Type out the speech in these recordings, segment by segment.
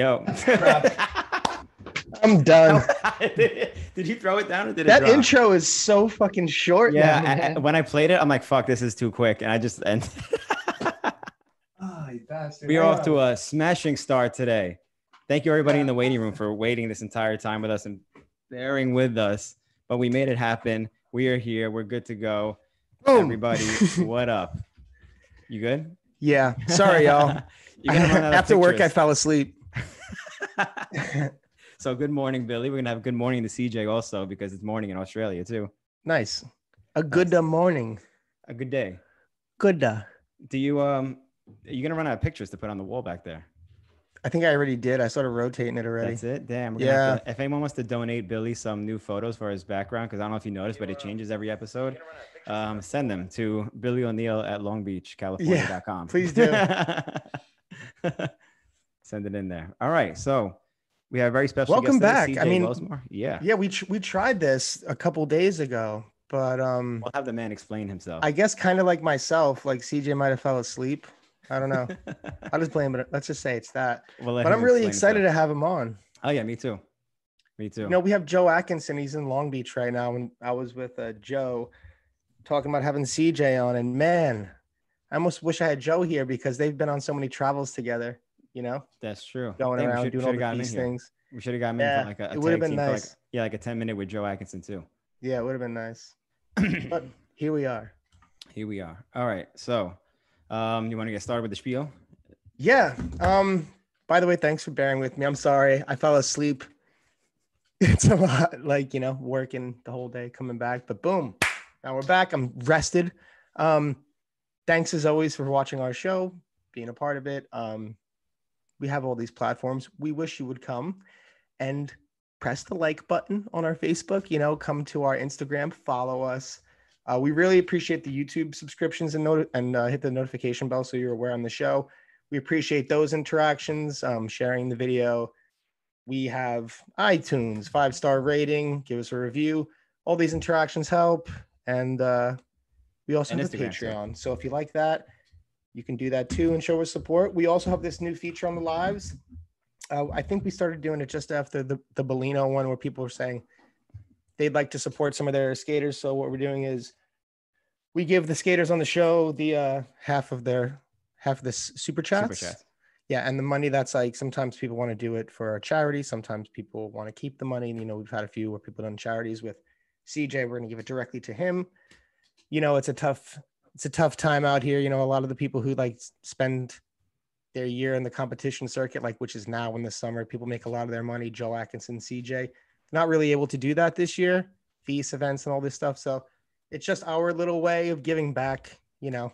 Yo. I'm done. did you throw it down or did that it drop? intro is so fucking short. Yeah, now, I- I- when I played it, I'm like, fuck, this is too quick. And I just and bastard. we are off to a smashing start today. Thank you everybody in the waiting room for waiting this entire time with us and bearing with us. But we made it happen. We are here. We're good to go. Boom. Everybody, what up? You good? Yeah. Sorry, y'all. You're gonna run out of After work, I fell asleep. so good morning, Billy. We're gonna have a good morning to CJ also because it's morning in Australia too. nice. A good uh, morning. A good day. Good. Uh, Do you um? Are you gonna run out of pictures to put on the wall back there? I think I already did. I started rotating it already. That's it. Damn. We're Yeah. to- if anyone wants to donate Billy some new photos for his background, because I don't know if you noticed, but it changes every episode. Um, send them to Billy O'Neill at LongBeachCalifornia.com. please do. send it in there. All right. So we have a very special. Welcome today, back. I mean- yeah. Yeah, we we tried this a couple days ago, but um, We'll have the man explain himself. I guess kind of like myself, like CJ might have fell asleep. I don't know. I'll just blame it. Let's just say it's that. We'll But I'm really excited himself. to have him on. Oh yeah, me too. Me too. You know, we have Joe Atkinson. He's in Long Beach right now, and I was with uh, Joe talking about having CJ on. And man, I almost wish I had Joe here because they've been on so many travels together. You know, That's true. going around should- doing all should've the got him these here. things. We should have got him in like a, a it would've been team for like nice. yeah, like a 10 minute with Joe Atkinson too. Yeah, it would have been nice. But here we are. Here we are. All right. So um you want to get started with the spiel? Yeah. Um. By the way, thanks for bearing with me. I'm sorry. I fell asleep. It's a lot, like you know, working the whole day, coming back. But boom, now we're back. I'm rested. Um. Thanks as always for watching our show, being a part of it. Um. We have all these platforms. We wish you would come and press the like button on our Facebook. You know, come to our Instagram, follow us. Uh, we really appreciate the YouTube subscriptions and not- and uh, hit the notification bell so you're aware on the show we appreciate those interactions um, sharing the video we have itunes five star rating give us a review all these interactions help and uh, we also And have Instagram, patreon so if you like that you can do that too and show us support we also have this new feature on the lives uh, i think we started doing it just after the, the Bellino one where people were saying they'd like to support some of their skaters so what we're doing is we give the skaters on the show the uh, half of their half of this super chats. Super chat. Yeah, and the money that's like sometimes people want to do it for a charity, sometimes people want to keep the money. And You know, we've had a few where people done charities with CJ. We're gonna give it directly to him. You know, it's a tough it's a tough time out here. You know, a lot of the people who like spend their year in the competition circuit, like which is now in the summer, people make a lot of their money. Joe Atkinson, CJ, not really able to do that this year. Feast events and all this stuff. So it's just our little way of giving back. You know,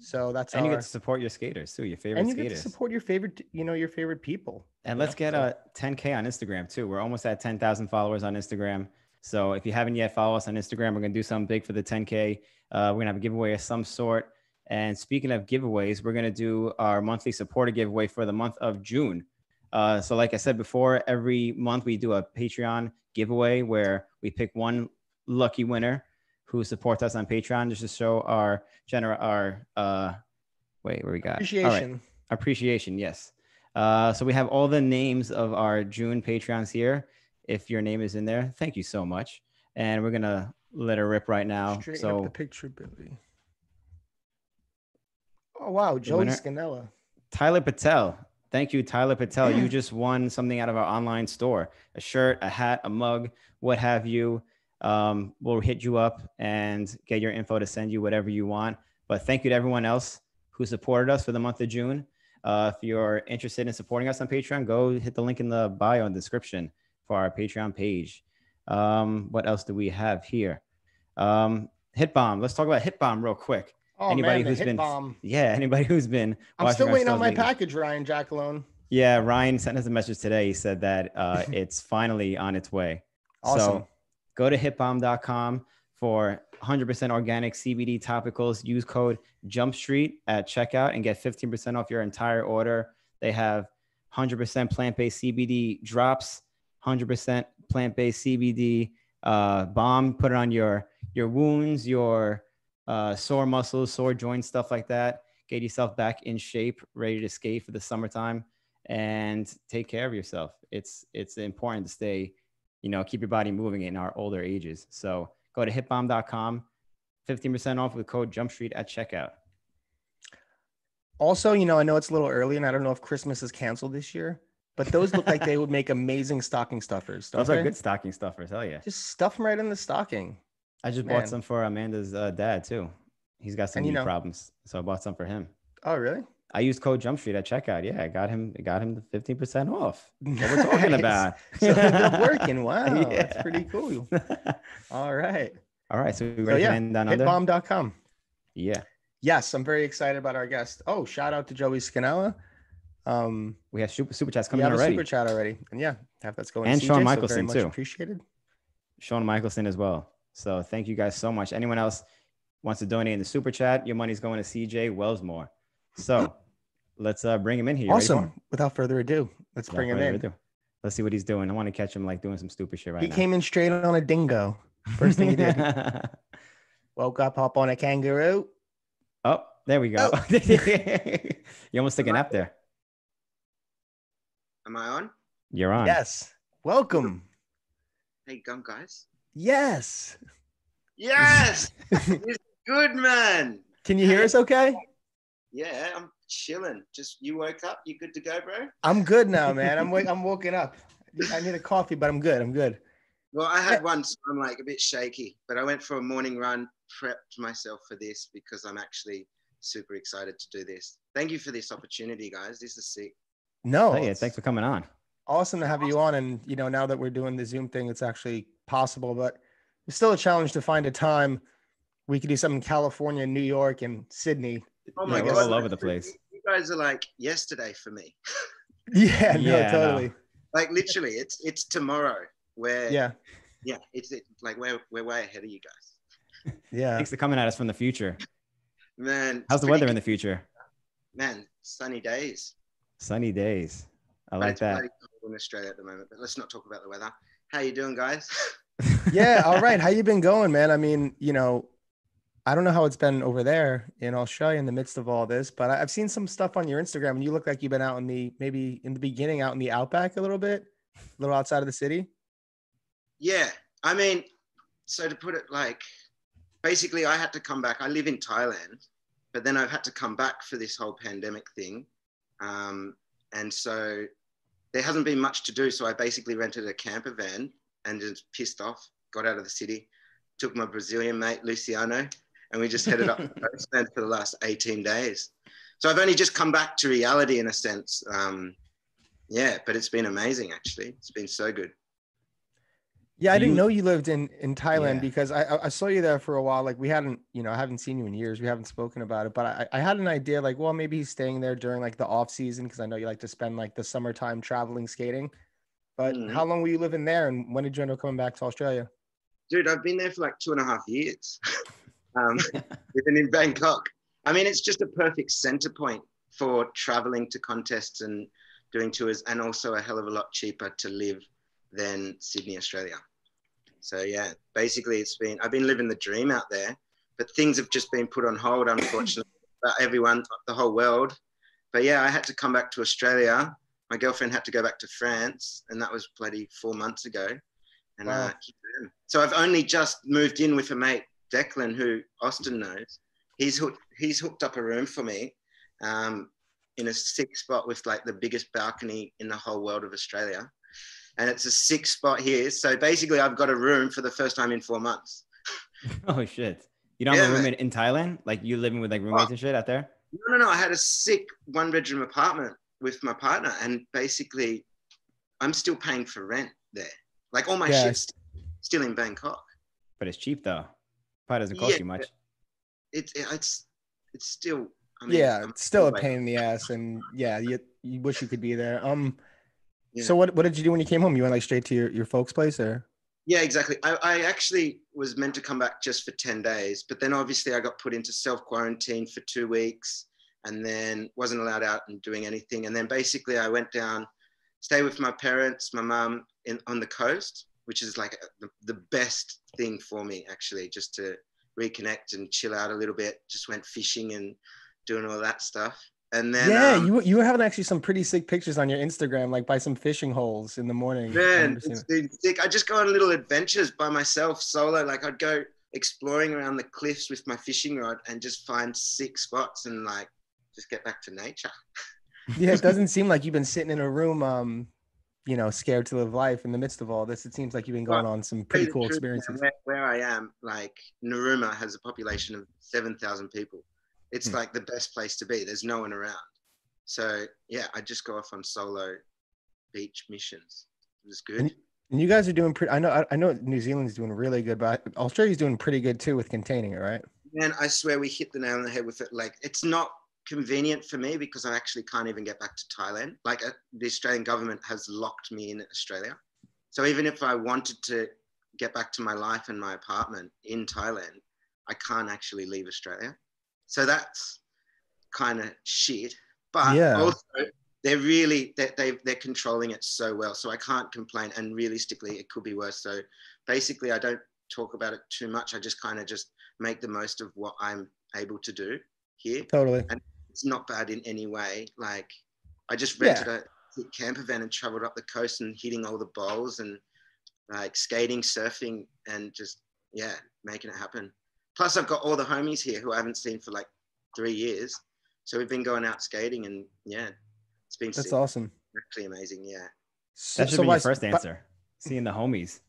so that's And you get to support your skaters too, your favorite and you get to skaters. support your favorite, you know, your favorite people. And let's know, get a 10k uh, on Instagram too. We're almost at 10,000 followers on Instagram. So if you haven't yet follow us on Instagram, we're gonna do something big for the 10k. Uh, we're gonna have a giveaway of some sort. And speaking of giveaways, we're gonna do our monthly supporter giveaway for the month of June. Uh, so like I said before, every month we do a Patreon giveaway where we pick one lucky winner who supports us on Patreon just to show our general our uh, wait where we got All right appreciation. appreciation yes uh, so we have all the names of our june patreons here if your name is in there thank you so much. And we're gonna let her rip right now. Straighten up the picture, Billy. Oh wow, Joey winner- Scanella. tyler patel. Thank you tyler patel. You just won something out of our online store. A shirt a hat a mug what have you. Um, we'll hit you up and get your info to send you whatever you want. But thank you to everyone else who supported us for the month of june. Uh, if you're interested in supporting us on patreon go hit the link in the bio and description for our patreon page um, what else do we have here um, hit bomb let's talk about hit bomb real quick Oh Anybody man, who's hit been- bomb. yeah anybody who's been I'm still waiting on my lately- package, Ryan Jackalone. yeah, Ryan sent us a message today. He said that uh, it's finally on its way. Awesome. So go to hitbomb.com for 100% organic CBD topicals. Use code JumpStreet at checkout and get 15% off your entire order. They have 100% plant based CBD drops, 100% plant based CBD uh, balm. Put it on your, your wounds, your uh, sore muscles, sore joints, stuff like that. get yourself back in shape, ready to skate for the summertime, and take care of yourself. It's it's important to stay, you know, keep your body moving in our older ages. So go to hitbomb.com, 15% off with code JumpStreet at checkout. Also, you know, I know it's a little early, and I don't know if Christmas is canceled this year, but those look like they would make amazing stocking stuffers. Those are good stocking stuffers. Hell yeah. Just stuff them right in the stocking. I just Man. bought some for Amanda's uh, dad too. He's got some you knee know- problems, so I bought some for him. Oh, really? I used code Jump Street at checkout. Yeah, I got him. I got him the fifteen percent off. What we're talking about. So working. Wow, Yeah. that's pretty cool. All right. All right, so we So yeah, to end under? hitbomb.com. Yeah, Yes, I'm very excited about our guest. Oh, shout out to Joey Scanella. Um, we have super super chats coming in already. super chat already, and yeah, have that's going. And CJ, Shawn so too. Appreciated. Sean Michelson as well. So thank you guys so much. Anyone else wants to donate in the super chat? Your money's going to CJ Wellsmore. So let's uh, bring him in here. Him? Awesome. Without further ado, let's Without bring him in. ado, Let's see what he's doing. I want to catch him like doing some stupid shit right He now. He came in straight on a dingo. First thing he did. Woke up, hop on a kangaroo. oh, there we go. Oh. you almost took a nap there. Am I on? You're on. Yes. Welcome. Hey, gum guys. Yes. Yes, It's good man. Can you hear us okay? Yeah, I'm chilling. Just you woke up. You good to go, bro? I'm good now, man. I'm wake- I'm woken up. I need a coffee, but I'm good. I'm good. Well, I had one, so I'm like a bit shaky, but I went for a morning run, prepped myself for this because I'm actually super excited to do this. Thank you for this opportunity, guys. This is sick. No. Yeah, it's- thanks for coming on. awesome to have you on and you know now that we're doing the zoom thing it's actually possible but it's still a challenge to find a time we could do something in california new york and sydney Oh Yeah, my we're god, all over the place. You guys are like yesterday for me. yeah no Yeah, no. totally Like literally, it's it's tomorrow. Where yeah yeah, it's it, like we're we're way ahead of you guys. yeah Thanks for coming at us from the future. Man, How's the pretty weather in the future? man? Sunny days. Sunny days. I But like it's that. bloody cold in Australia at the moment. But let's not talk about the weather. How you doing, guys? yeah all right how you been going man i mean you know i don't know how it's been over there in australia in the midst of all this but i've seen some stuff on your instagram and you look like you've been out in the maybe in the beginning out in the outback a little bit a little outside of the city yeah, I mean, so to put it like, basically, I had to come back. I live in Thailand, but then I've had to come back for this whole pandemic thing, um, and so there hasn't been much to do. So I basically rented a camper van and just pissed off. Got out of the city, took my Brazilian mate Luciano, and we just headed up the coastline for the last 18 days. So I've only just come back to reality in a sense. Um, yeah, but it's been amazing actually. It's been so good. Yeah, I Do didn't know you lived in in Thailand Yeah. because I I- saw you there for a while. Like we hadn't, you know, I haven't seen you in years. We haven't spoken about it, but I I had an idea. Like, well, maybe he's staying there during like the off season because I know you like to spend like the summertime traveling skating. But Mhm. how long were you living there, and when did you end up coming back to Australia? dude, I've been there for like two and a half years, um, living in Bangkok. I mean, it's just a perfect center point for traveling to contests and doing tours, and also a hell of a lot cheaper to live than Sydney, Australia. So yeah, basically, it's been I've been living the dream out there, but things have just been put on hold, unfortunately, for everyone, the whole world. But yeah, I had to come back to Australia. My girlfriend had to go back to France, and that was bloody four months ago. And Wow. uh, so I've only just moved in with a mate, Declan, who Austin knows. He's hooked, he's hooked up a room for me um, in a sick spot with like the biggest balcony in the whole world of Australia. And it's a sick spot here. So basically, I've got a room for the first time in four months. oh shit. You don't have Yeah, a man. in Thailand? Like you living with like roommates and shit out there? No, no, no. I had a sick one bedroom apartment with my partner. And basically, I'm still paying for rent there. Like all my Yeah. shit's still in Bangkok. But it's cheap though. Probably doesn't cost Yeah, you much. It's, it's, it's still, I mean, yeah, I'm it's still a pain in the ass, and yeah, you you wish you could be there. Um, Yeah. so what what did you do when you came home? You went like straight to your your folks' place, there? Yeah, exactly. I, I actually was meant to come back just for 10 days, but then obviously I got put into self quarantine for two weeks and then wasn't allowed out and doing anything. And then basically I went down, stay with my parents, my mum in on the coast, which is like the, the best thing for me actually, just to reconnect and chill out a little bit. Just went fishing and doing all that stuff. And then yeah, um, you you were having actually some pretty sick pictures on your Instagram, like by some fishing holes in the morning. Man, remember seeing it's been sick. I just go on little adventures by myself, solo. Like I'd go exploring around the cliffs with my fishing rod and just find sick spots and like just get back to nature. yeah, it doesn't seem like you've been sitting in a room, um, you know, scared to live life in the midst of all this. It seems like you've been going on some pretty cool truth, experiences. Where, where I am, like Narooma has a population of 7,000 people. It's Hmm. like the best place to be. There's no one around. So yeah, I just go off on solo beach missions. It was good. And- And you guys are doing pretty. I know. I, I know New Zealand's doing really good, but Australia's doing pretty good too with containing it, right? Man, I swear we hit the nail on the head with it. Like, it's not convenient for me because I actually can't even get back to Thailand. Like, uh, the Australian government has locked me in Australia. So even if I wanted to get back to my life and my apartment in Thailand, I can't actually leave Australia. So that's kind of shit. But Yeah. also, they're really they, they they're controlling it so well. So I can't complain. And realistically, it could be worse. So basically, I don't talk about it too much. I just kind of just make the most of what I'm able to do here. Totally. And it's not bad in any way. Like I just Yeah. rented a camper van and traveled up the coast and hitting all the bowls and like skating, surfing, and just yeah, making it happen. Plus, I've got all the homies here who I haven't seen for like three years. So we've been going out skating and yeah, it's been That's sick. awesome. actually amazing. Yeah. So, That should so be why- your first but- answer. Seeing the homies.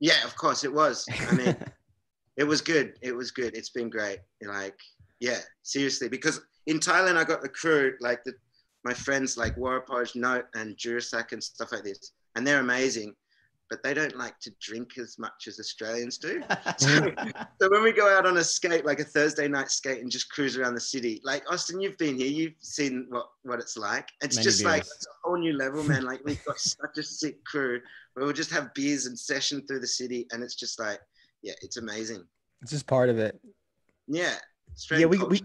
Yeah, of course it was. I mean, it was good. It was good. It's been great. Like, yeah, seriously, because in Thailand I got the crew like the my friends like Warapoj, Note, and Jurasak and stuff like this, and they're amazing. But they don't like to drink as much as Australians do. So, so when we go out on a skate, like a Thursday night skate, and just cruise around the city, like Austin, you've been here, you've seen what what it's like. It's Many just like it's a whole new level, man. Like we've got such a sick crew where we'll just have beers and session through the city, and it's just like, yeah, it's amazing. It's just part of it. Yeah, yeah, we, we culture.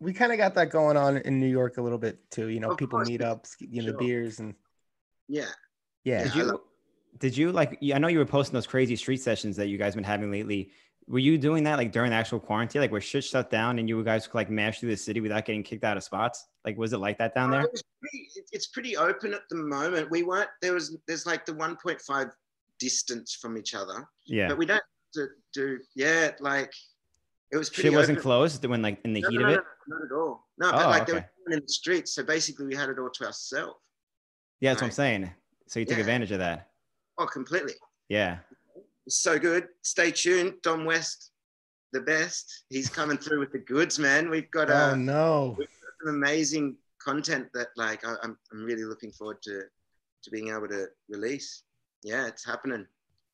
we kind of got that going on in New York a little bit too. You know, Of people course, meet up, you know, sure. beers and yeah. yeah. Did I you? love- Did you like? I know you were posting those crazy street sessions that you guys been having lately. Were you doing that like during the actual quarantine, like where shit shut down and you guys could like mash through the city without getting kicked out of spots? Like, was it like that down Uh, there? It's pretty, it's pretty open at the moment. We weren't there was there's like the 1.5 distance from each other, Yeah. but we don't do, do yeah like it was pretty. Shit wasn't open. closed when like in the No, heat no, of it. no, not at all. No, but Oh, like they okay. were in the streets, so basically we had it all to ourselves. Yeah, that's what I'm saying. So you took Yeah. advantage of that. Oh, completely. Yeah. So good. Stay tuned. Dom West, the best. He's coming through with the goods, man. We've got uh, Oh no. some amazing content that like I, I'm I'm really looking forward to to being able to release. Yeah, it's happening.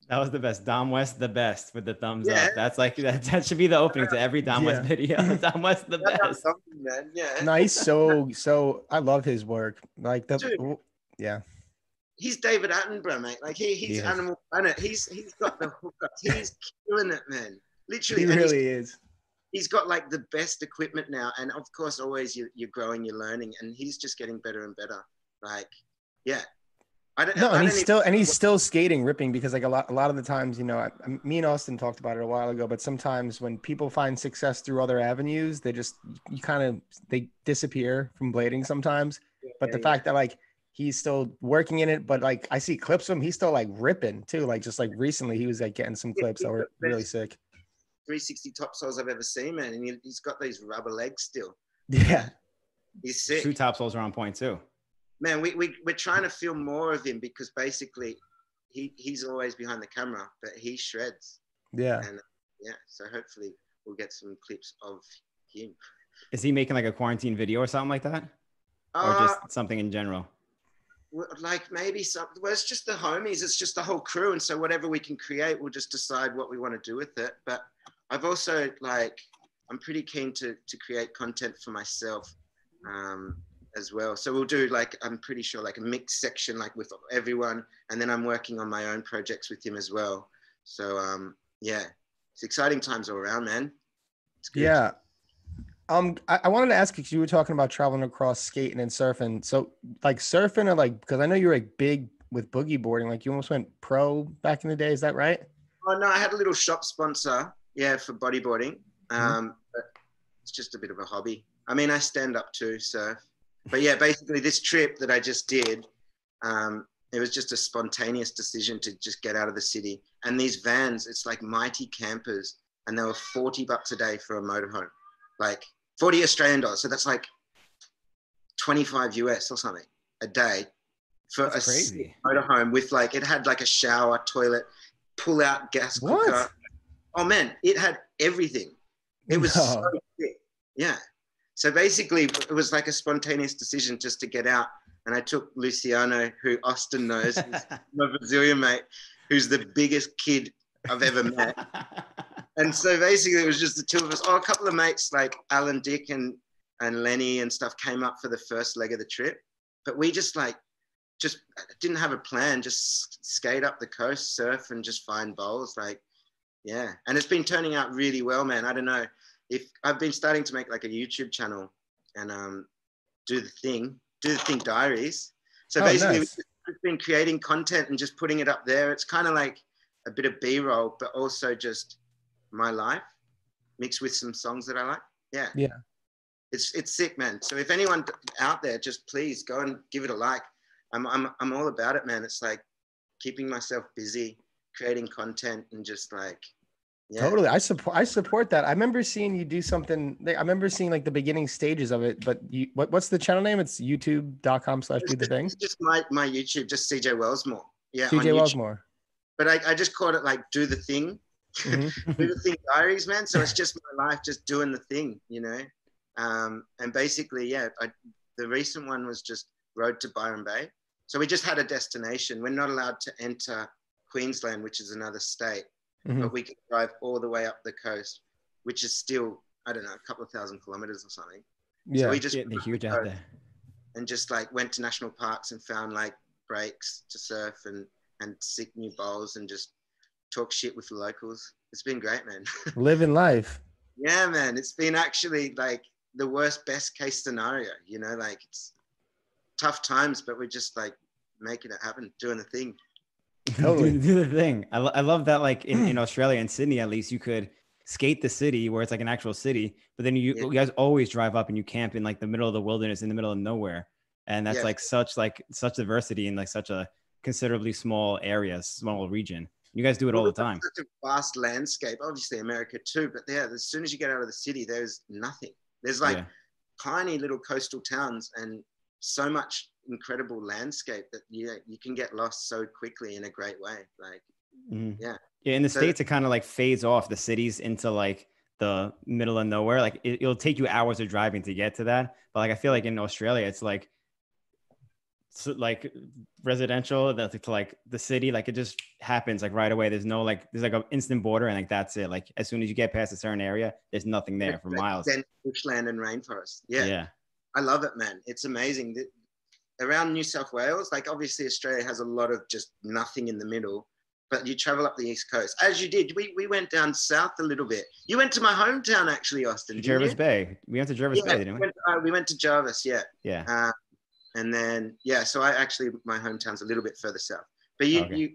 That was the best. Dom West, the best with the thumbs Yeah. up. That's like that, that should be the opening to every Dom West video. Dom West, the Shout best. Man. Yeah. Nice. So so I love his work. Like the Dude. yeah. He's David Attenborough, mate. Like he, He he's is. Animal Planet. He's he's got the hookups. He's killing it, man. Literally. He really is. he's got like the best equipment now and of course always you, you're growing you're learning and he's just getting better and better like yeah i don't No, I and he's don't still even- and he's still skating, ripping because like a lot a lot of the times, you know, I, me and Austin talked about it a while ago, but sometimes when people find success through other avenues, they just you kind of they disappear from blading sometimes. But the Yeah, fact that like he's still working in it, but like I see clips of him, he's still like ripping too. Like just like recently, he was like getting some clips that were really sick. 360 top soles i've ever seen man and he, he's got these rubber legs still Yeah, he's sick Shoe top soles are on point too. man we, we, we're trying to film more of him because basically he, he's always behind the camera but he shreds yeah. and yeah so hopefully we'll get some clips of him Is he making like a quarantine video or something like that? Or Uh, just something in general? Like maybe some well it's just the homies it's just the whole crew and so whatever we can create we'll just decide what we want to do with it but i've also like i'm pretty keen to to create content for myself um as well so we'll do like i'm pretty sure like a mixed section like with everyone and then i'm working on my own projects with him as well so um yeah it's exciting times all around man. Yeah. Um, I, I wanted to ask because you were talking about traveling across skating and surfing. So, like surfing, or like because I know you're like big with boogie boarding. Like you almost went pro back in the day. Is that right? Oh no, I had a little shop sponsor, yeah, for bodyboarding. Mm-hmm. Um, but it's just a bit of a hobby. I mean, I stand up too, surf. But yeah, basically, this trip that I just did, um, it was just a spontaneous decision to just get out of the city. And these vans, it's like mighty campers, and they were 40 bucks a day for a motorhome, like 40 Australian dollars. So that's like 25 US or something a day for That's a crazy. motorhome with like, it had like a shower, toilet, pull out gas cooker. What? Oh man, it had everything. It was No. so. Yeah. So basically, it was like a spontaneous decision just to get out. And I took Luciano, who Austin knows, my Brazilian mate, who's the biggest kid I've ever met. And so basically, it was just the two of us. Oh, a couple of mates like Alan Dick and, and Lenny and stuff came up for the first leg of the trip. But we just like, just didn't have a plan, just skate up the coast, surf, and just find bowls. Like, yeah. And it's been turning out really well, man. I don't know if I've been starting to make like a YouTube channel and um, do the thing, do the thing diaries. So Oh, basically, nice. we've been creating content and just putting it up there. It's kind of like a bit of B-roll, but also just my life mixed with some songs that I like. Yeah. Yeah. It's it's sick, man. So if anyone out there, just please go and give it a like. I'm I'm I'm all about it, man. It's like keeping myself busy, creating content, and just like yeah. Totally. I support I support that. I remember seeing you do something. I remember seeing like the beginning stages of it, but you what, what's the channel name? It's youtube.com slash do the thing. Just my my YouTube, just CJ Wellsmore. Yeah. CJ Wellsmore. But I, I just called it like do the thing. Mhm. do the thing diaries, man. So it's just my life, just doing the thing, you know. Um, and basically, yeah, I, the recent one was just Road to Byron Bay. So we just had a destination. We're not allowed to enter Queensland, which is another state, Mhm. but we can drive all the way up the coast, which is still I don't know a couple of thousand kilometers or something. Yeah, So we just they're huge out there. and just like went to national parks and found like breaks to surf and and seek new bowls and just talk shit with the locals. It's been great, man. Living life. Yeah, man. It's been actually like the worst, best case scenario. You know, like it's tough times, but we're just like making it happen, doing the thing. Totally. do, do the thing. I, I love that. Like in, in Australia and Sydney, at least you could skate the city where it's like an actual city, but then you, Yeah. you guys always drive up and you camp in like the middle of the wilderness, in the middle of nowhere, and that's Yeah. like such like such diversity in like such a considerably small area, small region. You guys do it all the time. Such a vast landscape. Obviously, America too, but yeah, as soon as you get out of the city, there's nothing. There's like yeah. tiny little coastal towns and so much incredible landscape that you you can get lost so quickly in a great way. Like Mhm. Yeah. Yeah. In the So- states, it kind of like fades off the cities into like the middle of nowhere. Like it, it'll take you hours of driving to get to that. But like I feel like in Australia, it's like so like residential that's to like the city like it just happens like right away there's no like there's like an instant border and like that's it like as soon as you get past a certain area there's nothing there for miles dense bushland and rainforest. Yeah, yeah I love it, man. It's amazing. that Around New South Wales, like obviously Australia has a lot of just nothing in the middle, but you travel up the east coast as you did. We, we went down south a little bit. You went to my hometown actually, Austin. jervis you? bay we went to jervis Yeah, bay didn't we went, uh, we went to Jervis, yeah. yeah Uh, and then yeah, so I actually my hometown's a little bit further south, but you Okay. you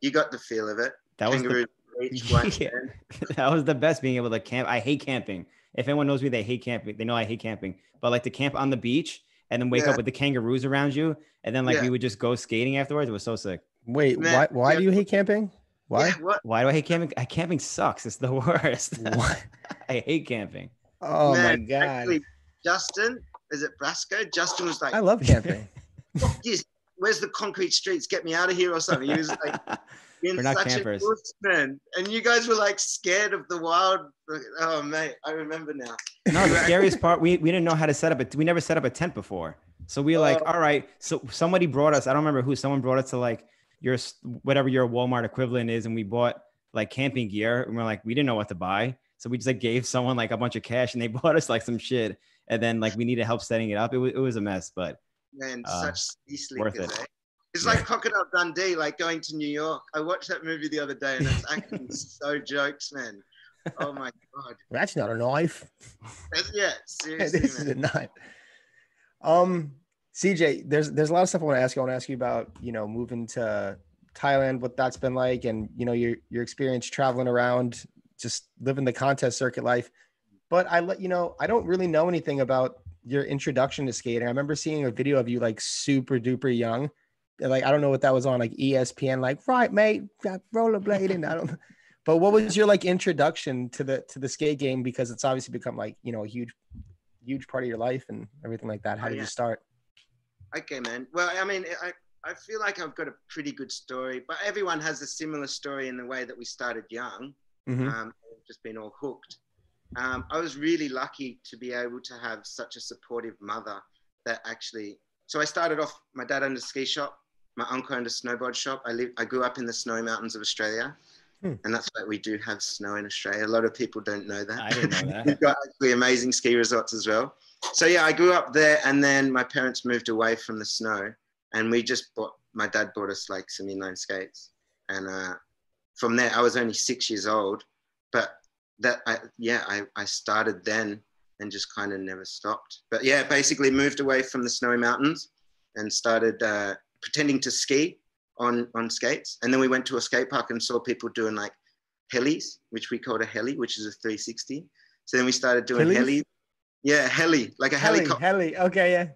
you got the feel of it. that was Kangaroo the, beach, Yeah. that was the best being able to camp i hate camping if anyone knows me they hate camping they know i hate camping but like to camp on the beach and then wake Yeah. up with the kangaroos around you and then like Yeah. we would just go skating afterwards it was so sick Wait, Man, why why yeah. do you hate camping? Why? Yeah, what? Why do I hate camping? I, camping sucks. It's the worst. What? I hate camping. Oh my god. actually, Justin, is it Brasco? Justin was like, I love camping. Yes. Where's the concrete streets? Get me out of here or something. He was like, We're not such campers. a. And you guys were like scared of the wild. Oh, mate, I remember now. no, the scariest part, we, we didn't know how to set up it. We never set up a tent before. So we were like, Oh. all right. So somebody brought us, I don't remember who, someone brought us to like your, whatever your Walmart equivalent is. And we bought like camping gear. And we're like, we didn't know what to buy. So we just like gave someone like a bunch of cash and they bought us like some shit. And then like we needed help setting it up. It was, it was a mess, but Man, Uh, such sea worth slickers, it. eh? It's Yeah. like Crocodile Dundee, like going to New York. I watched that movie the other day and it's acting so jokes, man. Oh my God. That's not a knife. Yeah, seriously, this is a knife. Um, CJ, there's there's a lot of stuff I want to ask you. I want to ask you about you know moving to Thailand, what that's been like, and you know your your experience traveling around, just living the contest circuit life. But I let you know, I don't really know anything about your introduction to skating. I remember seeing a video of you like super duper young. Like I don't know what that was on, like ESPN, like right, mate, rollerblading. I don't know. But what was your like introduction to the to the skate game? Because it's obviously become like you know a huge, huge part of your life and everything like that. How Oh, did yeah. you start? Okay, man. Well, I mean, I, I feel like I've got a pretty good story, but everyone has a similar story in the way that we started young. Mhm. Um, just been all hooked. Um, I was really lucky to be able to have such a supportive mother that actually. So I started off. My dad owned a ski shop. My uncle owned a snowboard shop. I live. I grew up in the snowy mountains of Australia, Hmm. and that's why we do have snow in Australia. A lot of people don't know that. I didn't know that. We've got actually amazing ski resorts as well. So yeah, I grew up there, and then my parents moved away from the snow, and we just bought. My dad bought us like some inline skates, and uh, from there I was only six years old, but that I yeah I, I started then and just kind of never stopped. But yeah, basically moved away from the snowy mountains and started uh, pretending to ski on on skates, and then we went to a skate park and saw people doing like helis, which we called a heli, which is a 360. So then we started doing Helis? heli. Yeah, heli, like a Heli, helicopter. heli. Okay, yeah.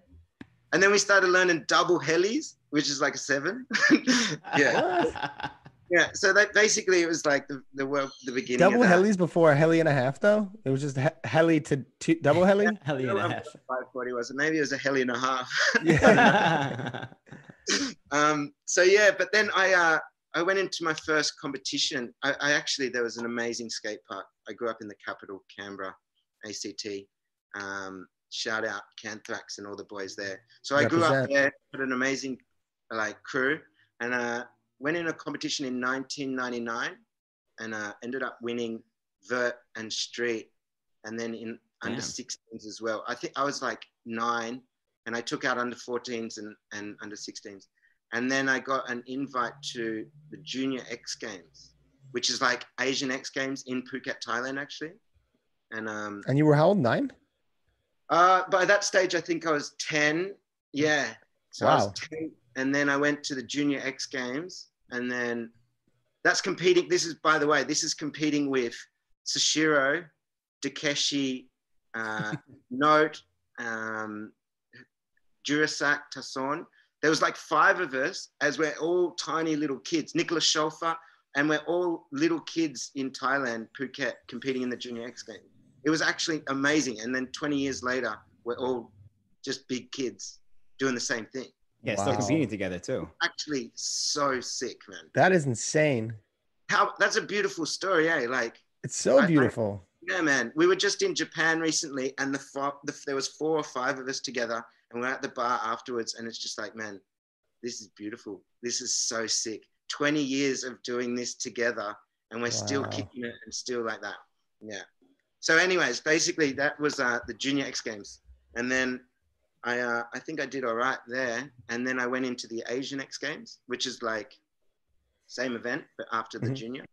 And then we started learning double helis, which is like a seven. yeah, yeah. So that basically it was like the the world, the beginning. Double of helis before a heli and a half, though. It was just he- heli to two, double heli. Hell yeah. don't and a half. what 540 was. it? Maybe it was a heli and a half. Yeah. um, so yeah, but then I uh, I went into my first competition. I, I actually there was an amazing skate park. I grew up in the capital, Canberra, ACT. Um, shout out Canthrax and all the boys there. So I grew up there, had an amazing like crew, and uh, went in a competition in 1999, and uh, ended up winning vert and street, and then in under Damn. 16s as well. I think I was like nine, and I took out under 14s and, and under 16s. And then I got an invite to the Junior X Games, which is like Asian X Games in Phuket, Thailand, actually. And um, And you were how old? Nine. uh, by that stage, I think I was 10. Yeah. So I Wow. was 10. And then I went to the Junior X Games. And then that's competing. This is, by the way, this is competing with Sashiro, Dakeshi, uh, Note, um, Jurasak, Tasson. There was like five of us as we're all tiny little kids. Nicholas Schofer, and we're all little kids in Thailand, Phuket, competing in the Junior X Games it was actually amazing. And then 20 years later, we're all just big kids doing the same thing. Yeah, still competing together too. Actually, so sick, man. That is insane. How that's a beautiful story, eh? Like, It's so I- I- beautiful. yeah, man. We were just in Japan recently, and the, fo- the there was four or five of us together, and we're at the bar afterwards, and it's just like, man, this is beautiful. This is so sick. 20 years of doing this together, and we're still Wow. kicking it and still like that. Yeah. So, anyways, basically that was uh, the Junior X Games, and then I uh, I think I did all right there, and then I went into the Asian X Games, which is like same event but after the Mhm. Junior,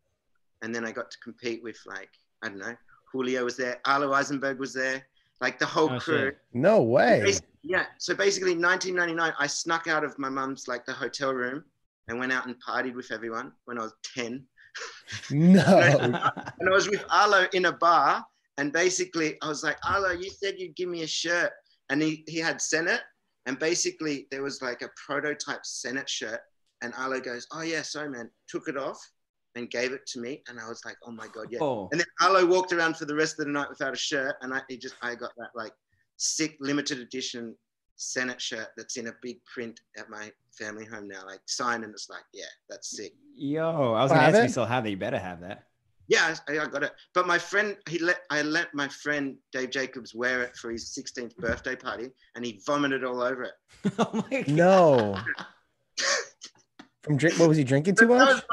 and then I got to compete with like I don't know, Julio was there, Arlo Eisenberg was there, like the whole Oh, crew. shit. No way. Basi- Yeah. So basically, 1999, I snuck out of my mum's like the hotel room and went out and partied with everyone when I was 10. No. And I was with Arlo in a bar, and basically, I was like, Arlo, you said you'd give me a shirt, and he he had Senate, and basically there was like a prototype Senate shirt, and Arlo goes, oh yeah, sorry man, took it off and gave it to me, and I was like, oh my god, yeah. Oh, And then Arlo walked around for the rest of the night without a shirt, and I he just I got that like sick limited edition Senate shirt that's in a big print at my family home now, like signed, and it's like, yeah, that's sick. yo, I was gonna have ask if you still have it. You better have that. Yeah, I, I got it. But my friend, he let I let my friend Dave Jacobs wear it for his 16th birthday party, and he vomited all over it. oh my god. No. From drink, what was he drinking too much? like-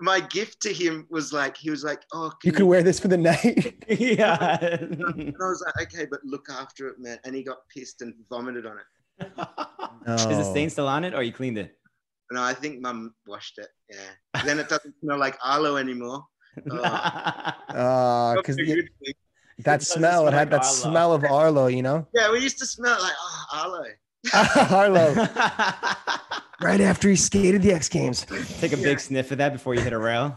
my gift to him was like he was like, oh, You can could wear this for the night. yeah. And I was like, okay, but look after it, man. And he got pissed and vomited on it. Is the stain still on it, or you cleaned it? No, I think Mum washed it. Yeah. Then it doesn't smell like Arlo anymore. Uh, because That's a good thing. that smell, it had like that Arlo. smell of Arlo, you know? Yeah, we used to smell like oh Arlo. Arlo. Right after he skated the X Games. Take a big sniff of that before you hit a rail.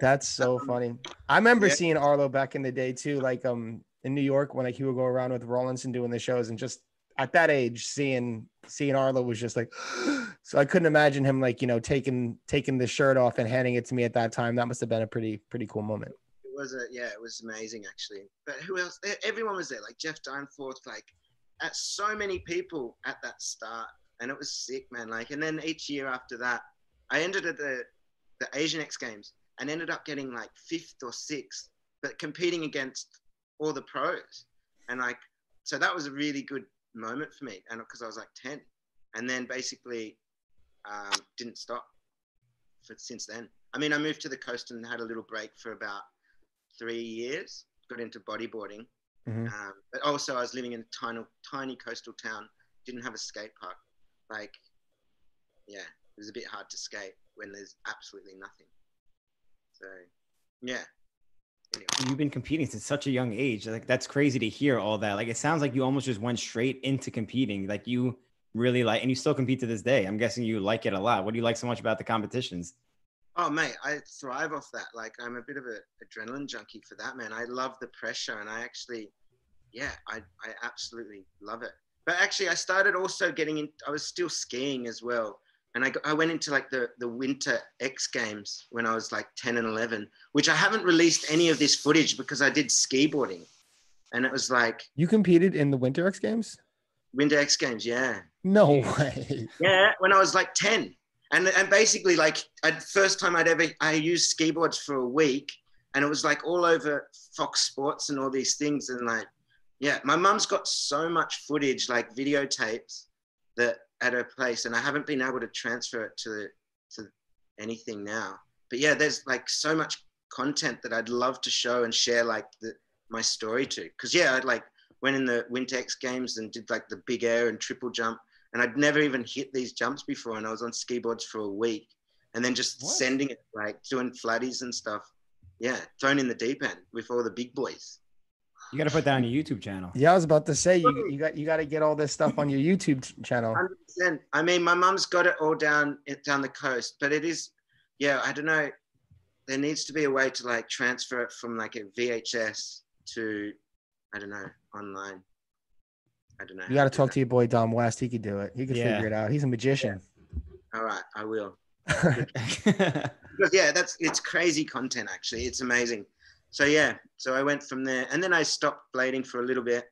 That's so Um, funny. I remember yeah. seeing Arlo back in the day too, like um in New York when like he would go around with Rollinson doing the shows and just at that age seeing seeing Arlo was just like so I couldn't imagine him like you know taking taking the shirt off and handing it to me at that time. That must have been a pretty pretty cool moment. it was a yeah, it was amazing actually. But who else? Everyone was there, like Jeff Dyneforth, like at so many people at that start, and it was sick, man. Like, and then each year after that, I ended at the the Asian X Games and ended up getting like fifth or sixth, but competing against all the pros, and like so that was a really good moment for me, and because I was like ten, and then basically um, didn't stop for since then. I mean, I moved to the coast and had a little break for about three years. Got into bodyboarding, Mhm. um, but also I was living in a tiny, tiny coastal town. Didn't have a skate park. Like, yeah, it was a bit hard to skate when there's absolutely nothing. So, yeah. You've been competing since such a young age. Like that's crazy to hear all that. Like it sounds like you almost just went straight into competing. Like you really like, and you still compete to this day. I'm guessing you like it a lot. What do you like so much about the competitions? Oh mate, I thrive off that. Like I'm a bit of a adrenaline junkie for that, man. I love the pressure and I actually yeah, I I absolutely love it. But actually I started also getting in I was still skiing as well. And I, I went into like the, the winter X Games when I was like 10 and 11, which I haven't released any of this footage because I did ski boarding. And it was like You competed in the Winter X Games? Winter X Games, yeah. No way. Yeah, when I was like 10. And, and basically, like, I, first time I'd ever, I used ski boards for a week and it was like all over Fox Sports and all these things. And like, yeah, my mum's got so much footage, like videotapes that at her place, and I haven't been able to transfer it to, to anything now. But yeah, there's like so much content that I'd love to show and share like the, my story to. Cause yeah, I'd like went in the Winter X games and did like the big air and triple jump and I'd never even hit these jumps before, and I was on ski boards for a week, and then just What? sending it like doing flatties and stuff. Yeah, thrown in the deep end with all the big boys. You got to put that on your YouTube channel. Yeah, I was about to say you you got you got to get all this stuff on your YouTube channel. Hundred percent. I mean, my mom's got it all down down the coast, but it is, yeah. I don't know. There needs to be a way to like transfer it from like a VHS to, I don't know, online. I don't know. You got to talk to your boy Dom West. He could do it. He could Yeah. figure it out. He's a magician. All right, I will. because yeah, that's it's crazy content actually. It's amazing. So yeah, so I went from there, and then I stopped blading for a little bit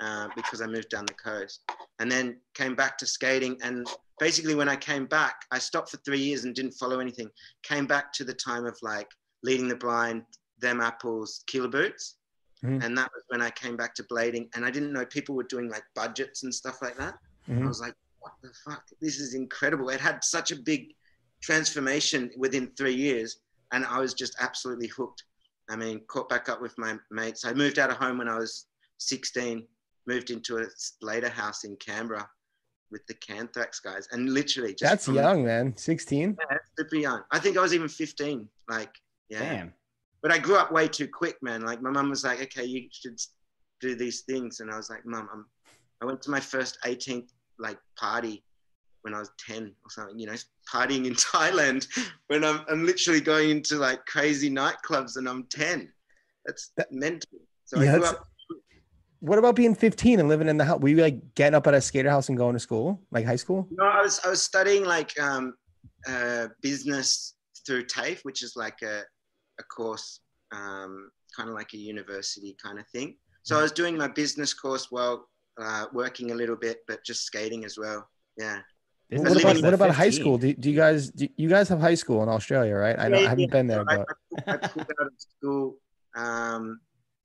uh, because I moved down the coast, and then came back to skating. And basically, when I came back, I stopped for three years and didn't follow anything. Came back to the time of like leading the blind, them apples, killer boots. Mhm. And that was when I came back to blading, and I didn't know people were doing like budgets and stuff like that. I Mhm. was like, what the fuck? This is incredible. It had such a big transformation within three years. And I was just absolutely hooked. I mean, caught back up with my mates. I moved out of home when I was 16, moved into a blader house in Canberra with the Canthrax guys. And literally just That's from- young, man. 16. Yeah, super young. I think I was even 15. Like, yeah. Damn. But I grew up way too quick, man. Like my mum was like, okay, you should do these things. And I was like, mum, I'm, I went to my first 18th like party when I was 10 or something, you know, partying in Thailand when I'm, I'm literally going into like crazy nightclubs and I'm 10. That's That- mental. So Yeah, I grew up, What about being 15 and living in the house? Were you like getting up at a skater house and going to school, like high school? no, I was, I was studying like um, uh, business through TAFE, which is like a, a course, um, kind of like a university kind of thing. So I was doing my business course while uh, working a little bit, but just skating as well. Yeah. What about what at about high school? Do, do you guys do you guys have high school in Australia, right? I know I haven't yeah. been there, I, but I, I pulled out of school um,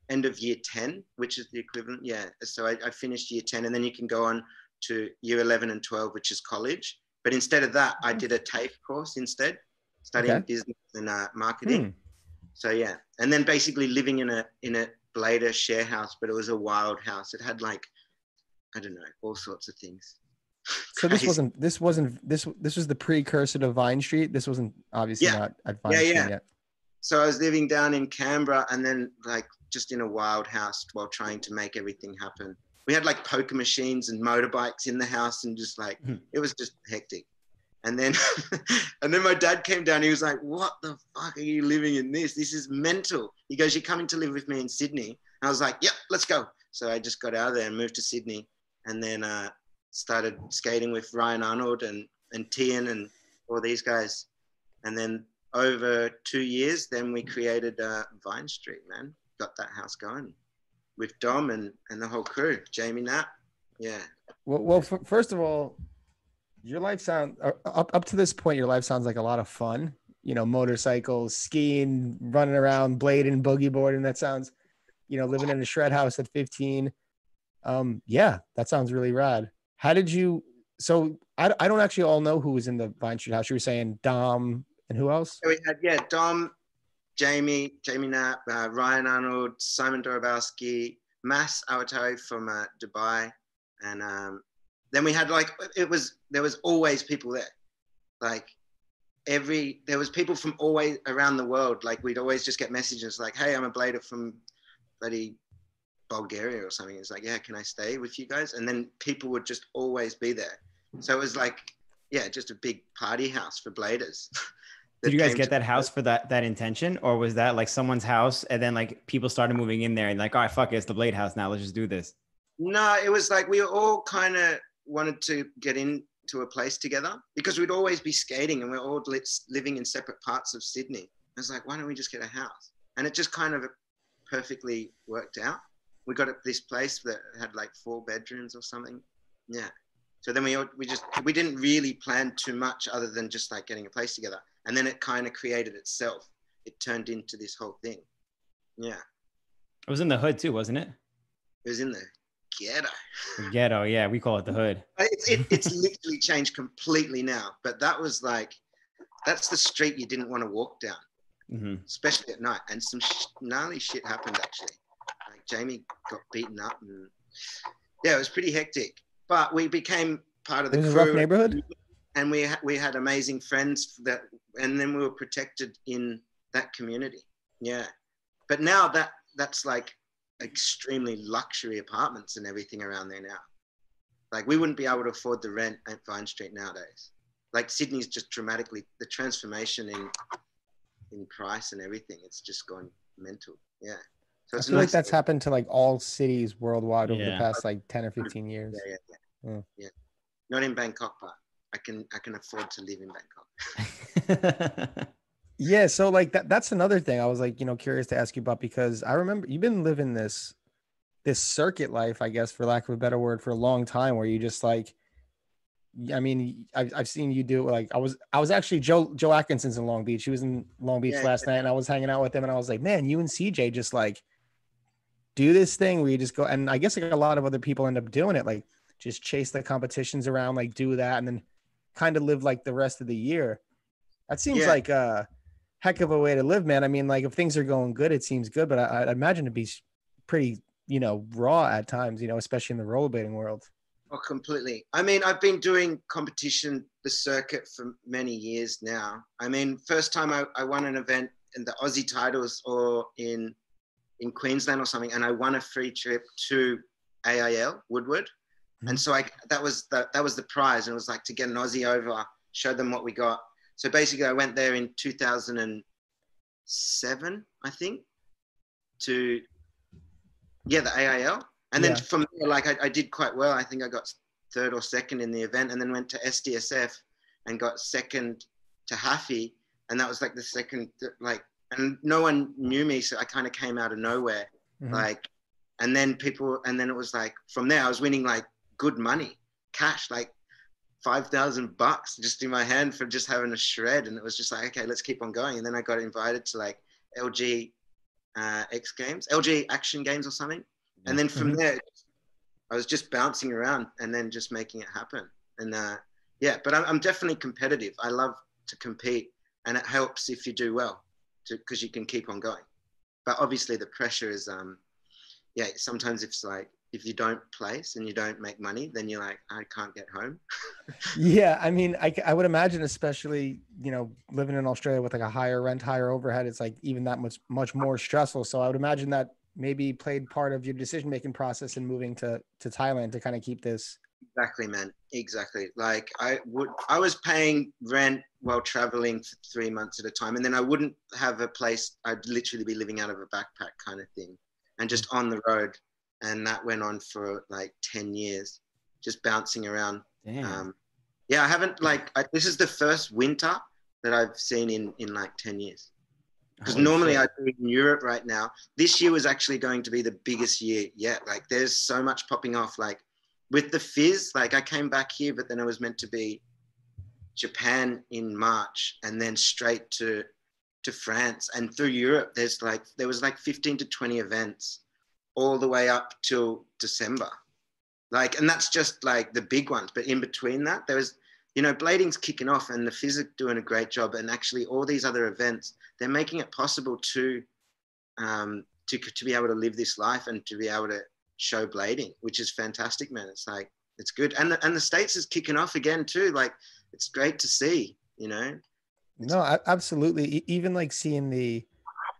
end of year 10, which is the equivalent. Yeah. So I, I finished year 10 and then you can go on to year 11 and 12, which is college. But instead of that, I did a TAFE course instead, studying Okay. business and uh, marketing. Hmm. So yeah, and then basically living in a in a Blader share house, but it was a wild house. It had like, I don't know, all sorts of things. So this wasn't this wasn't this this was the precursor to Vine Street. This wasn't obviously Yeah. not at Vine Yeah, Street yeah. yet. So I was living down in Canberra, and then like just in a wild house while trying to make everything happen. We had like poker machines and motorbikes in the house, and just like Hmm. it was just hectic. And then, and then my dad came down. He was like, "What the fuck are you living in this? This is mental." He goes, "You're coming to live with me in Sydney." And I was like, "Yep, let's go." So I just got out of there and moved to Sydney, and then uh, started skating with Ryan Arnold and and Tian and all these guys. And then over two years, then we created uh, Vine Street. Man, got that house going with Dom and and the whole crew. Jamie Knapp, yeah. Well, well, f- first of all, your life sounds uh, up up to this point, your life sounds like a lot of fun. You know, motorcycles, skiing, running around, blading, boogie boarding. That sounds, you know, living in a shred house at 15. Um, yeah, that sounds really rad. How did you? So I, I don't actually all know who was in the Vine Street house. You were saying Dom and who else? So we had yeah Dom, Jamie, Jamie Knapp, uh, Ryan Arnold, Simon Dorobowski, Mass Awatari from uh, Dubai, and um, then we had like it was there was always people there like every there was people from always around the world like we'd always just get messages like hey i'm a blader from bloody bulgaria or something it's like yeah can i stay with you guys and then people would just always be there so it was like yeah just a big party house for bladers Did you guys get that house for that that intention, or was that like someone's house and then like people started moving in there and like, all right, fuck it, it's the Blade House now. Let's just do this. No, it was like we all kind of wanted to get into a place together because we'd always be skating and we're all li- living in separate parts of Sydney. I was like, why don't we just get a house? And it just kind of perfectly worked out. We got this place that had like four bedrooms or something. Yeah. So then we we just we didn't really plan too much other than just like getting a place together, and then it kind of created itself. It turned into this whole thing. Yeah, It was in the hood too, wasn't it? it was in the ghetto. The ghetto, yeah, we call it the hood. It's, it, it's literally changed completely now. But that was like, that's the street you didn't want to walk down, hmm especially at night. And some sh- gnarly shit happened actually. Jamie got beaten up, and yeah, it was pretty hectic. But we became part of the rough crew, neighborhood. and we ha- we had amazing friends that, and then we were protected in that community. Yeah, but now that that's like extremely luxury apartments and everything around there now. Like we wouldn't be able to afford the rent at Vine Street nowadays. Like Sydney's just dramatically the transformation in in price and everything. It's just gone mental. Yeah. So I it's feel like that's happened to like all cities worldwide over the past like 10 or 15 years. Yeah, yeah, yeah. Mm. yeah. Not in Bangkok, but I can I can afford to live in Bangkok. Yeah, so like that that's another thing I was like, you know, curious to ask you about because I remember you've been living this this circuit life, I guess for lack of a better word, for a long time where you just like I mean, I've, I've seen you do it. Like I was, I was actually Joe Joe Atkinson's in Long Beach. He was in Long Beach Yeah, last yeah. night, and I was hanging out with him, and I was like, man, you and CJ just like do this thing where you just go, and I guess like a lot of other people end up doing it, like just chase the competitions around, like do that, and then kind of live like the rest of the year. That seems Yeah. like a heck of a way to live, man. I mean, like if things are going good, it seems good, but I, I'd imagine it'd be pretty, you know, raw at times, you know, especially in the rollerblading world. Oh, completely. I mean, I've been doing competition, the circuit for many years now. I mean, first time I, I won an event in the Aussie titles or in in Queensland or something, and I won a free trip to AIL Woodward. Hmm. And so I that was the that was the prize, and it was like to get an Aussie over, show them what we got. So basically, I went there in 2007, I think, to yeah the AIL, and then Yeah. from there, like I, I did quite well. I think I got third or second in the event, and then went to SDSF and got second to Haffy, and that was like the second like, and no one knew me, so I kind of came out of nowhere Mhm. like and then people and then it was like from there i was winning like good money cash like 5000 bucks just in my hand for just having a shred. And it was just like okay let's keep on going. And then i got invited to like lg uh, x games lg action games or something. And then from Mhm. there i was just bouncing around and then just making it happen. And uh, yeah but I'm, I'm definitely competitive. I love to compete and it helps if you do well because you can keep on going but obviously the pressure is um yeah sometimes it's like if you don't place and you don't make money then you're like i can't get home Yeah, I mean, I, I would imagine, especially you know, living in Australia with like a higher rent, higher overhead, it's like even that much much more stressful. So I would imagine that maybe played part of your decision making process in moving to to Thailand to kind of keep this Exactly, man. Exactly. Like I would, I was paying rent while traveling for three months at a time, and then I wouldn't have a place. I'd literally be living out of a backpack kind of thing, and just on the road. And that went on for like ten years, just bouncing around. Damn. Um, yeah, I haven't like I, this is the first winter that I've seen in in like ten years. Because normally shit. I do in Europe right now. This year was actually going to be the biggest year yet. Like there's so much popping off. Like with the FISE, like I came back here, but then it was meant to be Japan in March and then straight to to France and through Europe. There's like there was like 15 to 20 events all the way up till December. Like, and that's just like the big ones. But in between that, there was, you know, blading's kicking off and the are doing a great job. And actually all these other events, they're making it possible to um to, to be able to live this life and to be able to show blading, which is fantastic, man. It's like it's good. And the, and the States is kicking off again too. Like it's great to see, you know. No, absolutely. Even like seeing the,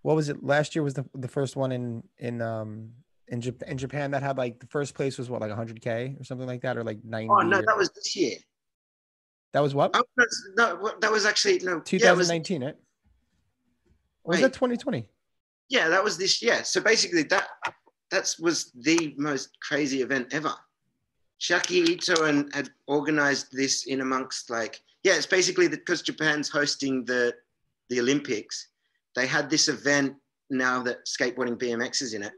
what was it? Last year was the the first one in in um in Japan. In Japan, that had like the first place was what like 100k or something like that, or like 90. Oh no, or- that was this year. that was what? Oh, no, no, that was actually no. Yeah, it was, 2019, right? Or was Wait. that 2020? yeah, that was this year. So basically, that that was the most crazy event ever. Shaki Ito and had organized this in amongst like yeah, it's basically because Japan's hosting the the Olympics. They had this event now that skateboarding BMX is in it.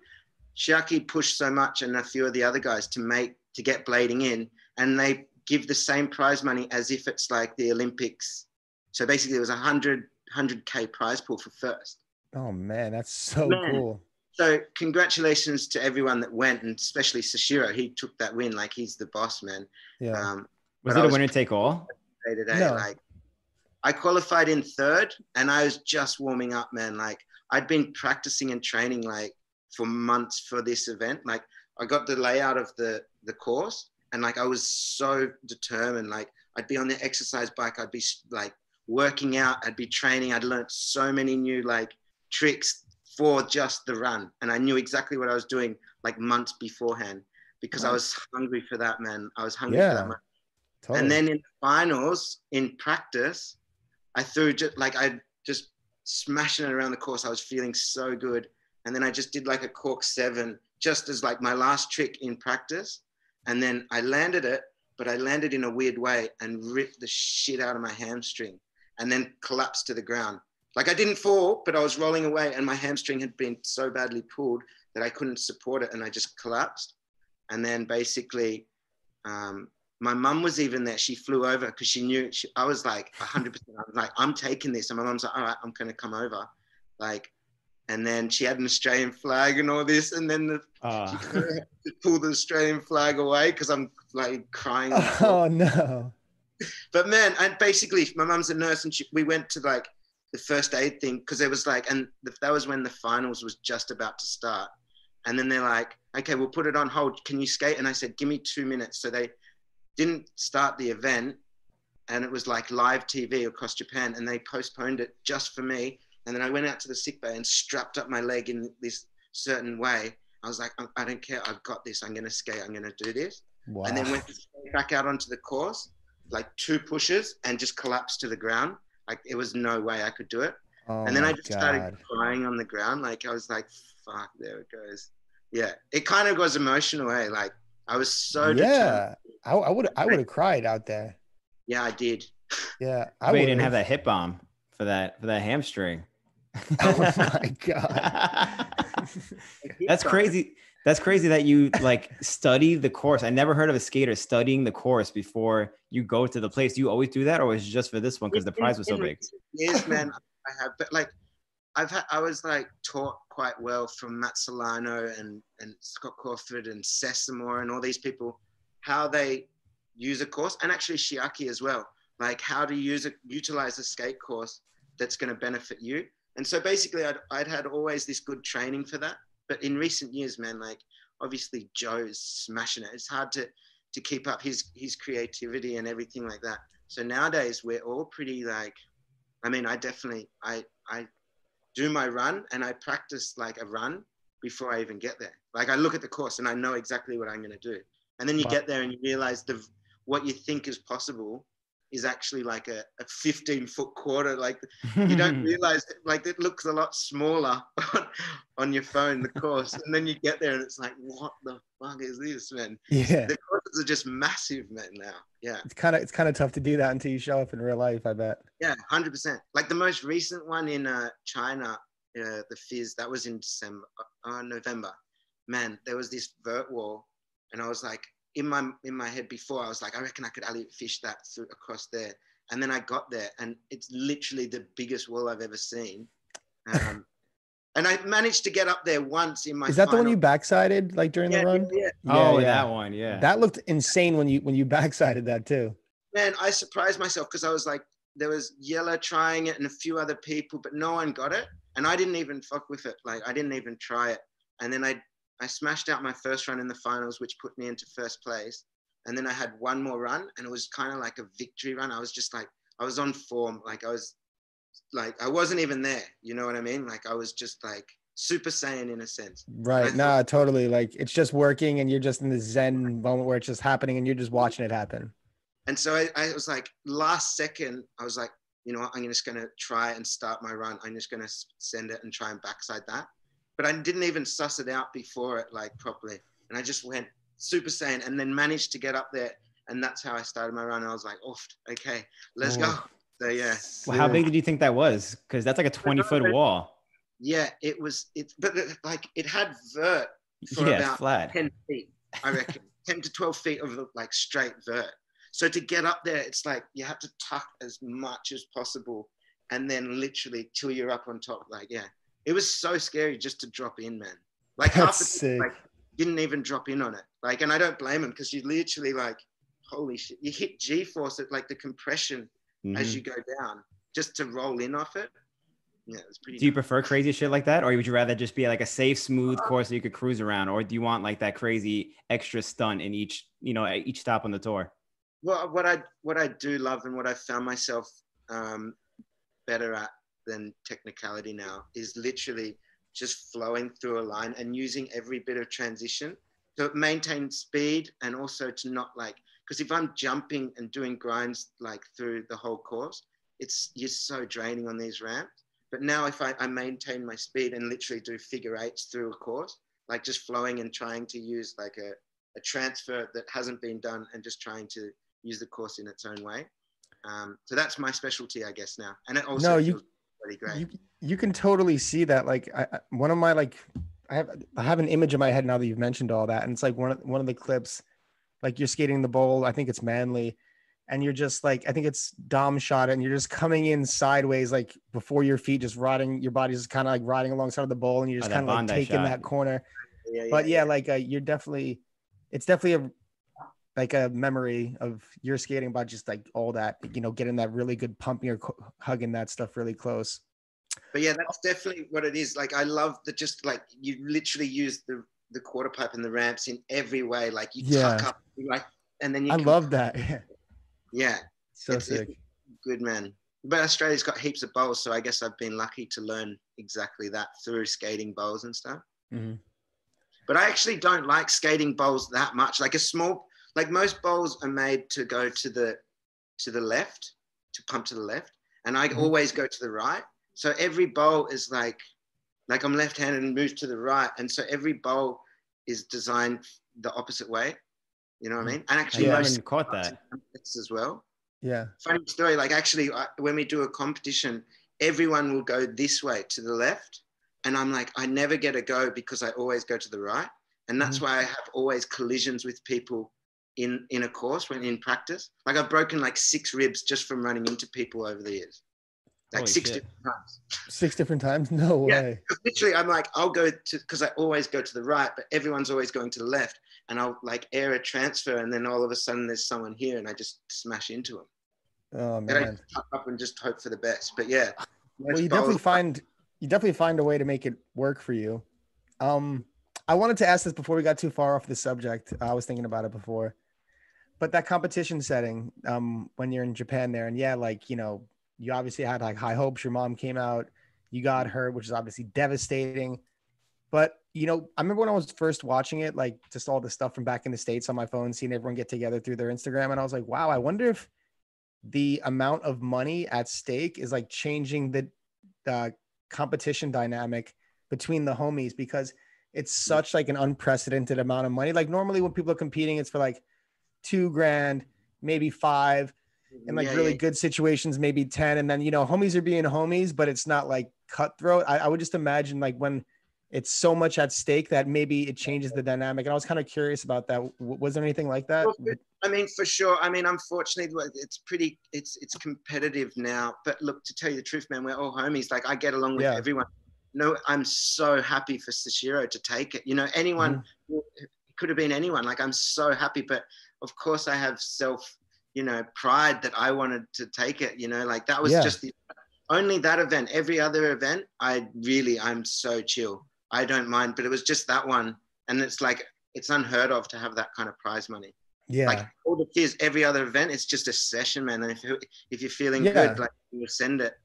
Shaki pushed so much and a few of the other guys to make to get blading in, and they give the same prize money as if it's like the Olympics. So basically, it was a hundred hundred k prize pool for first. Oh man, that's so Man. cool. So congratulations to everyone that went, and especially Sashiro. He took that win like he's the boss, man. Yeah. Um, was but I it a was- winner take all? day to day. No. Like I qualified in third and I was just warming up, man. Like I'd been practicing and training like for months for this event. Like I got the layout of the the course and like I was so determined. Like I'd be on the exercise bike, I'd be like working out, I'd be training, I'd learned so many new like tricks for just the run. And I knew exactly what I was doing like months beforehand because I was hungry for that, man. I was hungry Yeah. for that. man. Totally. And then in the finals, in practice, I threw just like I just smashing it around the course. I was feeling so good. And then I just did like a cork seven, just as like my last trick in practice. And then I landed it, but I landed in a weird way and ripped the shit out of my hamstring and then collapsed to the ground. Like I didn't fall, but I was rolling away and my hamstring had been so badly pulled that I couldn't support it and I just collapsed. And then basically, um, my mum was even there. She flew over because she knew she, I was like 100%. I was like, I'm taking this. And my mum's like, all right, I'm going to come over. Like, and then she had an Australian flag and all this. And then the, Uh, she kinda had to pull the Australian flag away because I'm like crying. on the floor. oh no. But man, and basically, my mum's a nurse, and she, we went to like the first aid thing because it was like, and th- that was when the finals was just about to start. And then they're like, okay, we'll put it on hold. Can you skate? And I said, give me two minutes. So they didn't start the event, and it was like live TV across Japan, and they postponed it just for me. And then I went out to the sick bay and strapped up my leg in this certain way. I was like, I, I don't care. I've got this. I'm going to skate. I'm going to do this Wow. and then went back out onto the course, like two pushes, and just collapsed to the ground. Like it was no way I could do it. oh and then I just God. started crying on the ground. Like I was like, "Fuck, there it goes." Yeah, it kind of was emotional. Eh? Like I was so determined. yeah. I, I would I would have cried out there. Yeah, I did. Yeah. I but you didn't would've. have that hip bomb for that for that hamstring. Oh my god. That's crazy. That's crazy that you like study the course. I never heard of a skater studying the course before you go to the place. Do you always do that, or was it just for this one because the prize was so big? Yes, man, I have, but like, I've had, I was like taught quite well from Matt Salerno and and Scott Crawford and Sesamore and all these people how they use a course, and actually Shiaki as well, like how to use it, utilize a skate course that's going to benefit you. And so basically, I'd I'd had always this good training for that, but in recent years, man, like obviously Joe's smashing it. It's hard to to keep up his his creativity and everything like that. So nowadays we're all pretty like, I mean, I definitely I I do my run and I practice like a run before I even get there. Like I look at the course and I know exactly what I'm going to do. and then you get there and you realize the what you think is possible is actually like a, a 15 foot quarter. Like you don't realize it, like it looks a lot smaller on, on your phone the course. And then you get there and it's like what the fuck is this man? Yeah. the courses are just massive man now. Yeah. It's kind of it's kind of tough to do that until you show up in real life. I bet. yeah 100% like the most recent one in uh, china uh, the FISE that was in december uh, november. Man there was this vert wall and i was like in my in my head before i was like i reckon i could alley fish that through across there and then i got there and it's literally the biggest wall i've ever seen um, and i managed to get up there once in my Is that the one final- you backsided like during yeah, the run? yeah, yeah. oh, yeah. that one, yeah. That looked insane when you when you backsided that too. man, I surprised myself because I was like, there was Yella trying it and a few other people, but no one got it. And I didn't even fuck with it. Like I didn't even try it. And then I I smashed out my first run in the finals, which put me into first place. And then I had one more run, and it was kind of like a victory run. I was just like, I was on form. Like I was, like I wasn't even there. You know what I mean? Like I was just like Super Saiyan in a sense. Right. Nah, totally. Like it's just working and you're just in the zen moment where it's just happening and you're just watching it happen. And so I, I was like, last second, I was like, you know what, I'm just going to try and start my run. I'm just going to send it and try and backside that. But I didn't even suss it out before it, like properly. And I just went super saiyan and then managed to get up there. And that's how I started my run. I was like, oh, okay, let's go. So yeah, Well, how big did you think that was? Because that's like a 20 foot wall. yeah, it was, it, but it, like it had vert for Yeah, about flat. 10 feet, I reckon, 10 to 12 feet of like straight vert. So to get up there, it's like you have to tuck as much as possible and then literally till you're up on top. Like, yeah, it was so scary just to drop in, man. Like half the sick. like didn't even drop in on it. Like, and I don't blame him because you literally like, holy shit, you hit G force at like the compression Mhm. as you go down just to roll in off it. Yeah, it's pretty. Do you prefer crazy shit like that, or would you rather just be like a safe, smooth course that you could cruise around, or do you want like that crazy extra stunt in each, you know, at each stop on the tour? well what i what i do love and what i found myself um, better at than technicality now is literally just flowing through a line and using every bit of transition to maintain speed and also to not like because if i'm jumping and doing grinds like through the whole course it's you're so draining on these ramps but now if i, I maintain my speed and literally do figure eights through a course like just flowing and trying to use like a, a transfer that hasn't been done and just trying to use the course in its own way. Um, so that's my specialty, I guess now, and it also No, you- feels really great. You you can totally see that. Like I, I- one of my like I have I have an image in my head now that you've mentioned all that, and it's like one of one of the clips, like you're skating the bowl. I think it's Manly, and you're just like I think it's Dom shot it, and you're just coming in sideways, like before your feet, just rotting. your body's just kind of like riding alongside of the bowl, and you're Oh, just that kind of like taking shot. that corner. yeah, But yeah, like uh, you're definitely, it's definitely a like a memory of your skating about just like all that, you know, getting that really good pumping or hugging that stuff really close. but yeah, that's definitely what it is. Like I love that, just like you literally use the the quarter pipe and the ramps in every way. Like you Yeah. tuck up, like, and then you. I can- love that. Yeah, so It's- sick. it's good man. But Australia's got heaps of bowls, so I guess I've been lucky to learn exactly that through skating bowls and stuff. Mhm. But I actually don't like skating bowls that much. Like a small, like most bowls are made to go to the to the left, to pump to the left, and I Mhm. always go to the right. So every bowl is like, like I'm left-handed and move to the right, and so every bowl is designed the opposite way. You know what I mean? And actually, Yeah. most haven't caught that. as well Yeah. funny story like actually I, when we do a competition everyone will go this way to the left and i'm like i never get a go because i always go to the right and that's why i have always collisions with people in in a course when in practice like i've broken like six ribs just from running into people over the years like Holy six shit. different times Six different times? No Yeah. way. 'Cause literally i'm like i'll go to because i always go to the right but everyone's always going to the left and i'll like air a transfer and then all of a sudden there's someone here and i just smash into them Oh and I man. just up and just hope for the best. But yeah, Well, you definitely find you definitely find a way to make it work for you. Um, I wanted to ask this before we got too far off the subject. I was thinking about it before, but that competition setting, um, when you're in Japan there, and yeah, like you know, you obviously had like high hopes. Your mom came out, you got hurt, which is obviously devastating. But you know, I remember when I was first watching it, like just all the stuff from back in the states on my phone, seeing everyone get together through their Instagram, and I was like, wow, I wonder if the amount of money at stake is like changing the uh, competition dynamic between the homies because it's such like an unprecedented amount of money. Like normally when people are competing, it's for like two grand, maybe five, in like Yeah, really yeah. good situations, maybe 10. And then, you know, homies are being homies, but it's not like cutthroat. I, I would just imagine like when it's so much at stake that maybe it changes the dynamic. And I was kind of curious about that. Was there anything like that? Well, I mean, for sure. I mean, unfortunately, it's pretty, it's it's competitive now. But look, to tell you the truth, man, we're all homies. Like I get along with Yeah. everyone. No, I'm so happy for Sashiro to take it. You know, anyone Mm-hmm. could have been anyone. Like I'm so happy, but of course I have self, you know, pride that I wanted to take it. You know, like that was Yeah. just the only that event. Every other event, I really, I'm so chill. I don't mind, but it was just that one, and it's like it's unheard of to have that kind of prize money Yeah. like all the kids every other event it's just a session man and if, if you're feeling Yeah. good like you send it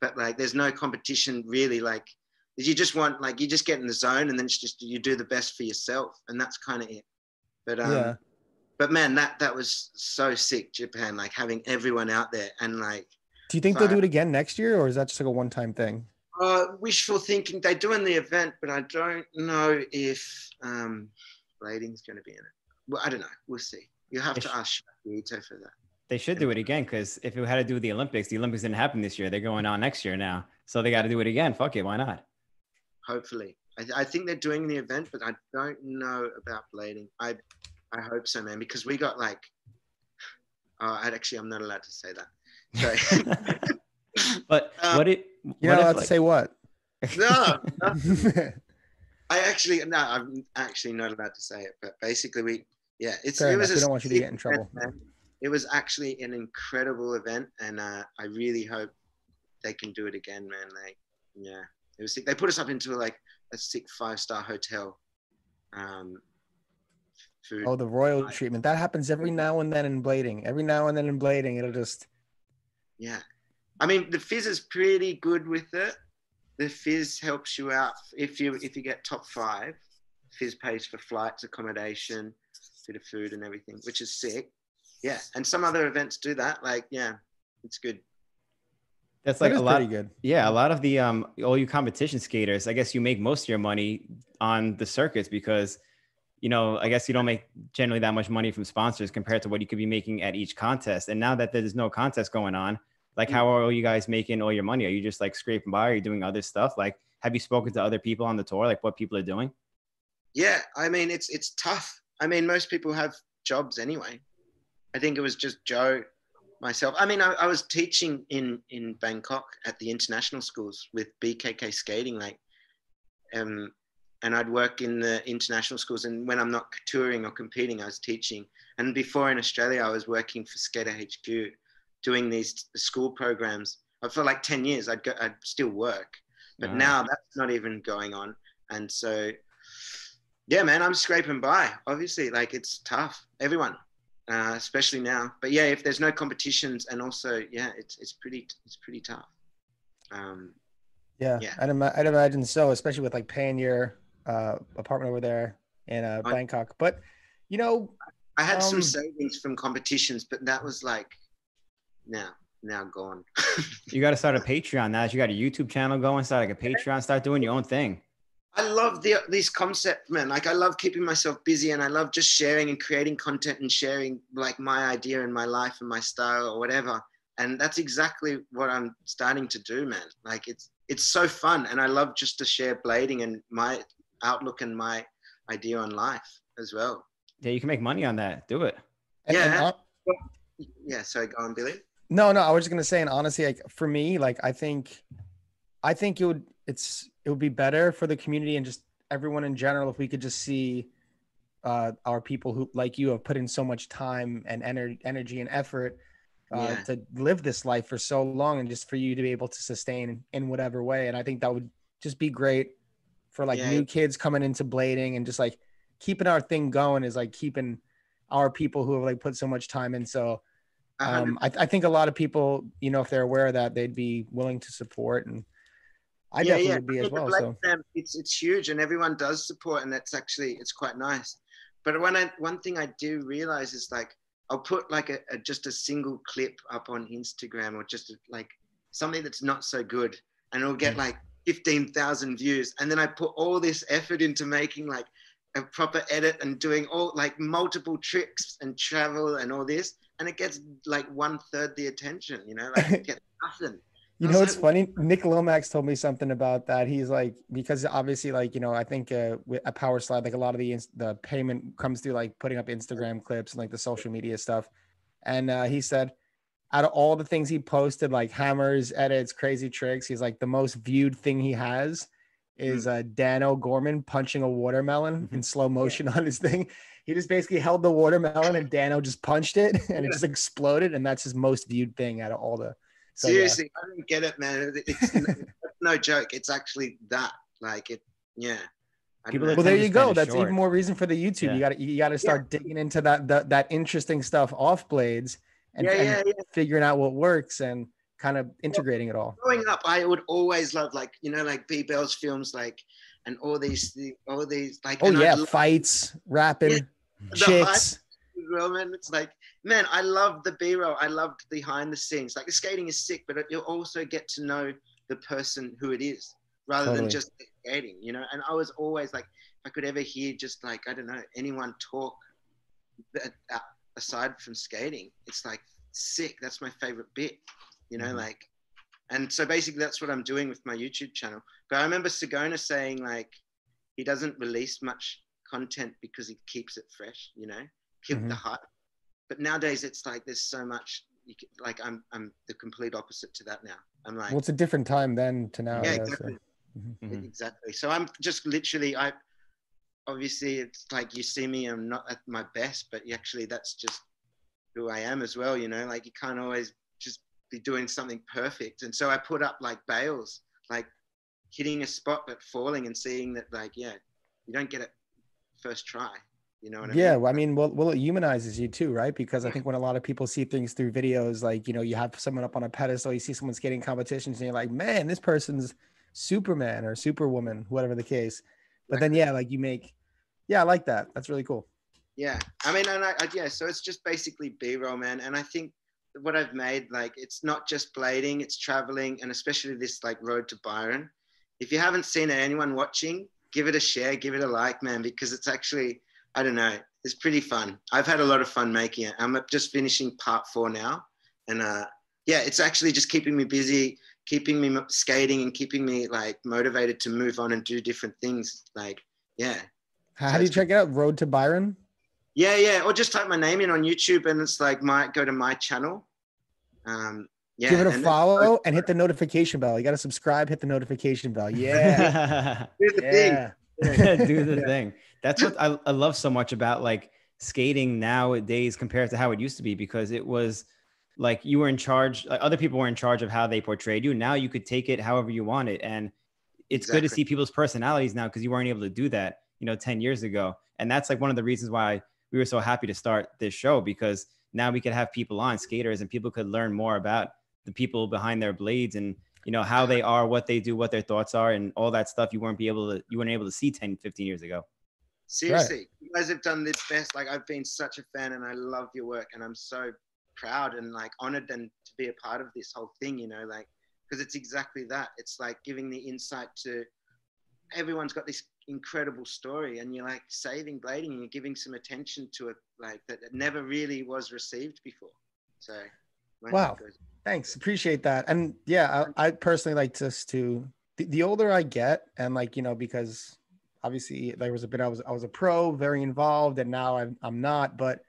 but like there's no competition really like you just want like you just get in the zone and then it's just you do the best for yourself and that's kind of it but um yeah. But man that that was so sick japan like having everyone out there and like Do you think they'll do it again next year or is that just like a one time thing? uh wishful thinking they're doing the event but i don't know if um blading's going to be in it well i don't know we'll see you have to Ish. ask Ito for that They should do it again because if it had to do with the Olympics, the Olympics didn't happen this year. They're going on next year now. So they got to do it again. Fuck it. Why not? hopefully. I, I think they're doing the event, but I don't know about blading. I I hope so, man, because we got like. Oh, I actually I'm not allowed to say that. So but Um, what it? You're not what allowed if, to say what? no, no, I actually no, I'm actually not allowed to say it. But basically, we yeah, it's Fair it enough. was. A don't want you to get in trouble. event, man. It was actually an incredible event, and uh, I really hope they can do it again, man. Like, yeah, it was sick. They put us up into like a sick five star hotel. Um, food. Oh, the royal Right. treatment. That happens every now and then in blading. Every now and then in blading, it'll just Yeah. I mean, the FISE is pretty good with it. The FISE helps you out if you if you get top five. FISE pays for flights, accommodation, bit of food, and everything, which is sick. Yeah, and some other events do that. Like, yeah, it's good. That's like is a lot. pretty good. Yeah, a lot of the um all you competition skaters, I guess you make most of your money on the circuits because you know, I guess you don't make generally that much money from sponsors compared to what you could be making at each contest. And now that there's no contest going on, like how are you guys making all your money? Are you just like scraping by? Are you doing other stuff? Like have you spoken to other people on the tour, like what people are doing? Yeah, I mean, it's it's tough. I mean, most people have jobs anyway. I think it was just Joe, myself. I mean, I, I was teaching in in Bangkok at the international schools with BKK skating, like, um, and I'd work in the international schools. And when I'm not touring or competing, I was teaching. And before in Australia, I was working for Skater HQ, doing these school programs. For like ten years, I'd go, I'd still work, but Wow. now that's not even going on. And so, yeah, man, I'm scraping by. Obviously, like it's tough. Everyone, uh, especially now. But yeah, if there's no competitions, and also, yeah, it's it's pretty it's pretty tough. Um, Yeah, Yeah. I'd, ima- I'd imagine so, especially with like paying your uh, apartment over there in uh, Bangkok. But you know, I had some Um, savings from competitions, but that was like now now gone. You got to start a Patreon now. that You got a YouTube channel going, start like a Patreon, start doing your own thing. I love the this concept, man. Like I love keeping myself busy, and I love just sharing and creating content and sharing like my idea and my life and my style or whatever. And that's exactly what I'm starting to do, man. Like it's it's so fun, and I love just to share blading and my outlook and my idea on life as well. Yeah, you can make money on that. Do it. and- and Yeah. Yeah. So go on, Billy. no, no, I was just gonna say, and honestly, like for me, like I think, I think it would, it's, it would be better for the community and just everyone in general if we could just see uh, our people who, like you, have put in so much time and ener- energy and effort uh, Yeah. to live this life for so long, and just for you to be able to sustain in whatever way. And I think that would just be great for like Yeah. new kids coming into blading and just like keeping our thing going is like keeping our people who have like put so much time in. So um, I, I think a lot of people, you know, if they're aware of that, they'd be willing to support. And I definitely would be as well. So Fam, it's it's huge, and everyone does support, and that's actually it's quite nice. But when I one thing I do realize is like I'll put like a, a just a single clip up on Instagram or just like something that's not so good, and it'll get like fifteen thousand views, and then I put all this effort into making like a proper edit and doing all like multiple tricks and travel and all this, and it gets like one third the attention. You know, like it gets nothing. You know, it's funny. Nick Lomax told me something about that. He's like, because obviously, like you know, I think uh, with a power slide, like a lot of the the payment comes through like putting up Instagram clips and like the social media stuff. And uh, he said, out of all the things he posted, like hammers, edits, crazy tricks, he's like the most viewed thing he has is hmm. uh, Dan O'Gorman punching a watermelon mm-hmm. in slow motion on his thing. He just basically held the watermelon and Dano just punched it and it just exploded. And that's his most viewed thing out of all the so, Seriously, yeah. I don't get it, man. It's, it's no joke. It's actually that. Like it, yeah. well, there you go. That's short. even more reason for the YouTube. Yeah. You got to you got to start yeah. digging into that, that that interesting stuff off blades and, and yeah. figuring out what works and kind of integrating it all. Growing up, I would always love like you know like B Bell's films like and all these all these like oh yeah fights rapping chicks Roman. It's like, man, I love the B-roll. I loved behind the scenes. Like the skating is sick, but you'll also get to know the person who it is rather totally. than just skating, you know? And I was always like, if I could ever hear just like, I don't know, anyone talk uh, aside from skating, it's like sick. That's my favorite bit, you know, mm-hmm. like, and so basically that's what I'm doing with my YouTube channel. But I remember Sagona saying like, he doesn't release much content because he keeps it fresh, you know? keep mm-hmm. the hype. But nowadays, it's like there's so much. Can, like I'm, I'm the complete opposite to that now. I'm like, well, it's a different time then to now. Yeah, exactly. So. Mm-hmm. mm-hmm. Exactly. So I'm just literally, I obviously it's like you see me, I'm not at my best, but actually that's just who I am as well. You know, like you can't always just be doing something perfect. And so I put up like bails, like hitting a spot but falling and seeing that like yeah, you don't get it first try. You know what I yeah, mean? well, I mean, well, well, it humanizes you too, right? Because I think when a lot of people see things through videos, like you know, you have someone up on a pedestal, you see someone skating competitions, and you're like, man, this person's Superman or Superwoman, whatever the case. But then, yeah, like you make, yeah, I like that. That's really cool. Yeah, I mean, and I, I yeah, so it's just basically B-roll, man. And I think what I've made, like, it's not just blading, it's traveling, and especially this like road to Byron. If you haven't seen it, anyone watching, give it a share, give it a like, man, because it's actually I don't know. It's pretty fun. I've had a lot of fun making it. I'm just finishing part four now, and uh, yeah, it's actually just keeping me busy, keeping me skating, and keeping me like motivated to move on and do different things. Like, yeah. How so do you check it out? Road to Byron. Yeah, yeah. Or just type my name in on YouTube, and it's like my go to my channel. Um, yeah, give it a follow and hit the notification bell. You got to subscribe, hit the notification bell. Yeah. Do the yeah. thing. Do the thing that's what I, I love so much about like skating nowadays compared to how it used to be because it was like you were in charge like other people were in charge of how they portrayed you now you could take it however you want it and it's exactly. good to see people's personalities now because you weren't able to do that you know 10 years ago and that's like one of the reasons why we were so happy to start this show because now we could have people on skaters and people could learn more about the people behind their blades and you know how they are what they do what their thoughts are and all that stuff you weren't be able to you weren't able to see 10 15 years ago Seriously, right. you guys have done the best. Like I've been such a fan, and I love your work, and I'm so proud and like honored and to be a part of this whole thing. You know, like because it's exactly that. It's like giving the insight to everyone's got this incredible story, and you're like saving blading, and you're giving some attention to it, like that it never really was received before. So, wow, thanks, appreciate that. And yeah, I, I personally like just to the, the older I get, and like you know because obviously there was a bit I was I was a pro, very involved, and now I'm I'm not. But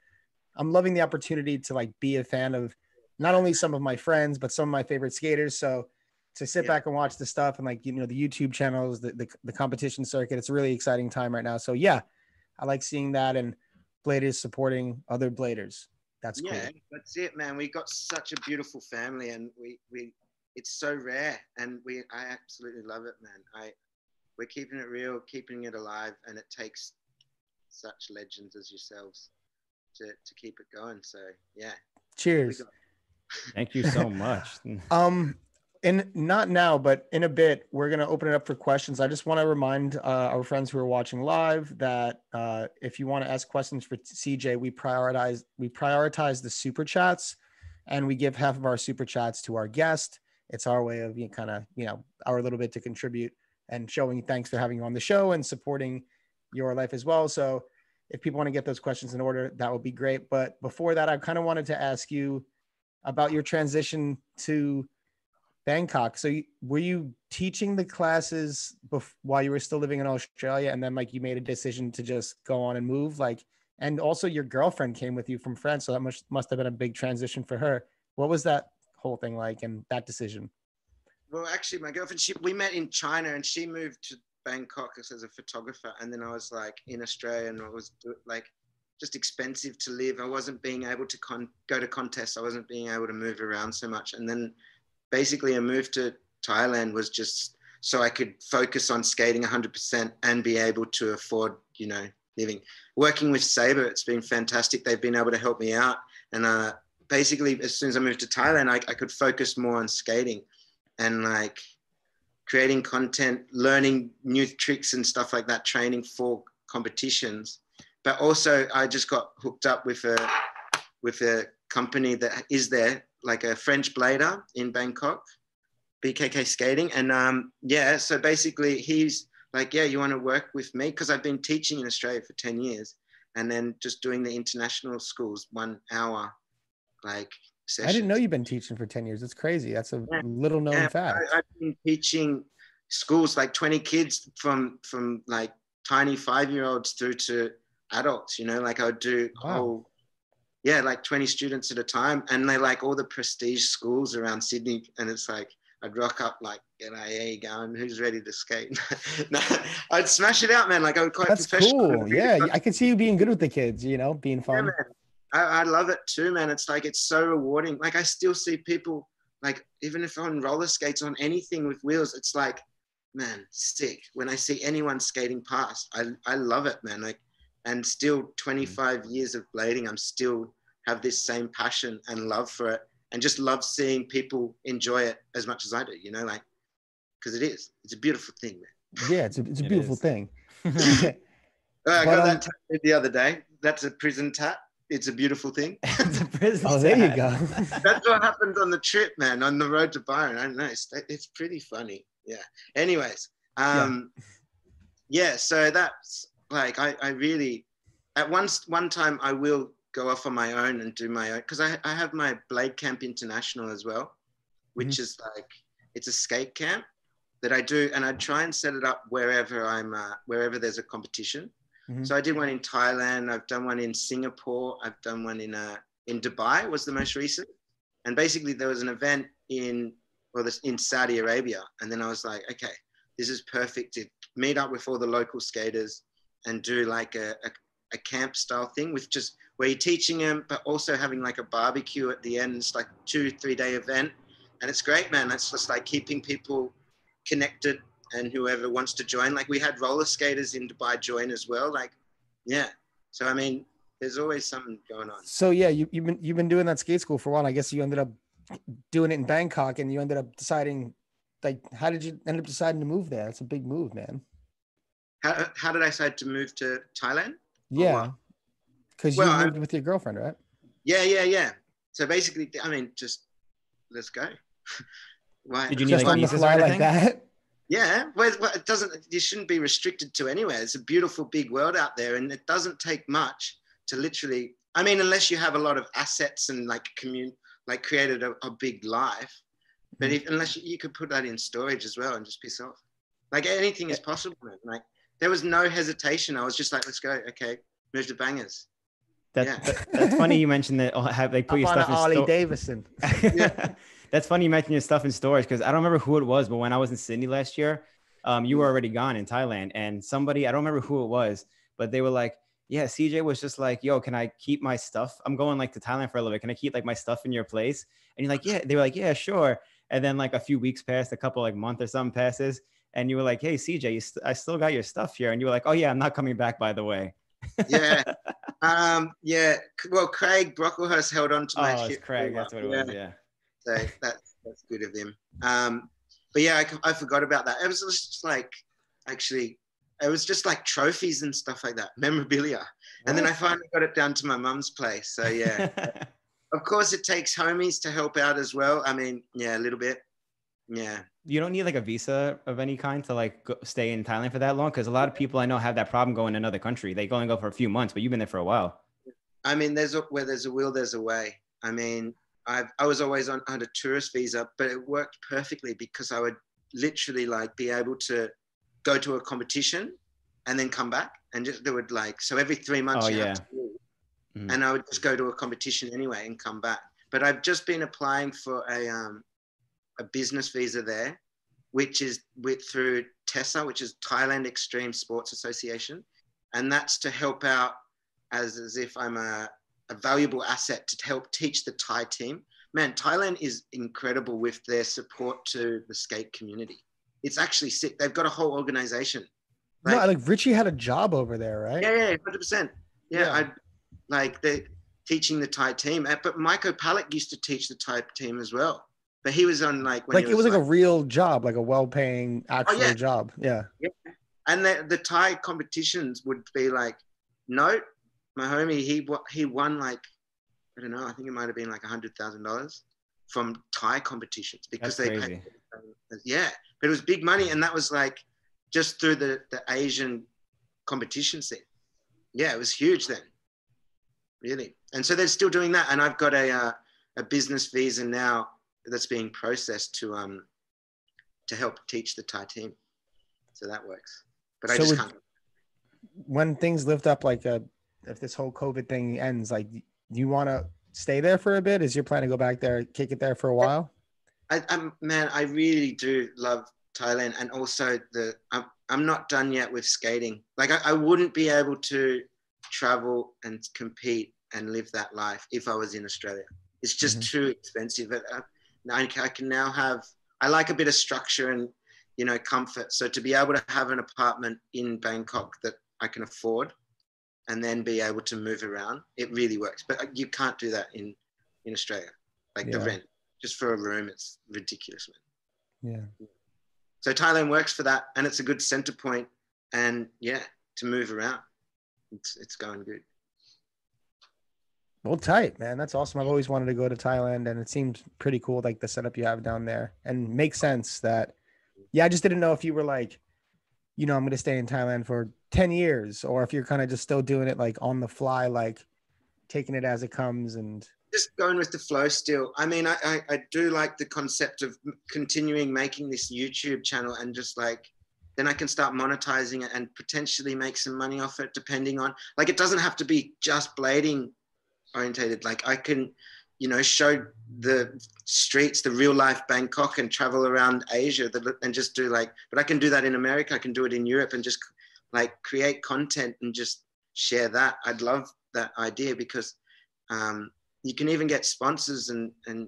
I'm loving the opportunity to like be a fan of not only some of my friends but some of my favorite skaters. So to sit yeah. back and watch the stuff and like you know the YouTube channels, the, the the competition circuit, it's a really exciting time right now. So yeah, I like seeing that and bladers supporting other bladers. That's yeah, cool. that's it, man. We got such a beautiful family, and we we it's so rare, and we I absolutely love it, man. I we're keeping it real, keeping it alive, and it takes such legends as yourselves to, to keep it going. So yeah. Cheers. Thank you so much. um, and not now, but in a bit, we're gonna open it up for questions. I just want to remind uh, our friends who are watching live that uh, if you want to ask questions for CJ, we prioritize we prioritize the super chats, and we give half of our super chats to our guest. It's our way of you know, kind of you know our little bit to contribute and showing thanks for having you on the show and supporting your life as well. So if people want to get those questions in order, that would be great. But before that, I kind of wanted to ask you about your transition to Bangkok. So you, were you teaching the classes bef- while you were still living in Australia, and then like you made a decision to just go on and move, like, and also your girlfriend came with you from France, so that must must have been a big transition for her. What was that whole thing like, and that decision? Well, actually, my girlfriend, she we met in China, and she moved to Bangkok as a photographer, and then I was like in Australia, and I was like just expensive to live. I wasn't being able to con- go to contests. I wasn't being able to move around so much, and then basically a move to Thailand was just so I could focus on skating 100% and be able to afford, you know, living. Working with Sabre, it's been fantastic. They've been able to help me out, and uh, basically, as soon as I moved to Thailand, I, I could focus more on skating and like creating content, learning new tricks and stuff like that, training for competitions. But also, I just got hooked up with a with a company that is there, like a French blader in Bangkok, BKK Skating, and um, yeah. So basically, he's like, yeah, you want to work with me because I've been teaching in Australia for ten years, and then just doing the international schools one hour, like Sessions. I didn't know you've been teaching for 10 years. It's crazy. That's a yeah. little known yeah, fact. I, have been teaching schools like 20 kids from from like tiny five year olds through to adults, you know, like I would do wow. whole yeah, like 20 students at a time. And they like all the prestige schools around Sydney. And it's like I'd rock up like, NIA going, who's ready to skate? no, I'd smash it out, man. Like I would quite That's cool. Yeah. I can see you being good with the kids, you know, being fun. Yeah, I, I love it too, man. It's like it's so rewarding. Like I still see people like even if on roller skates on anything with wheels, it's like, man, sick. When I see anyone skating past, I I love it, man. Like and still 25 mm. years of blading, I'm still have this same passion and love for it and just love seeing people enjoy it as much as I do, you know, like because it is. It's a beautiful thing, man. Yeah, it's a, it's a beautiful thing. I got um, that the other day. That's a prison tap it's a beautiful thing. it's a prison oh, there you go. That's what happened on the trip, man, on the road to Byron. I don't know. It's, it's pretty funny. Yeah. Anyways, um, yeah. yeah. So that's like I, I really at once one time I will go off on my own and do my own because I, I have my Blade Camp International as well, which mm-hmm. is like it's a skate camp that I do, and I try and set it up wherever I'm uh, wherever there's a competition. Mm-hmm. So I did one in Thailand. I've done one in Singapore. I've done one in uh, in Dubai was the most recent. And basically there was an event in well this in Saudi Arabia, and then I was like, okay, this is perfect to meet up with all the local skaters and do like a, a, a camp style thing with just where you're teaching them, but also having like a barbecue at the end. It's like two three day event, and it's great, man. It's just like keeping people connected and whoever wants to join. Like we had roller skaters in Dubai join as well. Like, yeah. So I mean, there's always something going on. So yeah, you, you've been you've been doing that skate school for a while. I guess you ended up doing it in Bangkok, and you ended up deciding. Like, how did you end up deciding to move there? That's a big move, man. How, how did I decide to move to Thailand? Oh, yeah, because well, you moved I, with your girlfriend, right? Yeah, yeah, yeah. So basically, I mean, just let's go. Why? Did you need just like, on the fly like that? Yeah, well, it doesn't. You shouldn't be restricted to anywhere. It's a beautiful big world out there, and it doesn't take much to literally. I mean, unless you have a lot of assets and like commune, like created a, a big life. But mm. if unless you, you, could put that in storage as well and just piss off, like anything is possible. Man. Like there was no hesitation. I was just like, let's go. Okay, move to bangers. That, yeah. that, that's funny you mentioned that. Oh, have they put Up your stuff in Harley sto- Davidson? yeah. That's funny you mentioned your stuff in storage because I don't remember who it was, but when I was in Sydney last year, um, you were mm. already gone in Thailand, and somebody I don't remember who it was, but they were like, "Yeah, CJ was just like, yo, can I keep my stuff? I'm going like to Thailand for a little bit. Can I keep like my stuff in your place?" And you're like, "Yeah." They were like, "Yeah, sure." And then like a few weeks passed, a couple like month or something passes, and you were like, "Hey, CJ, st- I still got your stuff here," and you were like, "Oh yeah, I'm not coming back, by the way." yeah, um, yeah. Well, Craig Brocklehurst held on to my oh, shit. Craig, that's what it yeah. was. Yeah. So that's That's good of him. Um, but yeah, I, I forgot about that. It was just like actually, it was just like trophies and stuff like that, memorabilia. And then I finally got it down to my mum's place. So yeah, of course it takes homies to help out as well. I mean, yeah, a little bit. Yeah. you don't need like a visa of any kind to like go, stay in Thailand for that long because a lot of people I know have that problem going to another country. They only go for a few months, but you've been there for a while. I mean, there's a, where there's a will, there's a way. I mean, I've, I was always on, on a tourist visa, but it worked perfectly because I would literally like be able to go to a competition and then come back and just do it like so every three months Oh, you have yeah. to leave. Mhm. and I would just go to a competition anyway and come back. But I've just been applying for a um, a business visa there, which is with through TESA, which is Thailand Extreme Sports Association, and that's to help out as as if I'm a a valuable asset to help teach the Thai team. Man, Thailand is incredible with their support to the skate community. It's actually sick. They've got a whole organization. no, Like- like Richie had a job over there, right? yeah, yeah, hundred percent. Yeah, Yeah. I like the teaching the Thai team. Uh, But Michael Palak used to teach the Thai team as well. But he was on like when like he it was like a real job, like a well-paying actual yeah. job. Yeah. yeah, and the, the Thai competitions would be like, no, my homie, he he won like I don't know, I think it might have been like a hundred thousand dollars from Thai competitions because That's they paid, yeah, but it was big money, and that was like just through the the Asian competition scene. Yeah, it was huge then, really. And so they're still doing that, and I've got a uh, a business visa now that's being processed to um to help teach the Thai team. So that works, but I So just can't. When things lift up, like uh, if this whole COVID thing ends, like you want to stay there for a bit? Is your plan to go back there, kick it there for a while? I, I'm man, I really do love Thailand, and also the I'm I'm not done yet with skating. Like I, I wouldn't be able to travel and compete and live that life if I was in Australia. It's just Mhm. too expensive. But, uh, now I I can now have. I like a bit of structure and you know comfort. So to be able to have an apartment in Bangkok that I can afford, and then be able to move around, it really works. But uh, you can't do that in in Australia. Like the rent just for a room, it's ridiculous, man. Yeah. So Thailand works for that, and it's a good center point, and yeah, to move around, it's it's going good. Well, tight, man. That's awesome. I've always wanted to go to Thailand, and it seems pretty cool, like the setup you have down there, and makes sense that. Yeah, I just didn't know if you were like, you know, I'm going to stay in Thailand for ten years, or if you're kind of just still doing it like on the fly, like taking it as it comes, and Just going with the flow still. I mean, I, I, I do like the concept of continuing making this YouTube channel and just like then I can start monetizing it and potentially make some money off it, depending on like it doesn't have to be just blading orientated. Like I can, you know, show the streets, the real life Bangkok, and travel around Asia, and just do like. But I can do that in America. I can do it in Europe, and just like create content and just share that. I'd love that idea because um, you can even get sponsors and and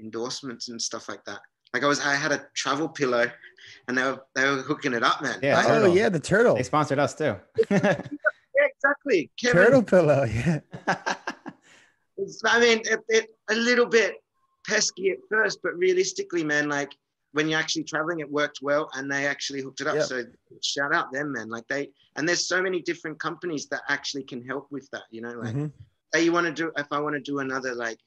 endorsements and stuff like that. Like I was, I had a travel pillow, and they were they were hooking it up, man. Yeah, Like, oh yeah, the turtle, They sponsored us too. yeah, exactly. Kevin, turtle pillow. Yeah, I mean, it, it, a little bit pesky at first, but realistically, man, like when you're actually traveling, it worked well, and they actually hooked it up. So shout out them, man. Like they, and there's so many different companies that actually can help with that. You know, like Mhm. say you want to do, if I want to do another like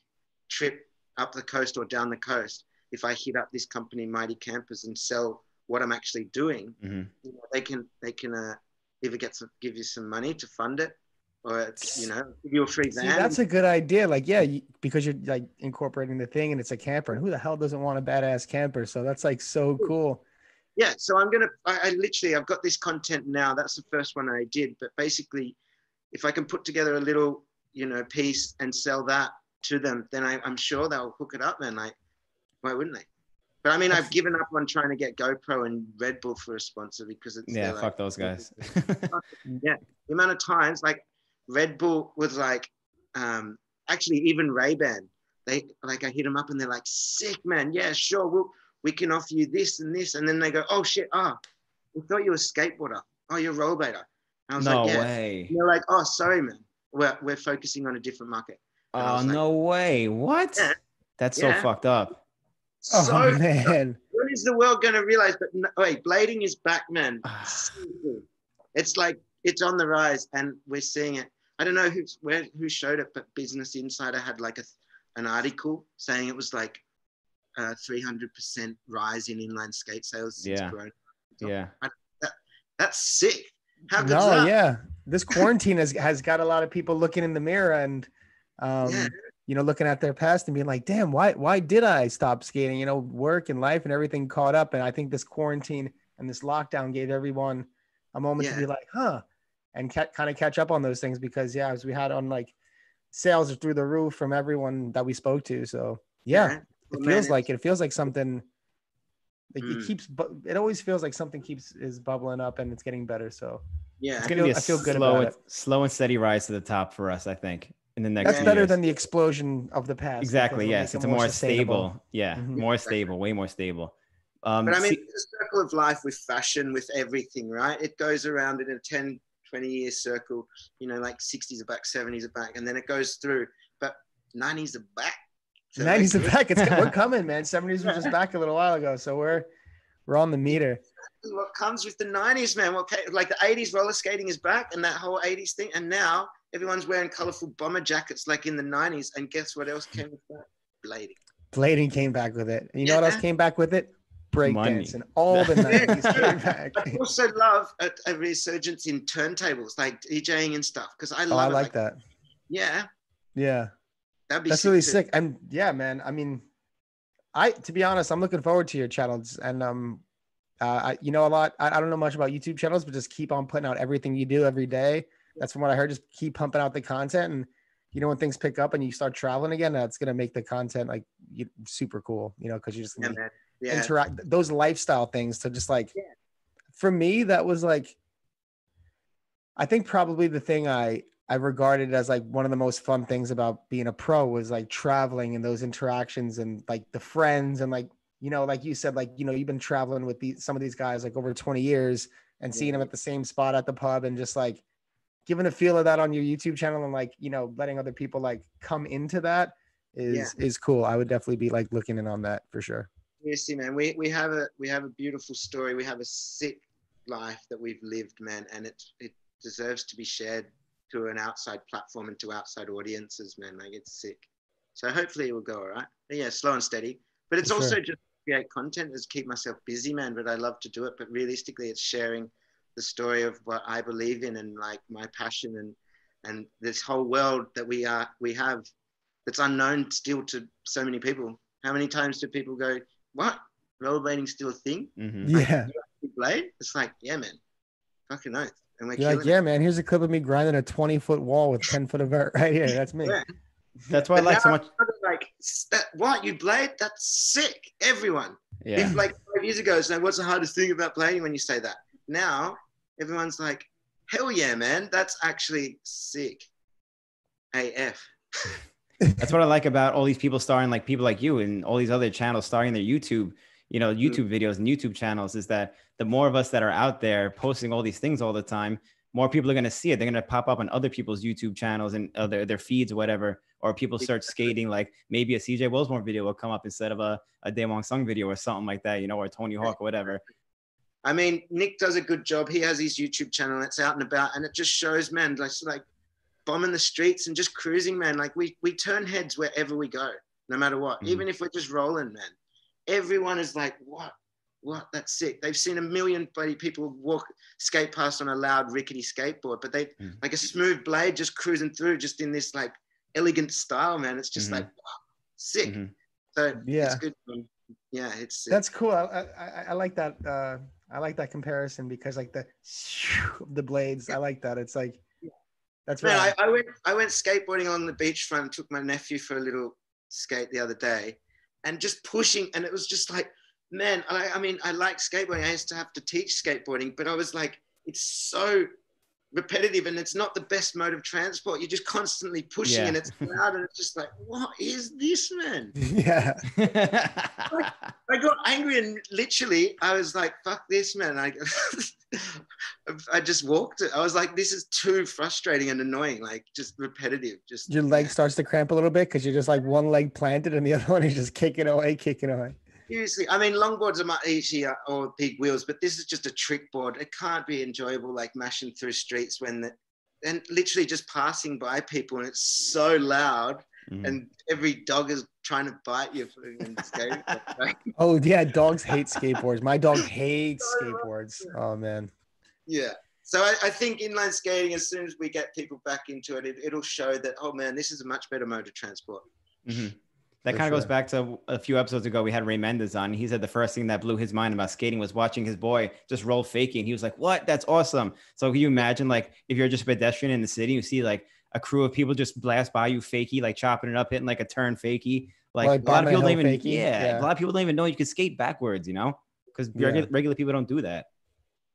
trip up the coast or down the coast, if I hit up this company, Mighty Campers, and sell what I'm actually doing, Mhm. you know, they can they can uh, either get some, give you some money to fund it, or it's, you know, give you a free See, that's a good idea. Like, yeah, you, because you're like incorporating the thing, and it's a camper, and who the hell doesn't want a badass camper? So that's like so cool. yeah so i'm gonna I, I literally i've got this content now that's the first one i did but basically if i can put together a little you know piece and sell that to them then I, i'm sure they'll hook it up man like why wouldn't they but i mean i've given up on trying to get gopro and red bull for a sponsor because it's yeah, they're like- fuck those guys. yeah the amount of times like red bull was like um actually even ray-ban they like i hit them up and they're like sick man yeah sure we'll, we can offer you this and this and then they go oh shit ah we thought you were a skateboarder oh you're a rollerblader and i was no like yeah way. and they're like oh sorry man we're, we're focusing on a different market And Oh like, no way! What? Yeah. That's so Yeah. fucked up. Oh So man. when is the world going to realize? But no, wait, blading is back, man. It's like it's on the rise, and we're seeing it. I don't know who where who showed it, but Business Insider had like a an article saying it was like a three hundred percent rise in inline skate sales since Yeah. Corona. Yeah. That's sick. How good No, that? yeah. This quarantine has has got a lot of people looking in the mirror and um Yeah. you know looking at their past and being like, damn, why why did I stop skating? You know, work and life and everything caught up. And I think this quarantine and this lockdown gave everyone a moment to be like, huh, and ca- kind of catch up on those things because yeah, as we had on like sales are through the roof from everyone that we spoke to. So yeah, Well, it man, feels it's- like it feels like something like it Mm. keeps bu- it always feels like something keeps is bubbling up and it's getting better so Yeah. It's I gonna be feel- a I feel good slow, about and, slow and steady rise to the top for us. I think in the next. that's better years. than the explosion of the past exactly. Yes, it's a more sustainable. stable. Yeah, Mhm. more stable, way more stable. Um, But I mean, see- it's a circle of life with fashion, with everything, right? It goes around in a 10, 20 year circle, you know, like 60s are back, 70s are back, and then it goes through. But 90s are back. So 90s are back it's we're coming man 70s were just back a little while ago so we're we're on the meter What comes with the 90s, man? What like the 80s roller skating is back and that whole 80s thing. And now everyone's wearing colorful bomber jackets like in the 90s. And guess what else came with that? Blading. blading came back with it you know what else came back with it Money. and all the 90s came back I also love a, a resurgence in turntables, like DJing and stuff, because I oh love i it. like that Yeah, yeah that'd be That's really too. sick. And yeah, man. I mean, I to be honest, I'm looking forward to your channels. And um, uh, I, you know a lot. I, I don't know much about YouTube channels, but just keep on putting out everything you do every day. That's from what I heard. Just keep pumping out the content, and you know when things pick up and you start traveling again, that's gonna make the content like you, super cool. You know, because you just Yeah, man. Yeah. interact those lifestyle things to just like Yeah. for me that was like i think probably the thing i i regarded as like one of the most fun things about being a pro was like traveling and those interactions and like the friends and like you know like you said like you know you've been traveling with these some of these guys like over 20 years and seeing them at the same spot at the pub and just like giving a feel of that on your youtube channel and like you know letting other people like come into that is is cool i would definitely be like looking in on that for sure Seriously, man. We we have a we have a beautiful story. We have a sick life that we've lived, man, and it it deserves to be shared to an outside platform and to outside audiences, man. Like it's sick. So hopefully it will go all right. But yeah, slow and steady. But it's For also sure. just create content is keep myself busy, man. But I love to do it. But realistically, it's sharing the story of what I believe in and like my passion and and this whole world that we are we have that's unknown still to so many people. How many times do people go, "What rollerblading's still a thing?" mhm. yeah Big blade? It's like, yeah, man, fucking oath. And we're You're like, killing yeah, man, here's a clip of me grinding a 20 foot wall with 10 foot of vert right here. That's me. Yeah. That's why I like so much. Like, that, what you blade? That's sick. Everyone. Yeah. If like five years ago, it's like, what's the hardest thing about blading when you say that? Now everyone's like, hell yeah, man, that's actually sick. AF. That's what I like about all these people starring, like people like you and all these other channels starting their YouTube, you know, mm-hmm. YouTube videos and YouTube channels is that the more of us that are out there posting all these things all the time, more people are going to see it. They're going to pop up on other people's YouTube channels and other their feeds or whatever. Or people start skating, like maybe a CJ Wellsmore video will come up instead of a, a Daewon Song video or something like that, you know, or Tony Hawk or whatever. I mean, Nick does a good job. He has his YouTube channel. It's out and about, and it just shows, man, like like bombing the streets and just cruising, man. Like we we turn heads wherever we go, no matter what. Mhm. Even if we're just rolling, man. Everyone is like, what? What? That's sick. They've seen a million bloody people walk skate past on a loud rickety skateboard, but they Mhm. like a smooth blade just cruising through, just in this like elegant style, man. It's just Mhm. like wow, sick. Mhm. So Yeah. it's good. Yeah, it's sick. That's cool. I, I, I- I like that. Uh, I like that comparison because like the the blades. I like that. It's like that's Man, right. I, I went I went skateboarding on the beachfront and took my nephew for a little skate the other day and just pushing and it was just like man I, I mean I like skateboarding I used to have to teach skateboarding but I was like it's so repetitive and it's not the best mode of transport you're just constantly pushing Yeah. and it's loud and it's just like what is this man yeah. I got angry and literally I was like, fuck this, man. I, I just walked. I was like, this is too frustrating and annoying, like just repetitive. Just Your leg starts to cramp a little bit because you're just like one leg planted and the other one is just kicking away, kicking away. Seriously, I mean, longboards are much easier or big wheels, but this is just a trick board. It can't be enjoyable like mashing through streets when the, and literally just passing by people and it's so loud Mhm. and every dog is trying to bite you for even skating. Like, Oh yeah, dogs hate skateboards. My dog hates skateboards. Oh man. yeah. So I, I think inline skating, as soon as we get people back into it, it, it'll show that, oh man, this is a much better mode of transport. Mhm. That kind of goes back to a few episodes ago. We had Ray Mendez on. He said the first thing that blew his mind about skating was watching his boy just roll faking. He was like, "What? That's awesome!" So can you imagine, like, if you're just a pedestrian in the city, you see like a crew of people just blast by you, fakey, like chopping it up, hitting like a turn fakey. Like, Like a lot of people don't even, yeah, Yeah. a lot of people don't even know you can skate backwards. You know, because Yeah. regular, regular people don't do that.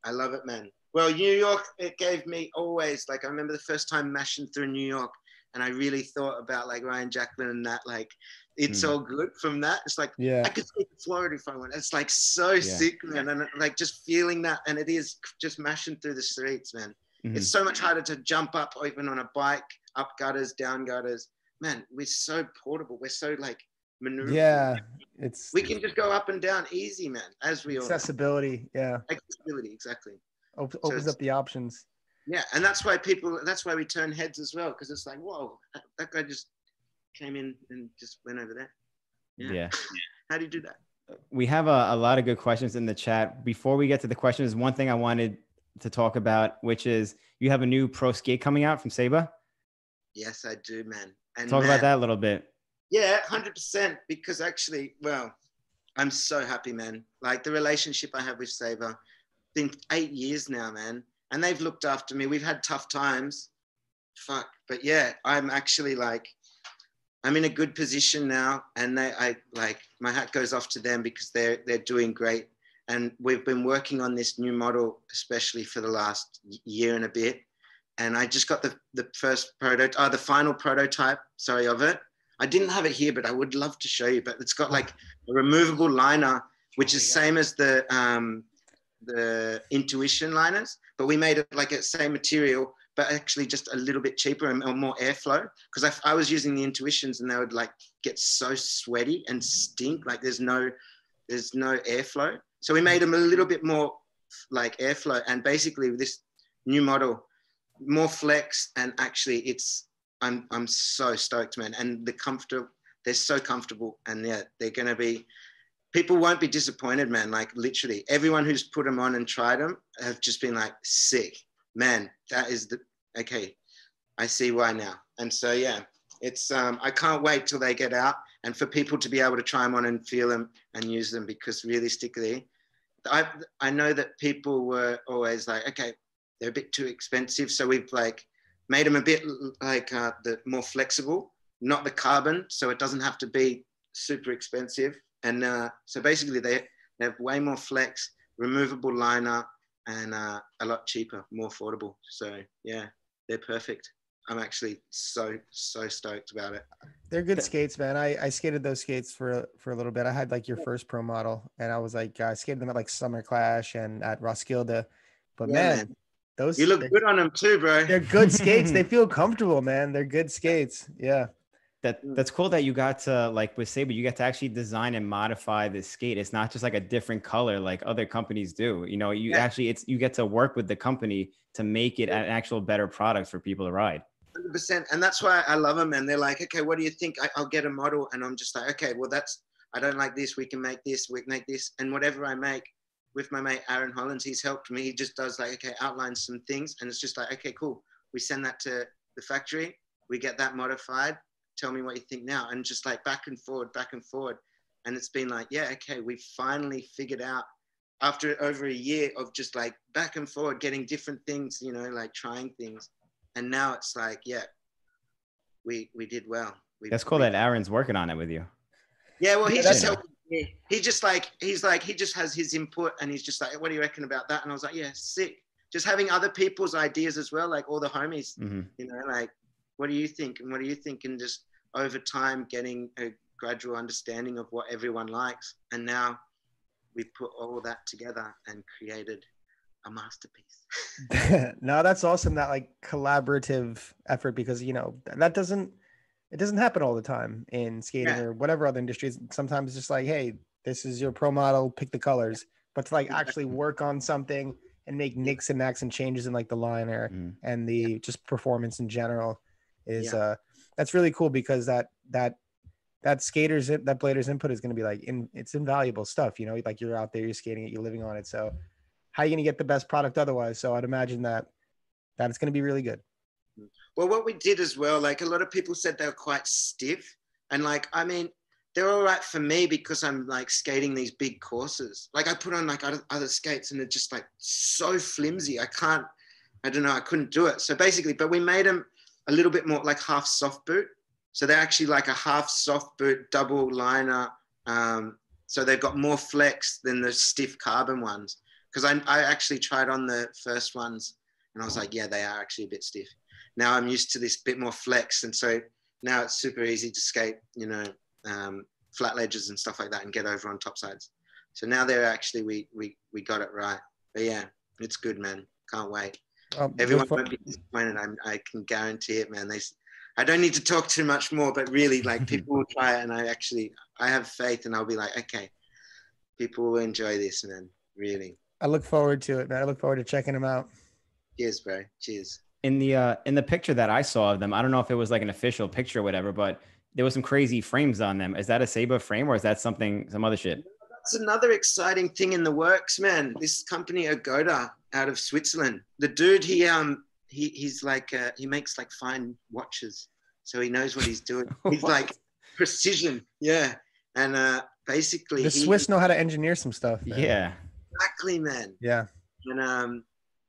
I love it, man. Well, New York, it gave me always like I remember the first time mashing through New York, and I really thought about like Ryan Jacklone and that. Like, it's Hmm. all good from that. It's like Yeah. I could skate to Florida if I want. It's like so Yeah. sick, man, and like just feeling that, and it is just mashing through the streets, man. Mhm. It's so much harder to jump up even on a bike, up gutters, down gutters. Man, we're so portable. We're so like maneuverable. Yeah. It's We can just go up and down easy, man, as we all accessibility. Yeah. Accessibility, exactly. Op- opens it's- up the options. Yeah, and that's why people. That's why we turn heads as well, because it's like, whoa, that, guy just came in and just went over there. Yeah. yeah. How do you do that? we have a, a lot of good questions in the chat. Before we get to the questions, one thing I wanted to talk about, which is you have a new pro skate coming out from Seba. Yes, I do, man. And Talk man, about that a little bit. Yeah, hundred percent. Because actually, well, I'm so happy, man. Like the relationship I have with Seba, been eight years now, man, and they've looked after me. We've had tough times, fuck, but yeah, I'm actually like, I'm in a good position now, and they, I like, my hat goes off to them because they're they're doing great, and we've been working on this new model, especially for the last year and a bit. And I just got the, the first prototype, uh, the final prototype, sorry, of it. I didn't have it here, but I would love to show you. But it's got like a removable liner, which is same as the um, the Intuition liners, but we made it like a same material, but actually just a little bit cheaper and, more airflow. Because I, I was using the Intuitions, and they would like get so sweaty and stink. Like there's no there's no airflow. So we made them a little bit more like airflow, and basically this new model, more flex, and actually it's I'm I'm so stoked, man. And the comfort, they're so comfortable, and yeah, they're gonna be. People won't be disappointed, man. Like literally, everyone who's put them on and tried them have just been like, sick, man. That is the okay. I see why now. And so yeah, it's um, I can't wait till they get out and for people to be able to try them on and feel them and use them because realistically, I I know that people were always like, okay, they're a bit too expensive, so we've like made them a bit like uh, the more flexible, not the carbon, so it doesn't have to be super expensive. And uh, so basically, they, they have way more flex, removable liner, and uh, a lot cheaper, more affordable. So yeah, they're perfect. I'm actually so so stoked about it. They're good Th- skates, man. I, I skated those skates for for a little bit. I had like your first pro model, and I was like, I skated them at like Summer Clash and at Roskilde. But Yeah, man, man. those You look good on them too, bro. they're good skates. they feel comfortable, man. They're good skates. Yeah. That Mm. that's cool that you got to like with Seba, you get to actually design and modify the skate. It's not just like a different color like other companies do. You know, you Yeah. actually it's you get to work with the company to make it an actual better product for people to ride. Hundred percent, and that's why I love them. And they're like, okay, what do you think? I, I'll get a model, and I'm just like, okay, well, that's I don't like this. We can make this. We can make this, and whatever I make with my mate Aaron Hollands, he's helped me. He just does like, okay, outlines some things, and it's just like, okay, cool. We send that to the factory. We get that modified. Tell me what you think now, and just like back and forward, back and forward, and it's been like, yeah, okay, we finally figured out after over a year of just like back and forward, getting different things, you know, like trying things. And now it's like yeah we we did well. We, That's cool we- that Aaron's working on it with you. yeah well he's just helping me. He just like he's like he just has his input and he's just like what do you reckon about that? And i was like yeah sick. Just having other people's ideas as well like all the homies hmm you know like what do you think and what do you think and just over time getting a gradual understanding of what everyone likes and now we put all that together and created a masterpiece no, that's awesome. That like collaborative effort because you know that doesn't it doesn't happen all the time in skating Yeah. or whatever other industries. Sometimes it's just like, hey, this is your pro model, pick the colors. But to like actually work on something and make nicks and knacks and changes in like the liner Mm. and the just performance in general is Yeah. uh that's really cool because that that that skaters that bladers input is going to be like in it's invaluable stuff you know like you're out there you're skating it you're living on it so how are you going to get the best product otherwise so i'd imagine that that it's going to be really good Well, what we did as well, like a lot of people said they were quite stiff. And like, I mean, they're all right for me because I'm like skating these big courses. Like I put on like other, other skates and they're just like so flimsy. I can't, I don't know, I couldn't do it. So basically, but we made them a little bit more like half soft boot. So they're actually like a half soft boot double liner. Um, so they've got more flex than the stiff carbon ones. Because I, I actually tried on the first ones and I was like, yeah, they are actually a bit stiff now I'm used to this bit more flex, and so now it's super easy to skate, you know, um, flat ledges and stuff like that, and get over on top sides. So now they're actually we we we got it right. But yeah, it's good, man. Can't wait. Um, Everyone before- won't be disappointed. I'm, I can guarantee it, man. They, s- I don't need to talk too much more, but really, like people will try it, and I actually I have faith, and I'll be like, okay, people will enjoy this, man. Really. i look forward to it man i look forward to checking them out Cheers, bro. Cheers. in the uh in the picture that I saw of them, I don't know if it was like an official picture or whatever, but there was some crazy frames on them. Is that a Seba frame or is that something some other shit? That's another exciting thing in the works, man. This company Agoda out of Switzerland. The dude, he um, he he's like uh, he makes like fine watches, so he knows what he's doing. He's like precision, yeah. And uh, basically, the he- swiss know how to engineer some stuff man. Yeah. exactly, man. yeah And um,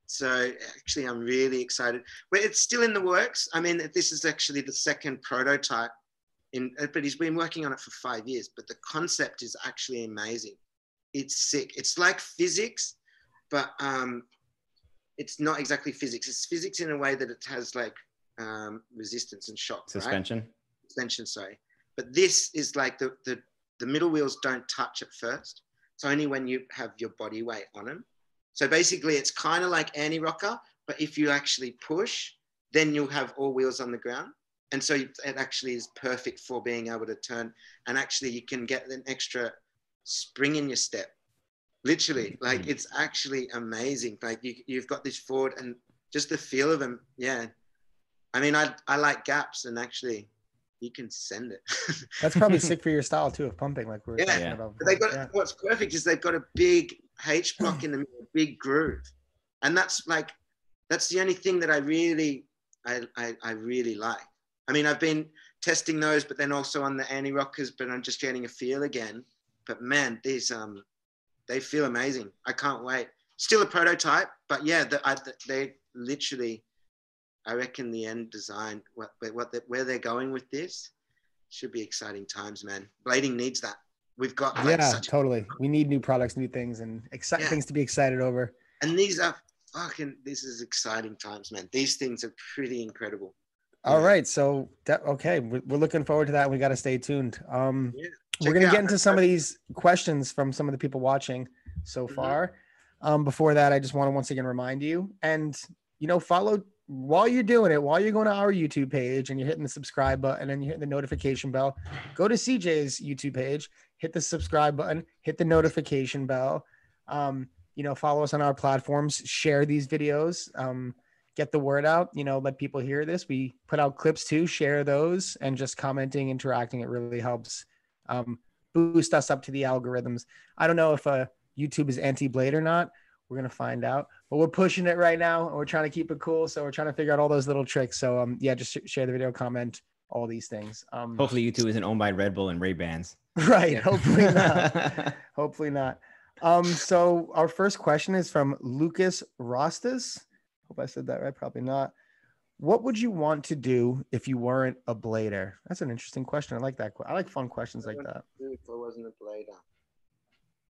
so actually, I'm really excited. But it's still in the works. I mean, this is actually the second prototype. In, uh, but he's been working on it for five years. But the concept is actually amazing. It's sick. It's like physics, but um, it's not exactly physics. It's physics in a way that it has like um, resistance and shock. Right? Suspension. suspension, sorry. But this is like the, the, the middle wheels don't touch at first. It's only when you have your body weight on them. So basically, it's kind of like anti rocker, but if you actually push, then you'll have all wheels on the ground. And so it actually is perfect for being able to turn. And actually, you can get an extra spring in your step. Literally, like Mhm. it's actually amazing. Like you, you've got this forward and just the feel of them. Yeah. I mean, I, I like gaps and actually you can send it. that's probably sick for your style too of pumping like we were Yeah. talking Yeah. about they got yeah. what's perfect is they've got a big H block in the middle, a big groove, and that's like that's the only thing that I really I, I I really like. I mean, I've been testing those, but then also on the anti rockers, but I'm just getting a feel again. But man, these um they feel amazing. I can't wait. Still a prototype, but yeah, the, I, they literally. I reckon the end design, what what the, where they're going with this, should be exciting times, man. Blading needs that. We've got like yeah totally we need new products new things and exciting Yeah. things to be excited over and these are fucking this is exciting times man these things are pretty incredible All right, so that, okay, we're, we're looking forward to that. We got to stay tuned. Um, Yeah, we're gonna get into some of these questions from some of the people watching so Mhm. far. Um, before that, I just want to once again remind you, and you know, follow while you're doing it, while you're going to our YouTube page and you're hitting the subscribe button and you're hitting the notification bell. Go to CJ's YouTube page, hit the subscribe button, hit the notification bell. Um, you know, follow us on our platforms, share these videos. Um, get the word out you know let people hear this. We put out clips too share those and just commenting interacting. It really helps um, boost us up to the algorithms. I don't know if uh, youtube is anti-blade or not. We're gonna find out but we're pushing it right now and we're trying to keep it cool. So we're trying to figure out all those little tricks. So um yeah just sh- share the video comment all these things. Um Hopefully, YouTube isn't owned by Red Bull and Ray Bans. right Yeah. hopefully not. Hopefully not. Um so our first question is from lucas rostas hope i said that right. Probably not. What would you want to do if you weren't a blader? That's an interesting question. I like that i like fun questions like that. If i wasn't a blader?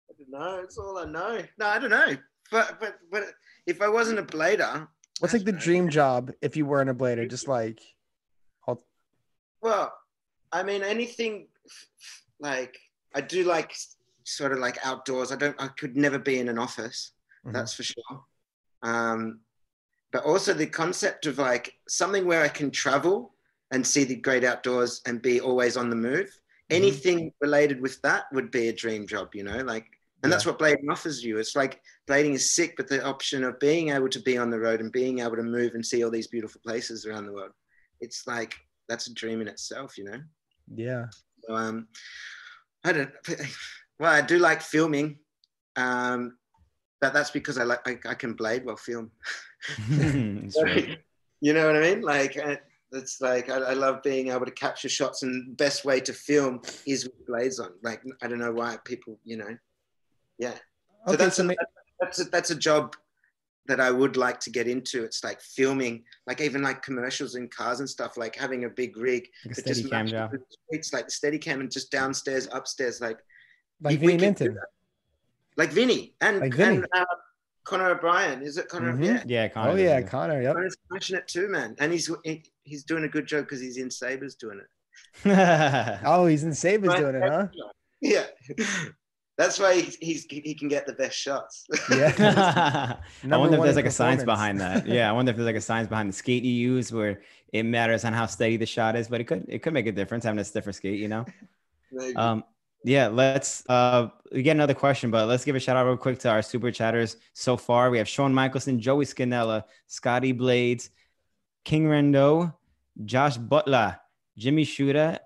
I don't know. It's all i know. No i don't know. But but but if i wasn't a blader what's like the know. dream job if you weren't a blader? Just like well i mean anything like i do like sort of like outdoors. I don't i could never be in an office. Mhm. that's for sure. Um, but also the concept of like something where I can travel and see the great outdoors and be always on the move anything related with that would be a dream job, you know, like, and that's what blading offers you. It's like blading is sick, but the option of being able to be on the road and being able to move and see all these beautiful places around the world, it's like that's a dream in itself, you know. Yeah. So, um, I don't. Well, I do like filming, um, but that's because I like I, I can blade while film. That's right. you know what I mean? Like it's like I, I love being able to capture shots, and best way to film is with blades on. Like I don't know why people, you know, yeah. So Okay, that's so a, that's a, that's a job that I would like to get into. It's like filming, like even like commercials in cars and stuff, like having a big rig. Like just steady cam the streets, like the steady cam and just downstairs, upstairs, like like Vinny Minton. That. like Vinny and, Like Vinny. and uh, Connor O'Brien. Is it Connor? Mhm. Yeah. Yeah, Connor. Oh does yeah. Connor. Yep. Connor's smashing it too, man. And he's he, he's doing a good job because he's in Sebas doing it. Oh, he's in Sebas Right. doing it, huh? Yeah. That's why he's, he's he can get the best shots. Yeah. I wonder if there's like a science behind that. Yeah, I wonder if there's like a science behind the skate you use where it matters on how steady the shot is, but it could it could make a difference having a stiffer skate, you know. Maybe. Um, yeah, let's uh get another question, but let's give a shout out real quick to our super chatters so far. We have Sean Michelson, Joey Scanella, Scotty Blades, King Rendo, Josh Butler, Jimmy Shuda.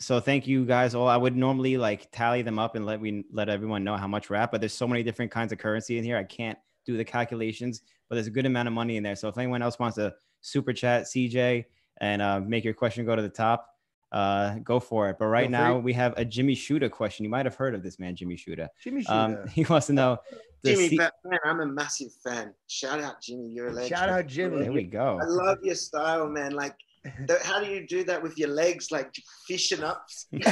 So thank you guys all. I would normally like tally them up and let we let everyone know how much we're at, but there's so many different kinds of currency in here. I can't do the calculations, but there's a good amount of money in there. So if anyone else wants to super chat CJ and uh, make your question go to the top, uh, go for it. But right Feel free. now we have a Jimmy Shuda question. You might have heard of this man, Jimmy Shuda. Jimmy Um, he wants to know. Jimmy, C- man, I'm a massive fan. Shout out Jimmy, you're a legend. Shout out Jimmy. there we go. I love your style, man. Like, how do you do that with your legs, like fishing up?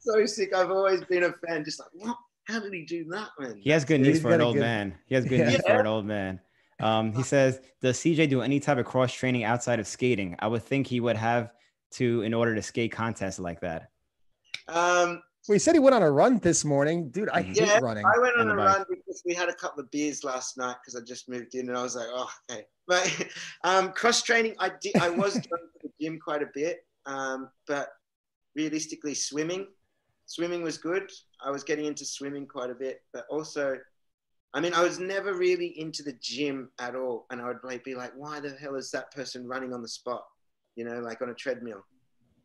so sick. I've always been a fan. Just like, what? How did he do that, man? He has good Yeah, knees for an old good- man. He has good Yeah. knees for an old man. Um, he says, "Does CJ do any type of cross training outside of skating? I would think he would have to in order to skate contests like that." Um, well, he said he went on a run this morning, dude. I hate Yeah, running. I went on a bike. run because we had a couple of beers last night because I just moved in and I was like, oh, okay. But um, cross training, I did. I was going to the gym quite a bit, um, but realistically, swimming, swimming was good. I was getting into swimming quite a bit, but also, I mean, I was never really into the gym at all, and I would like be like, why the hell is that person running on the spot? You know, like on a treadmill.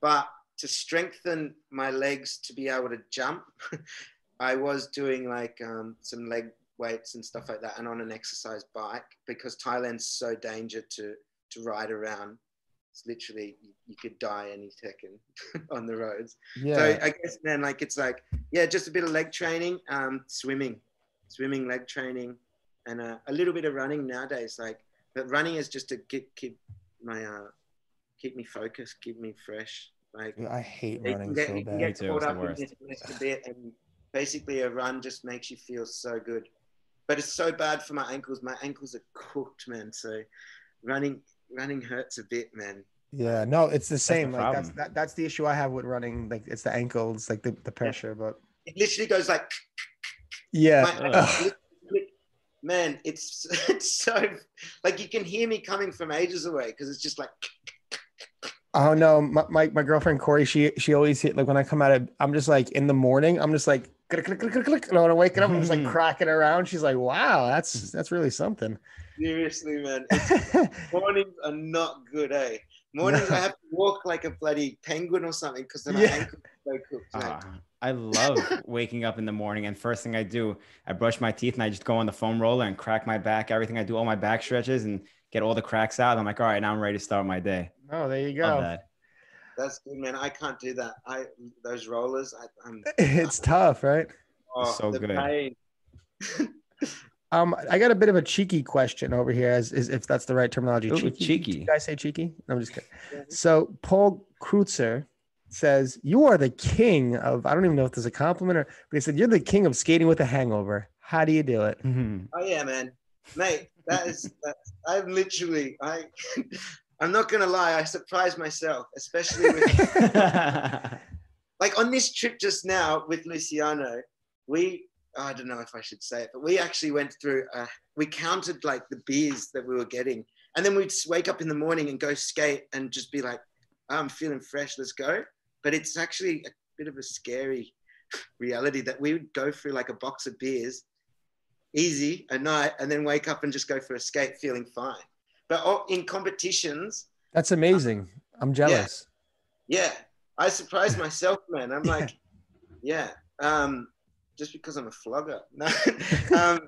But to strengthen my legs to be able to jump, I was doing like um, some leg weights and stuff like that, and on an exercise bike because Thailand's so danger to to ride around. It's literally you, you could die any second on the roads. yeah. So I guess then like it's like yeah, just a bit of leg training, um, swimming, swimming, leg training, and uh, a little bit of running nowadays. Like, but running is just to keep keep my uh, keep me focused, keep me fresh. Like Dude, I hate you running get, so you can bad. get Me too, caught up in worst. this a bit, and basically a run just makes you feel so good. But it's so bad for my ankles. My ankles are cooked, man. So running running hurts a bit, man. Yeah, no, it's the the same. like that's that, that's the issue I have with running. Like it's the ankles, like the, the pressure. But It literally goes like yeah, man, it's it's so like you can hear me coming from ages away because it's just like oh no, my, my my girlfriend Corey, she she always hit like when I come out of, I'm just like in the morning, I'm just like click click click click click. And when I wake up, I'm just like cracking around. She's like, wow, that's that's really something. seriously, man. Mornings are not good, eh? Mornings No. I have to walk like a bloody penguin or something because then my Yeah. ankles are so cooked. man. Ah, I love waking up in the morning and first thing I do, I brush my teeth and I just go on the foam roller and crack my back. Everything I do, all my back stretches and get all the cracks out. I'm like, all right, now I'm ready to start my day. Oh, there you go. that. That's good, man. I can't do that. I those rollers. I, I'm It's tough, right? oh, So good. Um, I got a bit of a cheeky question over here, as, as if that's the right terminology. Ooh, cheeky. cheeky. You guys say cheeky? No, I'm just kidding. Yeah. So Paul Kreutzer says you are the king of. I don't even know if there's a compliment or, but he said you're the king of skating with a hangover. How do you do it? Mhm. Oh yeah, man, mate. That is that. I'm literally. I. I'm not gonna lie. I surprised myself, especially with like on this trip just now with Luciano. We. I don't know if I should say it, but we actually went through. Uh, we counted like the beers that we were getting, and then we'd wake up in the morning and go skate and just be like, "I'm feeling fresh. Let's go." but it's actually a bit of a scary reality that we would go through like a box of beers easy a night and then wake up and just go for a skate feeling fine. But oh, in competitions, That's amazing. I'm jealous. yeah, I surprised myself, man. I'm like, yeah, um, just because I'm a flogger. No, um,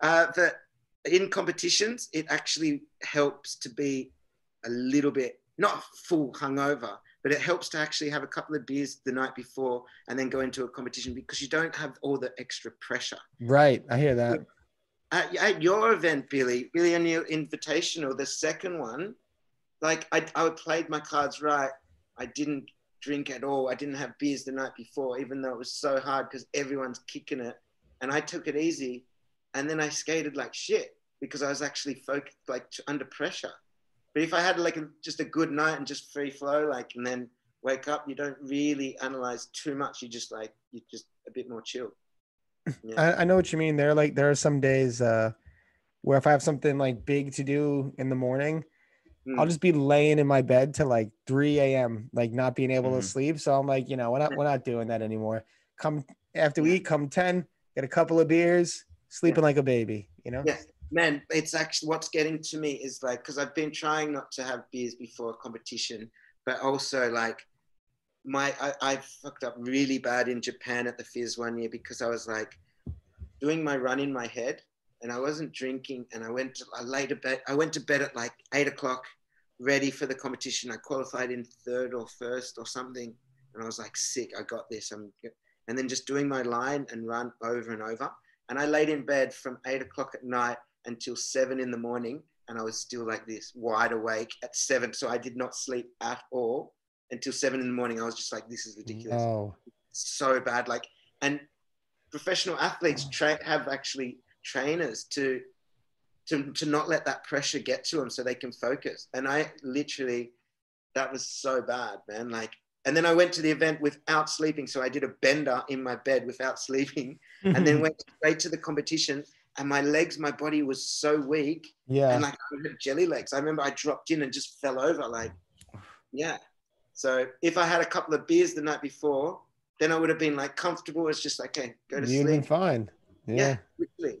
uh, but in competitions, it actually helps to be a little bit not full hungover, but it helps to actually have a couple of beers the night before and then go into a competition because you don't have all the extra pressure. Right. I hear that. At, at your event, Billy, Billy O'Neill invitational, the second one, like I, I played my cards right. I didn't drink at all. I didn't have beers the night before, even though it was so hard because everyone's kicking it. And I took it easy. And then I skated like shit because I was actually focused, like under pressure. But if I had like a, just a good night and just free flow, like, and then wake up, you don't really analyze too much. You just like, you're just a bit more chill. Yeah. I, I know what you mean. There, like, there are some days uh, where if I have something like big to do in the morning, I'll Mm. just be laying in my bed till like 3 a.m., like not being able Mhm. to sleep. So I'm like, you know, we're not we're not doing that anymore. Come after we Yeah. eat, come 10, get a couple of beers, sleeping like a baby, you know? Yeah. Man it's actually what's getting to me is like because i've been trying not to have beers before a competition but also like my I, I fucked up really bad in japan at the FISE one year because i was like doing my run in my head and i wasn't drinking and i went to i laid a bed i went to bed at like eight o'clock ready for the competition. I qualified in third or first or something and i was like sick. I got this i'm and then just doing my line and run over and over. And i laid in bed from eight o'clock at night until seven in the morning and I was still like this, wide awake at seven. So I did not sleep at all until seven in the morning. I was just like, this is ridiculous. Oh, So bad. Like, and professional athletes tra- have actually trainers to, to, to not let that pressure get to them so they can focus. And I literally, that was so bad, man. Like, and then I went to the event without sleeping. So I did a bender in my bed without sleeping and then went straight to the competition. And my legs, my body was so weak yeah. and like I had jelly legs. I remember I dropped in and just fell over. Like, yeah. So if I had a couple of beers the night before, then I would have been like comfortable. It's just like, okay, go to sleep. You'd been fine. Yeah, Yeah.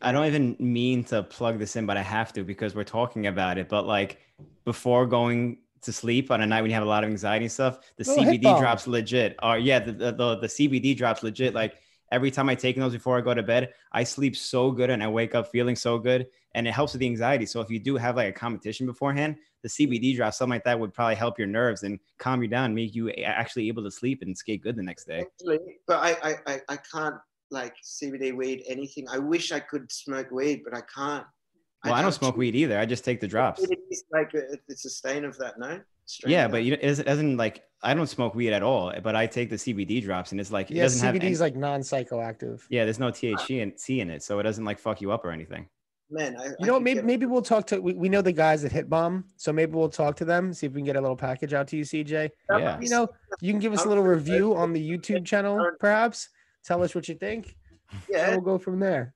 I don't even mean to plug this in, but I have to because we're talking about it. But like before going to sleep on a night when you have a lot of anxiety and stuff, the Little CBD drops legit. Or yeah, the, the the the CBD drops legit. Like every time I take those before I go to bed, I sleep so good and I wake up feeling so good, and it helps with the anxiety. So if you do have like a competition beforehand, the CBD drop, something like that, would probably help your nerves and calm you down, make you actually able to sleep and skate good the next day. But I, I, I, I can't like CBD weed, anything. I wish I could smoke weed, but I can't. Well, I don't smoke weed either. I just take the drops. It is like a, it's a stain of that, no? Strain Yeah, of but you, it doesn't- it doesn't like I don't smoke weed at all, but I take the CBD drops, and it's like it Yeah. doesn't have CBD any- is like non psychoactive. yeah, there's no THC and C in it, so it doesn't like fuck you up or anything. man, I, You I know, maybe maybe we'll talk to we, we know the guys at Hit Bomb, so maybe we'll talk to them, see if we can get a little package out to you, CJ. yeah. You know, you can give us a little review on the YouTube channel, perhaps. Tell us what you think. And yeah. we'll go from there.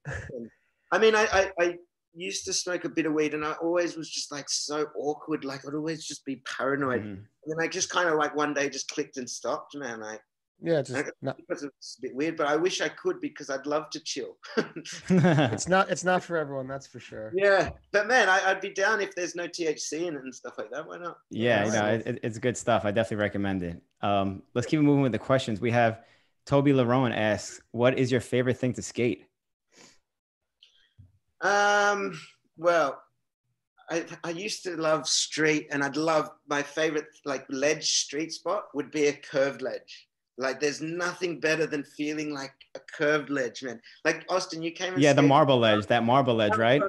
I mean, I, I, I used to smoke a bit of weed and I always was just like so awkward. Like I'd always just be paranoid. Mhm. And then I just kind of like one day just clicked and stopped, man. Like Yeah, just not, because it's a bit weird, but I wish I could because I'd love to chill. it's not it's not for everyone, that's for sure. yeah, but man, I, I'd be down if there's no THC in it and stuff like that. Why not? yeah, you know, it, it- it's good stuff. I definitely recommend it. Um, let's keep moving with the questions. We have Toby Larone asks, "What is your favorite thing to skate?" Um, well, I, I used to love street, and I'd love my favorite like ledge street spot would be a curved ledge. Like, there's nothing better than feeling like a curved ledge, man. Like Austin, you came. And Yeah, the marble ledge, that marble ledge, right?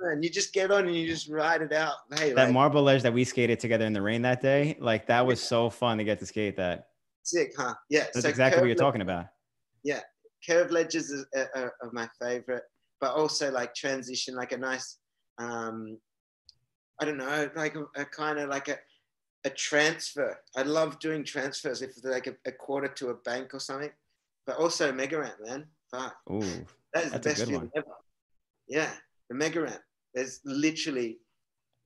And you just get on and you just ride it out. Hey, That like, marble ledge that we skated together in the rain that day, like that was so fun to get to skate that. sick, huh? Yeah, That's so exactly what you're curved talking about. Yeah, curved ledges are, are, are my favorite, but also like transition, like a nice, um, I don't know, like a, a kind of like a, a transfer. I love doing transfers if they're like a, a quarter to a bank or something, but also mega ramp, man. Fuck, Ooh, that is the best one. ever. Yeah, the mega ramp. There's literally,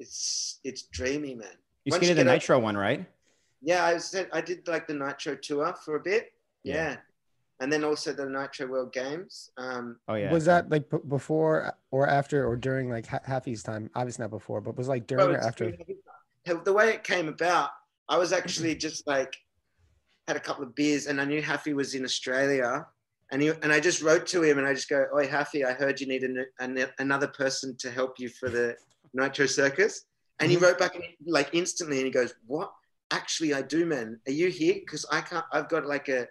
it's it's dreamy, man. you skated the get up- nitro one, right? yeah, I said I did like the Nitro tour for a bit. Yeah. Yeah. And then also the Nitro World Games. Um, Oh yeah. Was that like b- before or after or during like Ha- Happy's time? Obviously not before, but was like during well, or after? The way it came about, I was actually just like had a couple of beers, and I knew Happy was in Australia, and he and I just wrote to him, and I just go, "Oi, Happy, I heard you need an, an, another person to help you for the Nitro Circus," and he Mhm. wrote back like instantly, and he goes, "What? Actually, I do, man. Are you here? Because I can't. I've got like a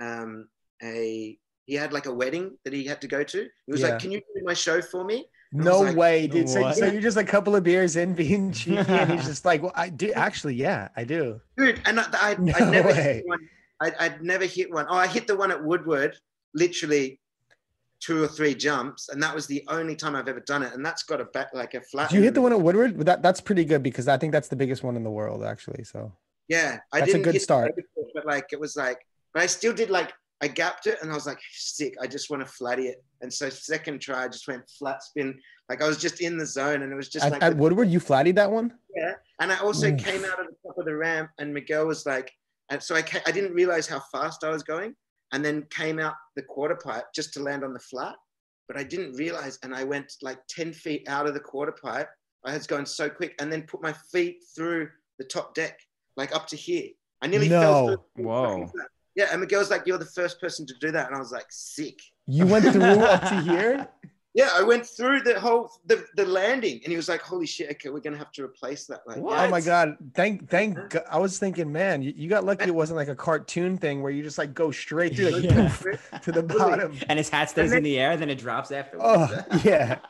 um a." He had like a wedding that he had to go to. He was Yeah. like, "Can you do my show for me?" I was No like, way, dude. So, What? so you're just a couple of beers in being cheeky, and he's just like, "Well, I do actually, yeah, I do." dude. And I, I, No I never way. hit one. I, I'd never hit one. Oh, I hit the one at Woodward, literally two or three jumps, and that was the only time I've ever done it. And that's got a back like a flat. Did you hit the one at Woodward? That that's pretty good because I think that's the biggest one in the world, actually. So Yeah, I That's a didn't good hit start. before, but like it was like, but I still did like I gapped it, and I was like, sick. I just want to flatty it. And so second try, I just went flat spin. Like I was just in the zone, and it was just at, like at the- Woodward, you flattied that one. Yeah, and I also Oof. came out of the top of the ramp, and Miguel was like, and so I ca I didn't realize how fast I was going, and then came out the quarter pipe just to land on the flat, but I didn't realize, and I went like ten feet out of the quarter pipe. I was going so quick, and then put my feet through the top deck, like up to here. I nearly fell No. through. Whoa. Fucking flat. Yeah, and Miguel's like, "You're the first person to do that," and I was like, "Sick." You went through up to here. Yeah, I went through the whole the, the landing, and he was like, "Holy shit! Okay, we're gonna have to replace that." Like, What? Oh my god! Thank thank. God. I was thinking, man, you, you got lucky. It wasn't like a cartoon thing where you just like go straight through like, Yeah. to the bottom. and his hat stays in the air, then it drops afterwards. Oh yeah.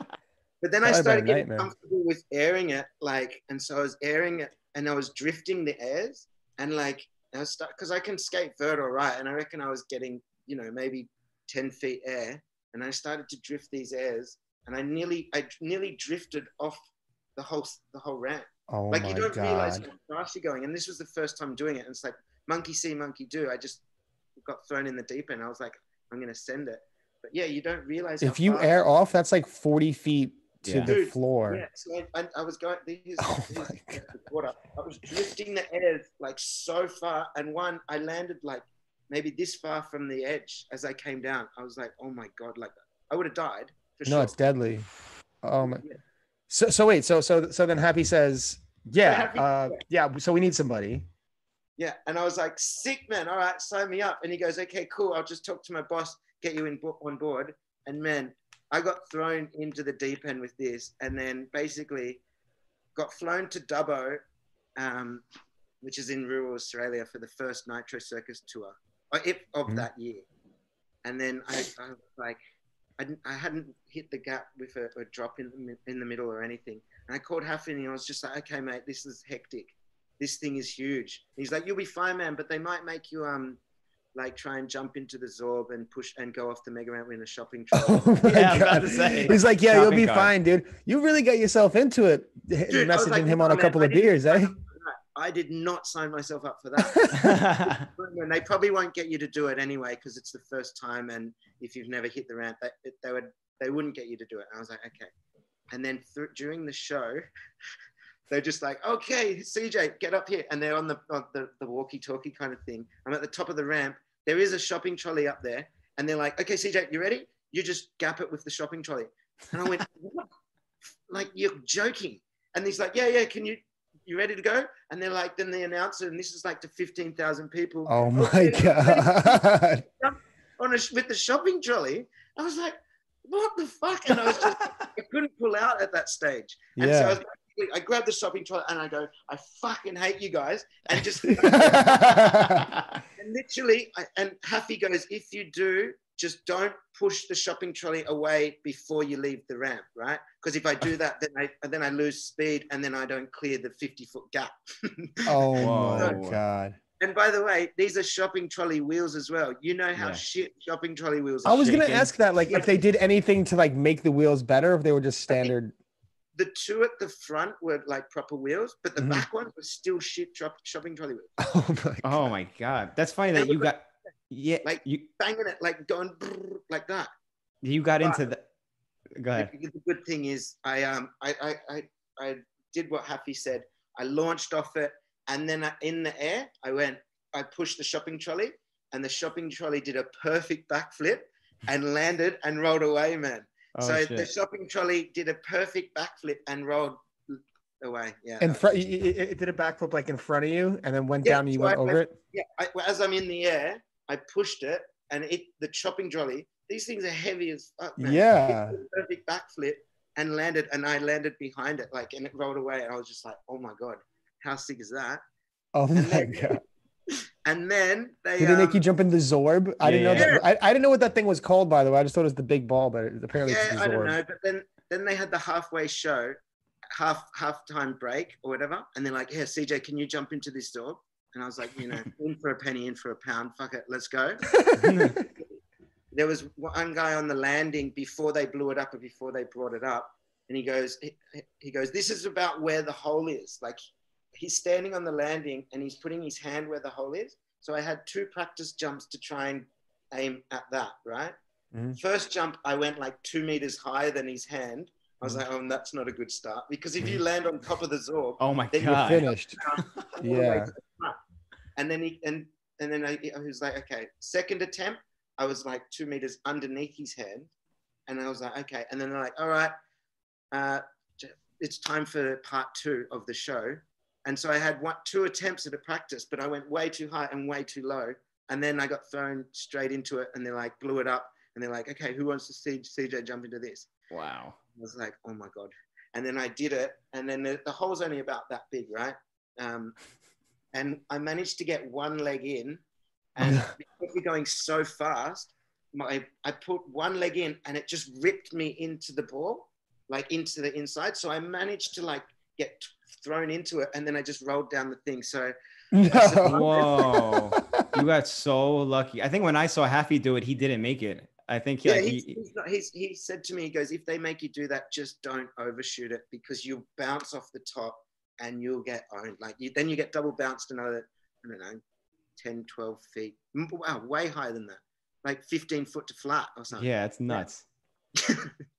But then I started getting nightmare. comfortable with airing it, like, and so I was airing it, and I was drifting the airs, and like, I start because I can skate vert all right, and I reckon I was getting, you know, maybe ten feet air, and I started to drift these airs, and I nearly, I nearly drifted off the whole, the whole ramp. Oh like you don't realize how fast you're going, and this was the first time doing it, and it's like monkey see, monkey do. I just got thrown in the deep end. I was like, I'm gonna send it, but yeah, you don't realize If you air off, that's like forty feet to Yeah. the Dude, floor. Yeah, so I, I, was going. These, Oh these- my water. I was drifting the air like so far, and one I landed like maybe this far from the edge as I came down. I was like, oh my god, like I would have died for No, sure. it's deadly. Oh my. Yeah. So so wait. So so so then Haffey says, yeah, Haffey- uh, yeah. So we need somebody. Yeah, and I was like, sick man. All right, sign me up. And he goes, okay, cool. I'll just talk to my boss, get you in bo- on board. And man, I got thrown into the deep end with this, and then basically got flown to Dubbo, um, which is in rural Australia, for the first Nitro Circus tour if, of Mhm. that year. And then I, I was like, I, I hadn't hit the gap with a, a drop in the, in the middle or anything. And I called Haffey and I was just like, okay, mate, this is hectic. This thing is huge. And he's like, you'll be fine, man, but they might make you um like try and jump into the Zorb and push and go off the mega ramp in a shopping trolley. Oh my Yeah, I was about god. to say. He's like, yeah, you'll be cart. fine, dude. You really got yourself into it. h- Dude, messaging like, him on a couple I of didn't beers, eh? up for that. I did not sign myself up for that. and they probably won't get you to do it anyway because it's the first time, and if you've never hit the ramp, they, they would they wouldn't get you to do it. And I was like, okay. And then th- during the show, they're just like, okay, CJ, get up here, and they're on the on the, the walkie-talkie kind of thing. I'm at the top of the ramp. There is a shopping trolley up there, and they're like, okay, CJ, you ready? You just gap it with the shopping trolley. And I went, what? Like you're joking. And he's like, yeah, yeah, can you? You ready to go? And they're like, then the announcer, and this is like to 15,000 people Oh my god. on a, with the shopping trolley. I was like, what the fuck? And I was just, I couldn't pull out at that stage. And so I, Yeah. was basically- I grab the shopping trolley and I go, I fucking hate you guys. And just, and literally, I, and Haffey goes, if you do, just don't push the shopping trolley away before you leave the ramp, right? Because if I do that, then I then I lose speed and then I don't clear the 50 foot gap. oh my god. and by the way, these are shopping trolley wheels as well. You know how Yeah. shit shopping trolley wheels I are. was gonna ask that, like, if they did anything to like make the wheels better, if they were just standard. The two at the front were like proper wheels, but the Mhm. back one was still shit shop- shopping trolley wheels. Oh my. god. oh my god, that's funny that you got. Yeah, Like- you Banging it like going brrr, like that. you got into the. Go ahead. The, the good thing is I um I, I I I did what Haffey said. I launched off it and then I- in the air, I went, I pushed the shopping trolley, and the shopping trolley did a perfect backflip and landed and rolled away, man. Oh, so shit. the shopping trolley did a perfect backflip and rolled away. Yeah. In front, it, it, it did a backflip like in front of you, and then went Yeah, down and you so went I- over it. yeah. I, as I'm in the air, I pushed it, and it the shopping trolley. These things are heavy as fuck, man. Yeah. It did a perfect backflip and landed, and I landed behind it, like, and it rolled away, and I was just like, oh my god, how sick is that? Oh And my then- god! And then they Did they make um, you jump into the Zorb? I didn't know Yeah. that. I, I didn't know what that thing was called, by the way. I just thought it was the big ball, but it- apparently it's yeah, the I don't know. But then then they had the halfway show, half half time break or whatever, and they're like, "Yeah, CJ, can you jump into this dog?" And I was like, "You know, in for a penny, in for a pound. Fuck it, let's go." There was one guy on the landing before they blew it up or before they brought it up, and he goes, he, he goes, "This is about where the hole is." Like he's standing on the landing and he's putting his hand where the hole is. So I had two practice jumps to try and aim at that, right? Mhm. First jump, I went like two meters higher than his hand. I was like, oh, that's not a good start because if you land on top of the Zorb, oh my Then you're. Finished. all the way Yeah. to the front. and then he and and then I, I was like, okay, second attempt, I was like two meters underneath his hand, and I was like, okay, and then they're like, all right, uh, it's time for part two of the show, and so I had one two attempts at a practice, but I went way too high and way too low, and then I got thrown straight into it, and they like blew it up, and they're like, okay, who wants to see CJ jump into this? Wow. I was like, oh my God. And then I did it. And then the, the hole's only about that big, right? Um, and I managed to get one leg in. And because we're going so fast, my, I put one leg in and it just ripped me into the ball, like into the inside. So I managed to like get thrown into it. And then I just rolled down the thing. So No. Whoa. you got so lucky. I think when I saw Haffey do it, he didn't make it. I think he, yeah, like, he's, he- he's not, he's, he said to me, he goes, if they make you do that, just don't overshoot it because you'll bounce off the top and you'll get owned. Like you, then you get double bounced another, I don't know, 10, 12 feet. Wow, way higher than that. Like 15 foot to flat or something. yeah, it's nuts.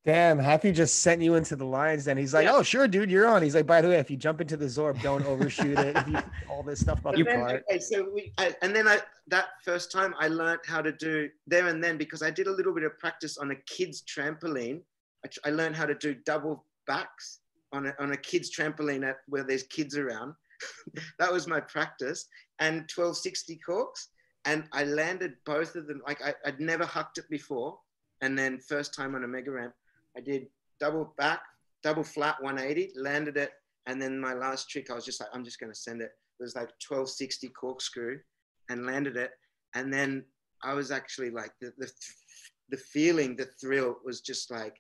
Damn, Haffey just sent you into the lines. Then he's like. "Oh, sure, dude, you're on." He's like, "By the way, if you jump into the Zorb, don't overshoot it. If you, all this stuff about But the then, cart." okay, so we, I, and then I, that first time I learned how to do there and then because I did a little bit of practice on a kid's trampoline. I, I learned how to do double backs on a, on a kid's trampoline at, where there's kids around. that was my practice and 1260 corks. And I landed both of them. Like I, I'd never hucked it before. And then first time on a mega ramp, I did double back, double flat 180, landed it. And then my last trick, I was just like, I'm just going to send it. It was like 1260 corkscrew and landed it. And then i was actually like the, the the feeling the thrill was just like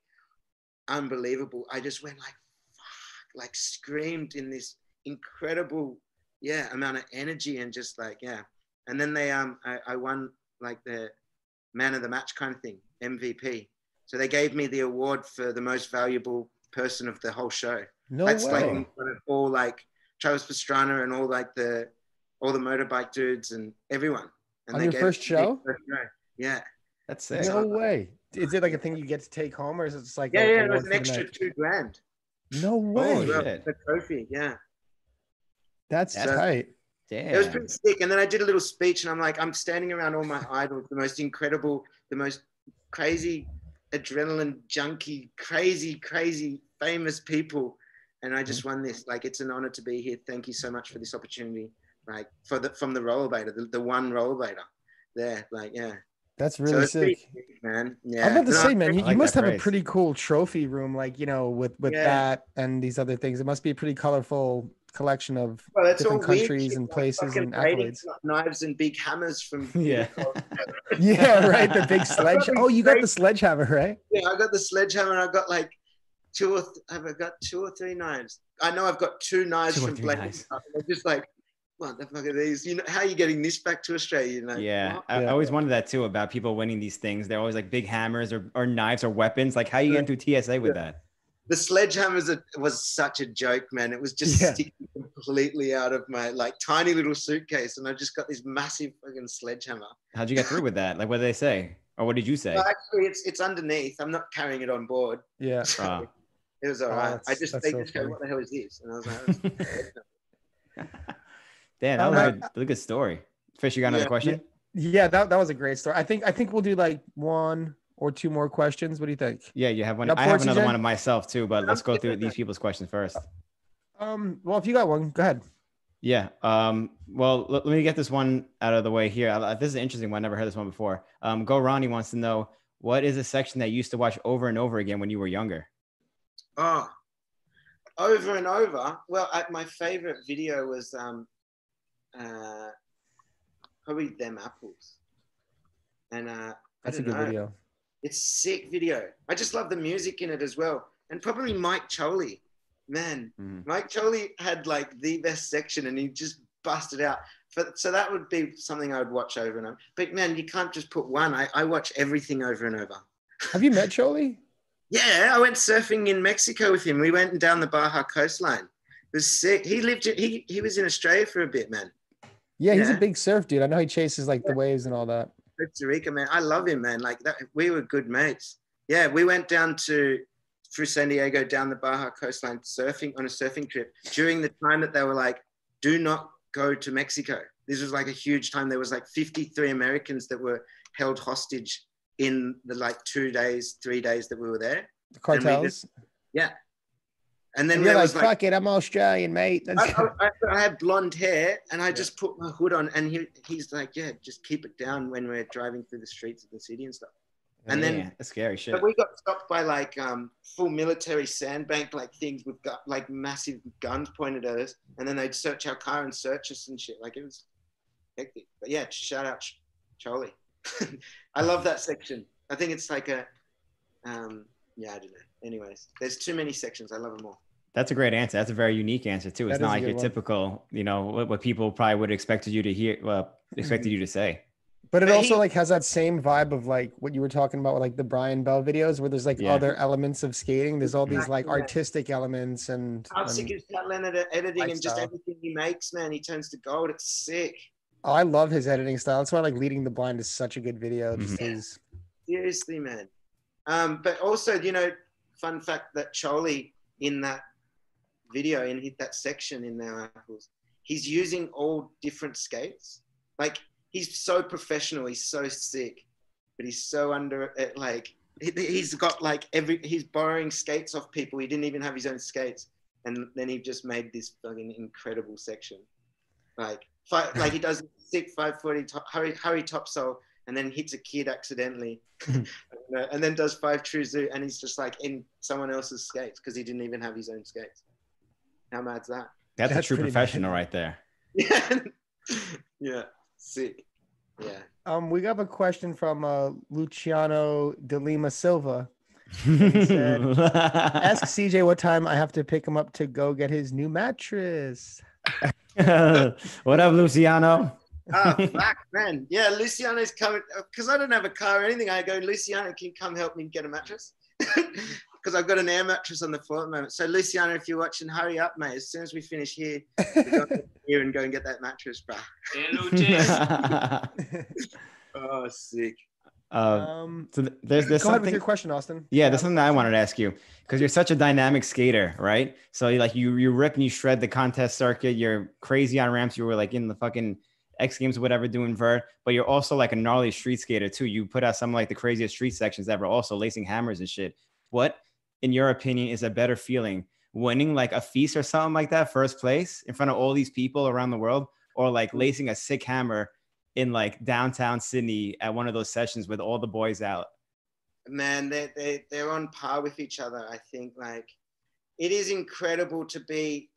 unbelievable. I just went like fuck like screamed in this incredible yeah amount of energy and just like yeah. And then they um i, I won like the man of the match kind of thing mvp so they gave me the award for the most valuable person of the whole show No that's way. like in front of all like Travis Pastrana and all like the all the motorbike dudes and everyone. And On they your gave first it show? me first show. Yeah. That's sick. no way. Is it like a thing you get to take home, or is it just like Yeah, a- yeah, a it was an the extra night? two grand. No way. Holy Well. The trophy, yeah. That's That's- tight. Damn. It was pretty sick. And then I did a little speech and I'm like, I'm standing around all my idols, the most incredible, the most crazy adrenaline junkie, crazy, crazy, famous people. And I just won this. Like, it's an honor to be here. Thank you so much for this opportunity. Like, for the from the rollerblader, the, the one rollerblader there. Like, yeah. That's really pretty sick. man. Yeah. I'm about to No, say, man, you, like you must have a pretty cool trophy room, like you know, with with Yeah. that and these other things. It must be a pretty colorful collection of Well, different all weird countries and places fucking and accolades. Knives and big hammers from. Yeah. Yeah, right. The big sledge. Oh, you got the sledgehammer, right? Yeah, I got the sledgehammer. I got like two or th- have I got two or three knives? I know I've got two knives Two from three Blake. knives. They're just like, what the fuck are these? You know, how are you getting this back to Australia? You know? Yeah, what? I, I always wondered that too about people winning these things. They're always like big hammers or, or knives or weapons. Like, how are you get into TSA with that? The sledgehammers was such a joke, man. It was just Yeah. sticking completely out of my like tiny little suitcase, and I just got this massive fucking sledgehammer. How'd you get through with that? Like, what did they say? Or what did you say? Well, actually, it's it's underneath. I'm not carrying it on board. Yeah. Oh. It was all Oh, right. I just that's they so just go, "What the hell is this?" And I was like, Damn, that Um, was I- a good, a good story. Fish, you got another Yeah, question? Yeah, that, that was a great story. I think I think we'll do like one or two more questions. What do you think? Yeah, you have one. Got I have another one of myself too, but let's go through these people's questions first. Um, well, if you got one, go ahead. Yeah. Um, well, let, let me get this one out of the way here. I, I- this is an interesting one. I never heard this one before. Um, Go Ronnie wants to know what is a section that you used to watch over and over again when you were younger? Oh, over and over. Well, I, my favorite video was um, uh, probably them apples, and uh, That's a good know. video. It's sick video. I just love the music in it as well, and probably Mike Choli. Man, Mhm. Mike Choli had like the best section, and he just busted out. For, so that would be something I would watch over and over. But man, you can't just put one. I, I watch everything over and over. Have you met Choli? Yeah, I went surfing in Mexico with him. We went down the Baja coastline. It was sick. He lived. He he was in Australia for a bit, man. Yeah, he's a big surf dude. I know he chases like the waves and all that. Costa Rica, man. I love him, man. Like that, we were good mates. Yeah, we went down to through San Diego down the Baja coastline surfing on a surfing trip during the time that they were like, do not go to Mexico. This was like a huge time. There was like 53 Americans that were held hostage in the like two days, three days that we were there. The And we cartels. And then And you're like, fuck it, I'm Australian, mate. I, I, I had blonde hair and I Yeah. just put my hood on and he, he's like, yeah, just keep it down when we're driving through the streets of the city and stuff. And then- Yeah, that's scary shit. But we got stopped by like um, full military sandbank like things with got like massive guns pointed at us, and then they'd search our car and search us and shit. Like it was hectic. But yeah, shout out Ch- Charlie. I love that section. I think it's like a um, yeah, I don't know. Anyways, there's too many sections. I love them all. That's a great answer. That's a very unique answer too. It's That is not like your one. typical, you know, what, what people probably would expect you to hear, well, expected you to say. But it also like has that same vibe of like what you were talking about with like the Brian Bell videos where there's like Yeah. other elements of skating. There's all these like artistic elements and, How sick and is Pat Leonard at editing and just everything he makes, man? He turns to gold. It's sick. oh, I love his editing style. That's why like leading the blind is such a good video. Just Mhm. his Seriously, man. Um, but also, you know, fun fact that Choli in that video, in hit that section in their apples, he's using all different skates. Like he's so professional, he's so sick, but he's so under it. Like he- he's got like every he's borrowing skates off people. He didn't even have his own skates, and then he just made this fucking incredible section. Like, fi- like he does sick 540 top, hurry, hurry topsoul, and then hits a kid accidentally, and, uh, and then does five true zoo, and he's just like in someone else's skates because he didn't even have his own skates. How mad's that? That's, That's a true professional nice. right there. Yeah, yeah, sick. Yeah. um we got a question from uh Luciano de Lima Silva. said, Ask CJ what time I have to pick him up to go get his new mattress. what up, Luciano? Oh, fuck, man. Yeah, Luciano's coming because I don't have a car or anything. I go, Luciano, can you come help me get a mattress? Because I've got an air mattress on the floor at the moment. So, Luciano, if you're watching, hurry up, mate. As soon as we finish here, we here and go and get that mattress, bro. Hello, Jess. Oh, sick. uh, um so th- there's there's go ahead with something. your question, Austin. Yeah, there's something that I wanted to ask you because you're such a dynamic skater, right? So you like you you rip and you shred the contest circuit. You're crazy on ramps. You were like in the fucking X Games or whatever doing vert, but you're also like a gnarly street skater too. You put out some like the craziest street sections ever, also lacing hammers and shit. What, in your opinion, is a better feeling? Winning like a FISE or something like that, first place in front of all these people around the world, or like mm-hmm. lacing a sick hammer in like downtown Sydney at one of those sessions with all the boys out? man they they they're on par with each other i think like it is incredible to be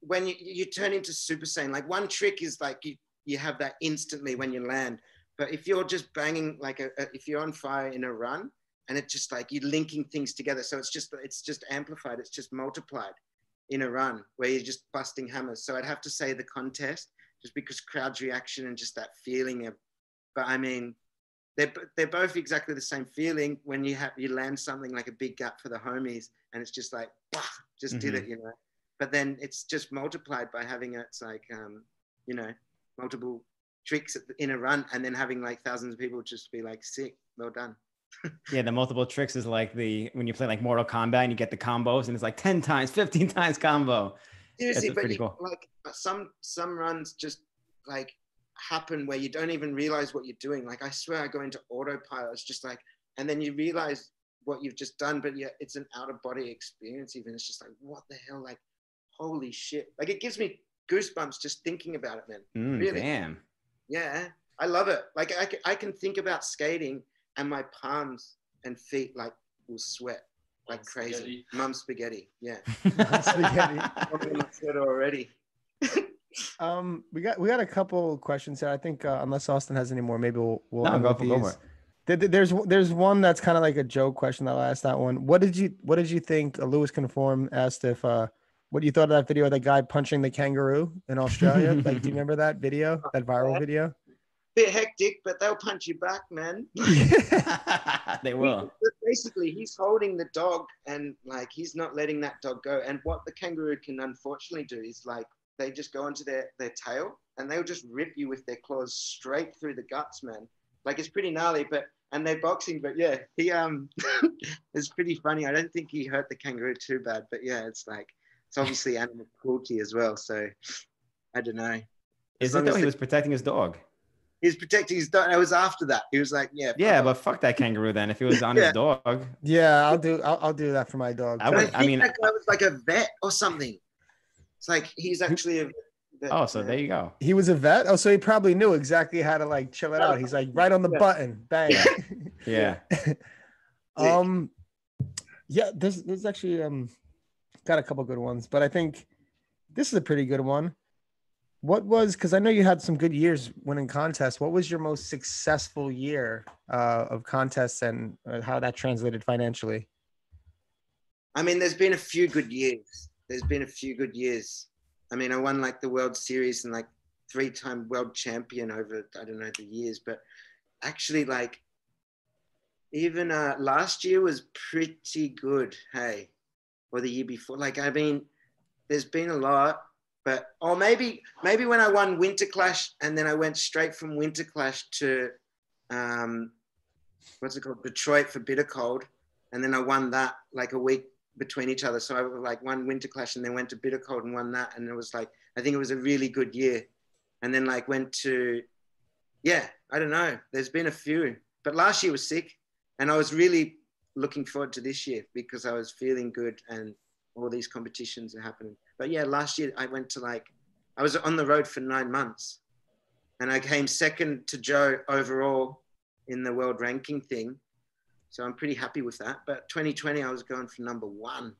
when you you turn into super saiyan like one trick is like you you have that instantly when you land but if you're just banging like a, a- if you're on fire in a run and it's just like you're linking things together. So it's just it's just amplified it's just multiplied in a run where you're just busting hammers. So i'd have to say the contest just because crowd's reaction and just that feeling of but i mean they're, they're both exactly the same feeling when you have you land something like a big gap for the homies and it's just like "Wah, just did it you know? But then it's just multiplied by having it's like um you know multiple tricks in a run and then having like thousands of people just be like sick well done Yeah, the multiple tricks is like the when you play like Mortal Kombat and you get the combos and it's like 10 times, 15 times combo. Seriously, That's but pretty you, cool. like some some runs just like happen where you don't even realize what you're doing. Like I swear, I go into autopilot. It's just like, and then you realize what you've just done, but yeah, it's an out of body experience. Even it's just like, what the hell? Like, holy shit! Like it gives me goosebumps just thinking about it, man. Mm, Really? Damn. Yeah, I love it. Like I I can think about skating and my palms and feet like will sweat like Mum crazy. spaghetti. Mum spaghetti. Yeah. Spaghetti. Probably on my already. Um, we got we got a couple questions here. I think uh, unless Austin has any more, maybe we'll we'll No, end go with for- go for these. There- there- There's there's one that's kind of like a joke question. that I'll ask that one. What did you what did you think? Uh, Lewis Conform asked if uh what you thought of that video of the guy punching the kangaroo in Australia. like, do you remember that video? That viral video? Bit hectic, but they'll punch you back, man. they will. Basically, he's holding the dog and like he's not letting that dog go. And what the kangaroo can unfortunately do is like they just go onto their, their tail and they'll just rip you with their claws straight through the guts, man. Like it's pretty gnarly, but and they're boxing, but yeah, he um it's pretty funny. I don't think he hurt the kangaroo too bad, but yeah, it's like it's obviously animal cruelty as well. So I don't know. Is it though? He was protecting his dog. He's protecting his dog. It was after that. He was like, yeah, Yeah, off. but fuck that kangaroo then. If it was on Yeah. his dog, Yeah, I'll do I'll, I'll do that for my dog. I would- too. I think mean- that guy was like a vet or something. It's like he's actually a. Vet, oh, so there you go. He was a vet. Oh, so he probably knew exactly how to like chill it out. He's like right on the Yeah. button. Bang. Yeah. um yeah, there's there's actually um got a couple good ones, but I think this is a pretty good one. What was because I know you had some good years winning contests. What was your most successful year uh, of contests and uh, how that translated financially? I mean, there's been a few good years. There's been a few good years. I mean, I won like the World Series and like three-time world champion over I don't know the years, but actually, like even uh, last year was pretty good. Hey, or the year before. Like, I mean, there's been a lot, but or maybe maybe when I won Winter Clash and then I went straight from Winter Clash to um, what's it called, Detroit for Bitter Cold, and then I won that like a week between each other. So I was like won Winter Clash and then went to Bitter Cold and won that, and it was like I think it was a really good year, and then like went to yeah, I don't know. There's been a few, but last year was sick, and I was really looking forward to this year because I was feeling good and all these competitions are happening. But yeah, last year I went to like I was on the road for nine months, and I came second to Joe overall in the world ranking thing. So I'm pretty happy with that. But 2020, I was going for number one.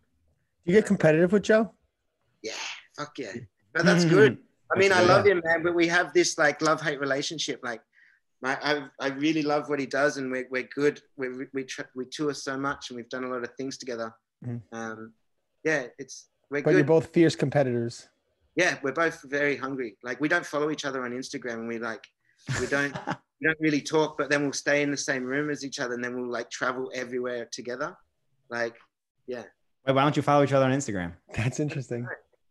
Do you get competitive with Joe? Yeah, fuck yeah. But that's good. I mean, I love him, man. But we have this like love hate relationship. Like, my, I I really love what he does, and we're we're good. We we tr- we tour so much, and we've done a lot of things together. Mhm. Um, yeah, it's we're But you're both fierce competitors. yeah, we're both very hungry. Like, we don't follow each other on Instagram, and we like we don't we don't really talk, but then we'll stay in the same room as each other, and then we'll like travel everywhere together. Like, yeah, Wait, why don't you follow each other on Instagram? That's interesting.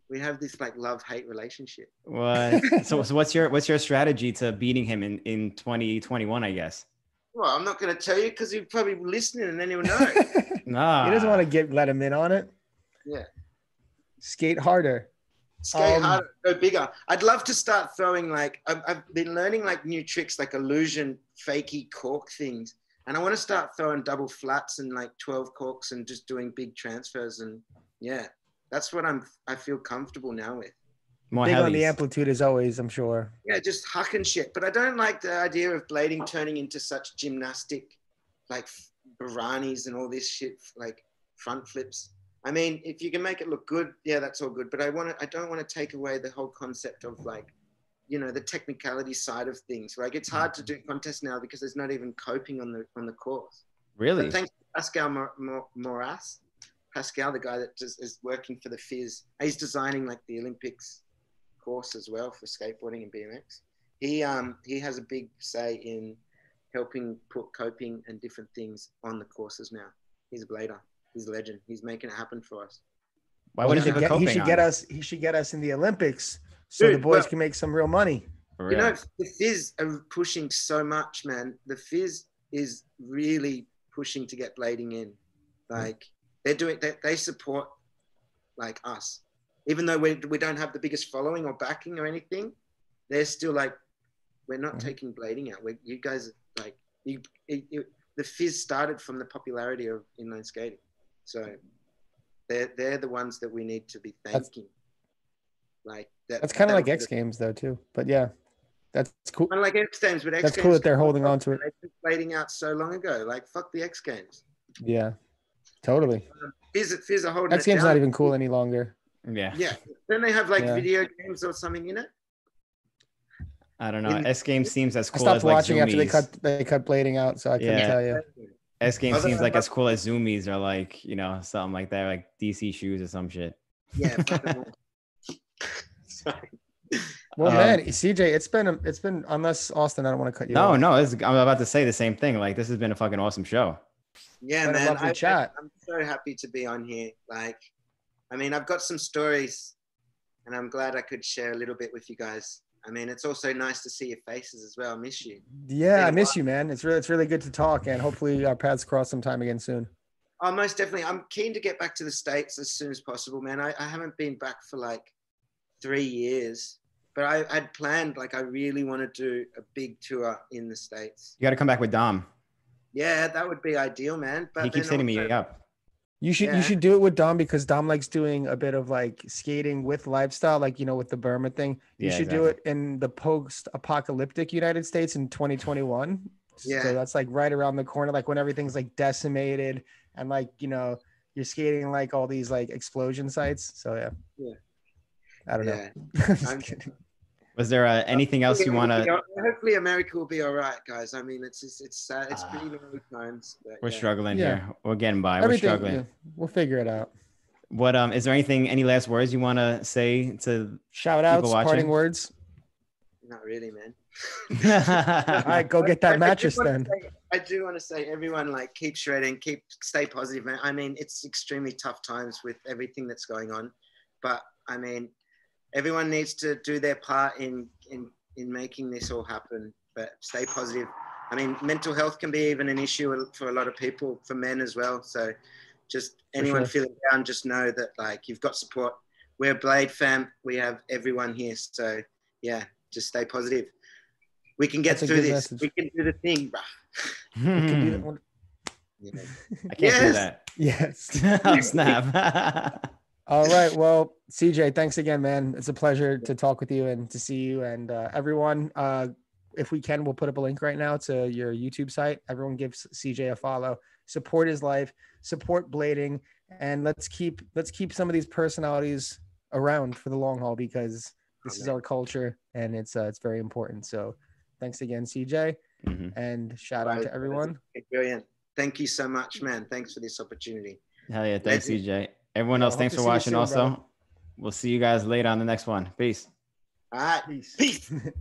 we have this like love hate relationship. What? so, so what's your what's your strategy to beating him in in 2021? I guess. Well, I'm not going to tell you because he's probably listening, and then he'll know. Nah. he doesn't want to get let him in on it. Yeah. Skate harder. Skate Um, harder, go bigger. I'd love to start throwing like I've, I've been learning like new tricks, like illusion, fakey cork things, and I want to start throwing double flats and like twelve corks and just doing big transfers. And yeah, that's what I'm. I feel comfortable now with. More Big on the amplitude as always, I'm sure. Yeah, just hucking shit. But I don't like the idea of blading turning into such gymnastic, like Baranis and all this shit, like front flips. I mean, if you can make it look good, yeah, that's all good. But I want to. I don't want to take away the whole concept of like, you know, the technicality side of things. Like it's hard to do contests now because there's not even coping on the on the course. Really? But thanks to Pascal Mor- Mor- Moras, Pascal, the guy that just is working for the FISE, he's designing like the Olympics course as well for skateboarding and BMX. He um he has a big say in helping put coping and different things on the courses now. He's a blader. He's a legend. He's making it happen for us. Why wouldn't should, you get, he should get it? us. He should get us in the Olympics so the boys well- can make some real money. For You real. know, the FISE are pushing so much, man. The FISE is really pushing to get blading in. Like they're doing, they, they support like us. even though we, we don't have the biggest following or backing or anything, they're still like, we're not Mhm. taking blading out. we you guys like you, it, it- the FISE started from the popularity of inline skating, so they're they're the ones that we need to be That's- thanking. like that. That's kind of like that- X Games though too. But yeah, that's cool. Kind of like X Games, but X That's Games cool that they're holding on to it. and They took blading out so long ago. Like fuck the X Games. Yeah, totally. FISE, FISE are holding X it Games down. not even cool any longer. Yeah. Yeah. Then they have like Yeah. video games or something in it. I don't know. In- S Games seems as cool. I stopped as like watching after they cut they cut blading out, so I couldn't Yeah. tell you. S Games Other seems like as cool as Zumiez or like you know something like that, like DC shoes or some shit. Yeah. fuck them all. Sorry. Well, Um, man, CJ, it's been a, it's been unless Austin, I don't want to cut you. No, off. no, this, I'm about to say the same thing. Like this has been a fucking awesome show. Yeah, Had a man. lovely I, chat. am so happy to be on here. Like, I mean, I've got some stories, and I'm glad I could share a little bit with you guys. I mean, it's also nice to see your faces as well. I miss you. Yeah, I Been a miss you, man. It's really it's really good to talk, and hopefully our paths cross sometime again soon. Oh, most definitely. I'm keen to get back to the States as soon as possible, man. I, I haven't been back for like three years, but I had planned, like, I really want to do a big tour in the States. You got to come back with Dom. Yeah, that would be ideal, man. But he keeps then hitting me up. You should Yeah. you should do it with Dom because Dom likes doing a bit of like skating with lifestyle, like you know with the Burma thing. You Yeah, should do it in the post-apocalyptic United States in 2021. Yeah. So that's like right around the corner, like when everything's like decimated and like you know you're skating like all these like explosion sites. So yeah. Yeah. I don't Yeah. know. I'm just I'm- kidding. Was there uh, anything else you want to? Hopefully, America will be all right, guys. I mean, it's it's it's, uh, it's Ah. pretty lonely times. But We're yeah. struggling Yeah. here. We're getting by. We're struggling. yeah, we'll figure it out. What um? Is there anything? Any last words you want to say to? Shout outs, watching? parting words. Not really, man. All right, go get I- I that mattress wanna then. say- I do want to say, everyone, like, keep shredding, keep stay positive, man. I mean, it's extremely tough times with everything that's going on, but I mean, everyone needs to do their part in in in making this all happen. But stay positive. I mean, mental health can be even an issue for a lot of people, for men as well. So, just anyone sure. feeling down, just know that like you've got support. We're Blade fam. We have everyone here. So, yeah, just stay positive. We can get That's through this. message. We can do the thing, bruh. It could be Hmm. I can't do that. Yes. oh, snap. All right. Well, CJ, thanks again, man. It's a pleasure to talk with you and to see you. And uh, everyone, uh, if we can, we'll put up a link right now to your YouTube site. Everyone gives CJ a follow. Support his life. Support blading, and let's keep let's keep some of these personalities around for the long haul because this is our culture and it's uh, it's very important. So, thanks again, CJ, Mhm. and shout out to everyone. Brilliant. Thank you so much, man. Thanks for this opportunity. Hell yeah! Thanks, Legend. CJ. Everyone Yeah, else, thanks for watching. soon, also, brother. we'll see you guys later on the next one. Peace. All right. Peace. Peace.